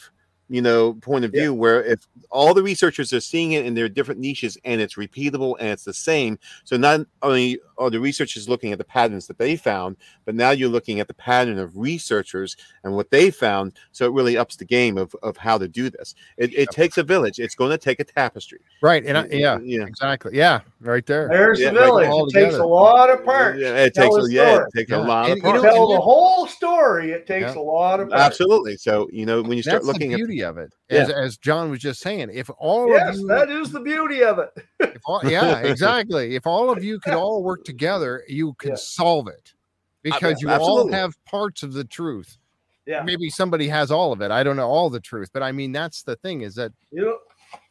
you know point of Yeah. view where if all the researchers are seeing it in their different niches and it's repeatable and it's the same so not only are the researchers looking at the patterns that they found but now you're looking at the pattern of researchers and what they found so it really ups the game of, of how to do this it, it takes a village it's going to take a tapestry right and I, yeah yeah exactly yeah right there there's Yeah, the like village. all it takes together. a lot of parts. yeah it takes a a, yeah, it takes Yeah. a lot And of you know, tell the whole story, it takes Yeah. a lot of parts. absolutely so you know when you start that's looking the at beauty of it Yeah. as, as john was just saying if all Yes, of you that is the beauty of it. if all, yeah <laughs> exactly if all of you could all work together you could Yeah. solve it because you all have parts of the truth Yeah. maybe somebody has all of it i don't know all the truth but i mean that's the thing is that You know,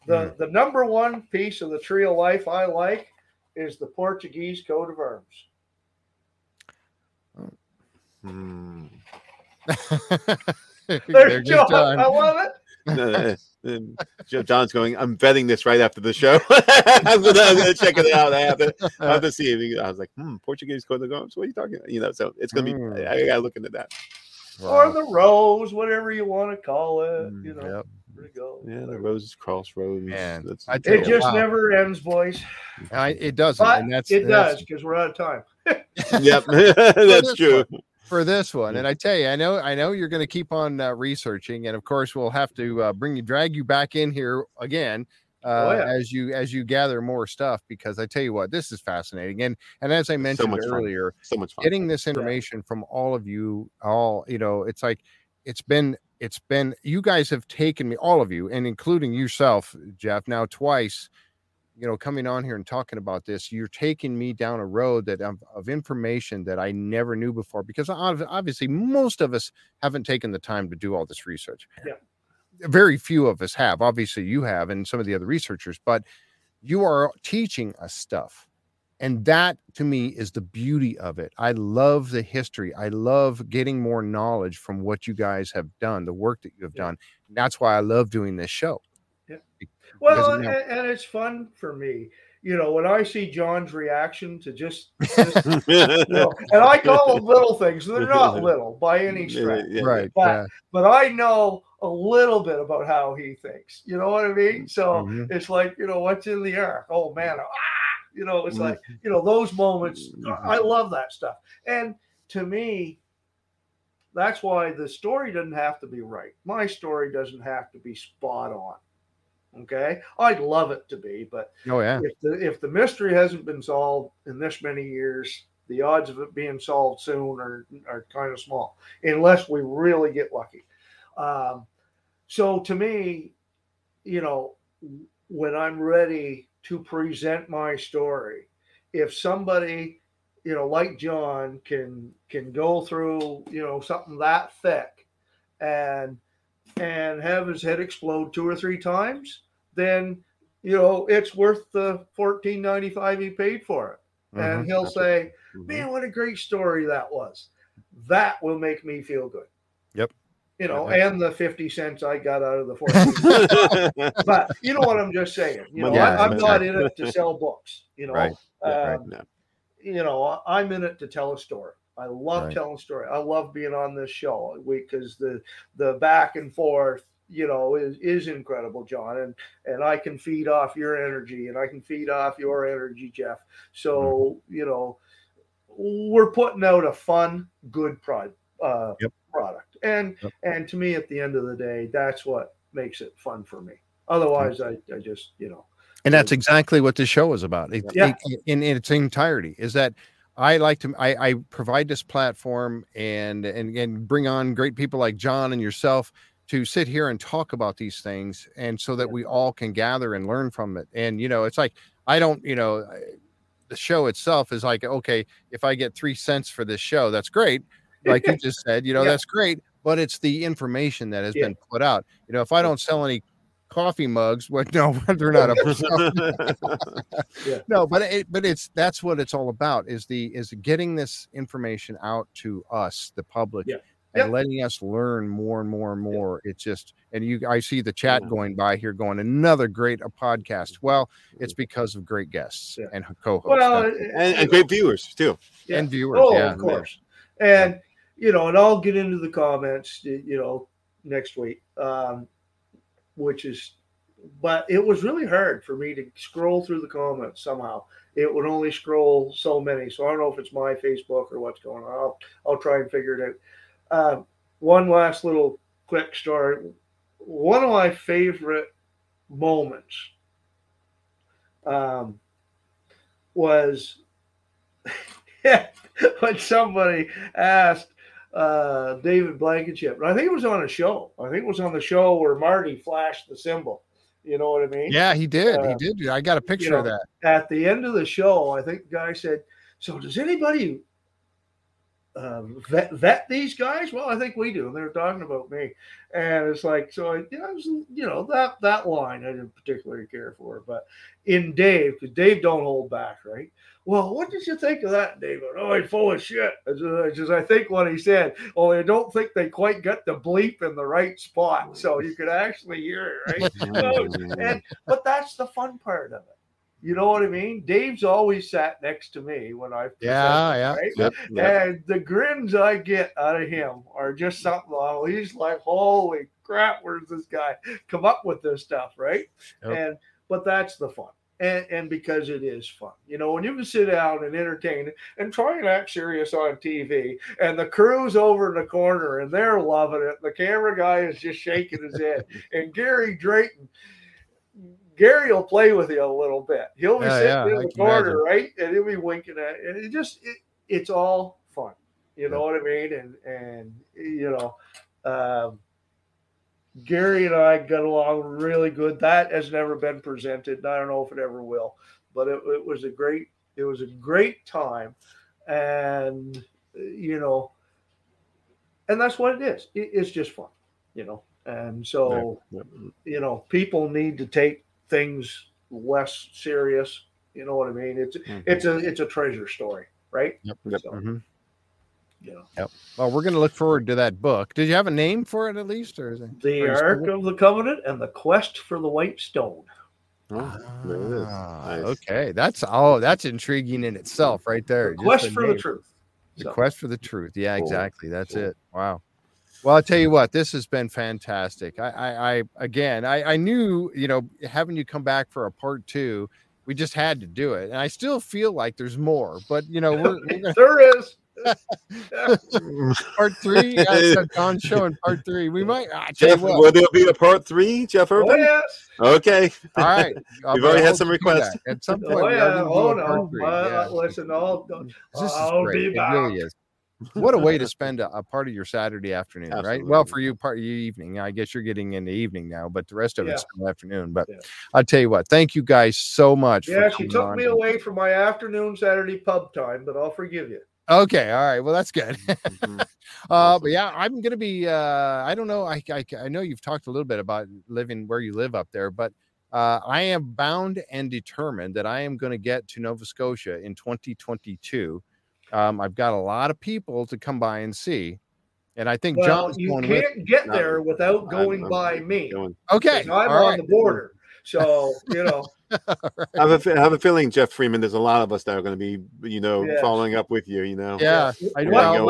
the, the number one piece of the tree of life I like is the Portuguese coat of arms. Hmm. <laughs> There <laughs> There's goes John. John. I love it. <laughs> John's going. I'm vetting this right after the show. <laughs> I'm, gonna, check it out. I have to. I have to see. If he, I was like, hmm, Portuguese coat of arms. What are you talking about? You know, so it's gonna be. Mm. I, I gotta look into that. Or the rose, whatever you want to call it. Mm, You know, Yep. there you go. Yeah, the roses crossroads. Man, That's, I It just wow. never ends, boys. I, it doesn't, But and that's it that's- does because we're out of time. yep, that's true. For this one. And I tell you, I know, I know you're going to keep on uh, researching, and of course, we'll have to uh, bring you, drag you back in here again uh, Oh, yeah. as you as you gather more stuff. Because I tell you what, this is fascinating, and and as I mentioned So much fun. earlier, So much fun. getting this information from all of you, all you know, it's like it's been it's been you guys have taken me, all of you, and including yourself, Jeff, now twice you know, coming on here and talking about this, you're taking me down a road that of, of information that I never knew before because obviously most of us haven't taken the time to do all this research. Yeah. Very few of us have. Obviously, you have, and some of the other researchers, but you are teaching us stuff. And that to me is the beauty of it. I love the history. I love getting more knowledge from what you guys have done, the work that you have Yeah. done. That's why I love doing this show. Yeah. Well, and, and it's fun for me. You know, when I see John's reaction to just, <laughs> just you know, and I call them little things. They're <laughs> not little by any stretch, Yeah, right. But- yeah. but I know a little bit about how he thinks. You know what I mean? So Mhm. it's like, you know, what's in the air? Oh man, ah! you know, it's Mhm. like, you know, those moments. Mhm. I love that stuff. And to me, that's why the story doesn't have to be right. My story doesn't have to be spot on. Okay, I'd love it to be, but Oh yeah. if the if the mystery hasn't been solved in this many years, the odds of it being solved soon are are kind of small, unless we really get lucky. Um, so to me, you know, when I'm ready to present my story, if somebody, you know, like John can can go through, you know, something that thick and and have his head explode two or three times, then you know it's worth the fourteen ninety five he paid for it. Mhm. And he'll That's say, Mhm. "Man, what a great story that was." That will make me feel good. Yep. You know, Yeah. and the fifty cents I got out of the fourteen. <laughs> but you know what I'm just saying. You know, Yeah, I, I'm not in it to sell books. You know, Right. Yeah, Um, no. you know, I'm in it to tell a story. I love Right. telling story. I love being on this show because the the back and forth, you know, is is incredible, John. And and I can feed off your energy, and I can feed off your energy, Jeff. So you know, we're putting out a fun, good product. Uh, Yep. Product, and Yep. and to me, at the end of the day, that's what makes it fun for me. Otherwise, I, I just you know, and that's exactly what this show is about it, Yeah. it- in, in its entirety is that i like to I, I provide this platform and and and bring on great people like john and yourself to sit here and talk about these things and so that we all can gather and learn from it and you know it's like i don't you know the show itself is like okay if i get three cents for this show that's great like you <laughs> just said you know Yeah. that's great but it's the information that has Yeah. been put out you know if i don't sell any coffee mugs <laughs> what no they're not <laughs> for sale. no but it but it's that's what it's all about is the is getting this information out to us the public Yeah. And Yeah. letting us learn more and more and more it's just and you i see the chat Yeah. going by here going another great uh, podcast well it's because of great guests Yeah. and co-hosts well, That's- it- and, and great viewers too. yeah. and viewers Oh, yeah of course. And you know, and I'll get into the comments, you know, next week, um, which is, but it was really hard for me to scroll through the comments somehow. It would only scroll so many, so I don't know if it's my Facebook or what's going on. I'll I'll try and figure it out. Um, one last little quick story. One of my favorite moments um, was <laughs> when somebody asked uh, David Blankenship, and I think it was on a show. I think it was on the show where Marty flashed the symbol. You know what I mean? yeah he did he Uh, did i got a picture of know, that At the end of the show, I think the guy said, "So does anybody uh, vet, vet these guys? Well, I think we do. And They're talking about me, and it's like so. I, you know, was, you know that that line I didn't particularly care for, but in Dave, because Dave don't hold back, right? Well, what did you think of that, David? Oh, he's full of shit. Just, I think what he said. Only I don't think they quite got the bleep in the right spot, so you could actually hear it, right? <laughs> and but that's the fun part of it. You know what I mean? Dave's always sat next to me when I yeah yeah right? yep, yep. and the grins I get out of him are just something. Oh, he's like, holy crap, where's this guy come up with this stuff, right? Yep. And but that's the fun. And, and because it is fun, you know, when you can sit down and entertain and try and act serious on TV, and the crew's over in the corner and they're loving it. The camera guy is just shaking his head, and Gary Drayton, Gary will play with you a little bit. He'll be yeah, sitting yeah, in the corner, imagine. right? And he'll be winking at and it just it, it's all fun. You know what I mean? And and you know, um, Gary and I got along really good. That has never been presented, and I don't know if it ever will. But it, it was a great it was a great time, and you know, and that's what it is. It, it's just fun, you know. And so, you know, people need to take things less serious. You know what I mean? It's mm-hmm. it's a it's a treasure story, right? Yep. yep. So, mm-hmm. Yeah. Yep. Well, we're going to look forward to that book. Did you have a name for it at least, or is it the Ark of the Covenant and the Quest for the White Stone? Oh, ah, nice. Okay, that's oh, that's intriguing in itself, right there. The quest the for name. the truth. The so. quest for the truth. Yeah, cool. exactly. That's cool. it. Wow. Well, I'll tell you what, this has been fantastic. I, I, I again, I, I knew, you know, having you come back for a part two, we just had to do it, and I still feel like there's more. But you know, we're, we're gonna... there is. <laughs> part three, <laughs> yeah, Don show in part three. We might. Ah, Jeff, will there be a part three, Jeff Urban? Oh, yes. Okay. All right. <laughs> We've already had some requests. At some point. Oh, yeah. Oh, no. Uh, yeah. Listen, I'll, I'll be back. It really is what a way to <laughs> spend a, a, part of your Saturday afternoon, Absolutely. right? Well, for you, part of your evening. I guess you're getting in the evening now, but the rest of yeah. it's still afternoon. But yeah. I'll tell you what, thank you guys so much. Yeah, she took me away from my afternoon Saturday pub time, but I'll forgive you. Okay, all right. Well, that's good. mm-hmm. <laughs> uh, but yeah, I'm gonna be. Uh, I don't know. I, I I know you've talked a little bit about living where you live up there, but uh, I am bound and determined that I am going to get to Nova Scotia in 2022 um, I've got a lot of people to come by and see. And I think well, John's you can't with, get there without going I'm, by me. Going. Okay, I'm on right. the border, so you know. <laughs> right. I, have a, I have a feeling, Jeff Freeman. There's a lot of us that are going to be, you know, yes. following up with you. You know. Yeah, I know.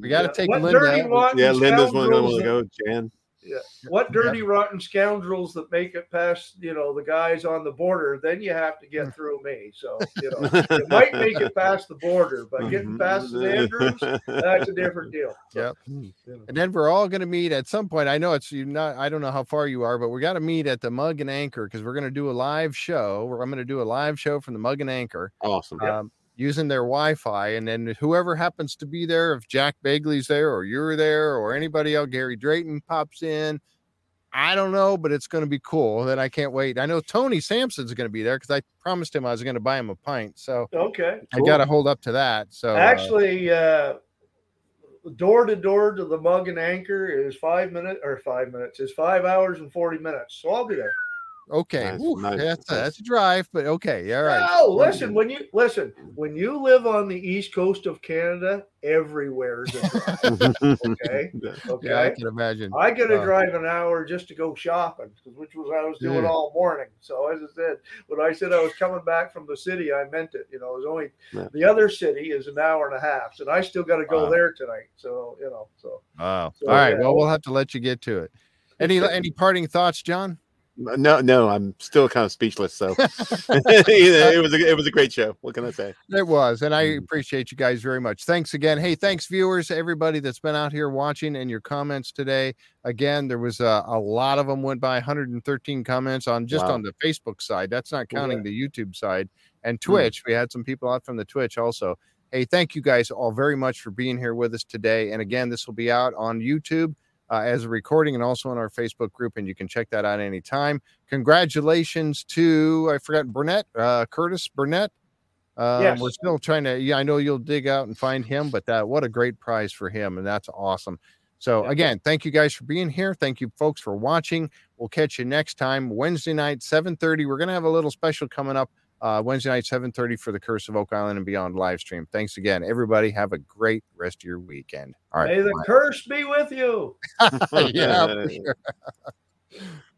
we got to take what Linda. Yeah, Linda's one going to go. Jan. Yeah. What dirty, yeah. rotten scoundrels that make it past, you know, the guys on the border, then you have to get hmm. through me. So, you know, <laughs> you might make it past the border, but getting past the Andrews, that's a different deal. <laughs> Yep. Hmm. And then we're all going to meet at some point. I know it's you not, I don't know how far you are, but we got to meet at the Mug and Anchor because we're going to do a live show. I'm going to do a live show from the Mug and Anchor. Awesome. Um, using their Wi-Fi, and then whoever happens to be there, if Jack Begley's there, or you're there, or anybody else, Gary Drayton pops in. I don't know, but it's going to be cool. That I can't wait. I know Tony Sampson's going to be there because I promised him I was going to buy him a pint. So okay, cool. I got to hold up to that. So actually, uh, door to door to the mug and anchor is five minutes or five minutes is five hours and forty minutes. So I'll be there. Okay, nice, Ooh, nice. That's, a, that's a drive, but okay, all right. Oh, listen, when you listen, when you live on the east coast of Canada, everywhere is a drive. <laughs> okay, <laughs> okay. Yeah, I can imagine. I get to uh, drive an hour just to go shopping, which was I was doing yeah. all morning. So as I said, when I said I was coming back from the city, I meant it. You know, it was only yeah. the other city is an hour and a half, and I still got to go wow. there tonight. So you know, so wow. So, all right, yeah. well, we'll have to let you get to it. Any any parting thoughts, John? No, no, I'm still kind of speechless. So <laughs> <laughs> it was a, it was a great show. What can I say? It was, and I mm. appreciate you guys very much. Thanks again. Hey, thanks viewers, everybody that's been out here watching, and your comments today. Again, there was a, a lot of them went by 113 comments on just wow. on the Facebook side. That's not counting yeah. the YouTube side and mm. Twitch. Mm. We had some people out from the Twitch also. Hey, thank you guys all very much for being here with us today. And again, this will be out on YouTube uh, as a recording and also on our Facebook group, and you can check that out anytime. Congratulations to I forgot Burnett, uh, Curtis Burnett. Um, Yes. We're still trying to. Yeah, I know you'll dig out and find him, but that what a great prize for him, and that's awesome. So Yeah. again, thank you guys for being here. Thank you, folks, for watching. We'll catch you next time Wednesday night, seven thirty. We're gonna have a little special coming up uh, Wednesday night, seven thirty for the Curse of Oak Island and Beyond live stream. Thanks again, everybody. Have a great rest of your weekend. All right. May the curse be with you. <laughs> yeah, for sure. <laughs>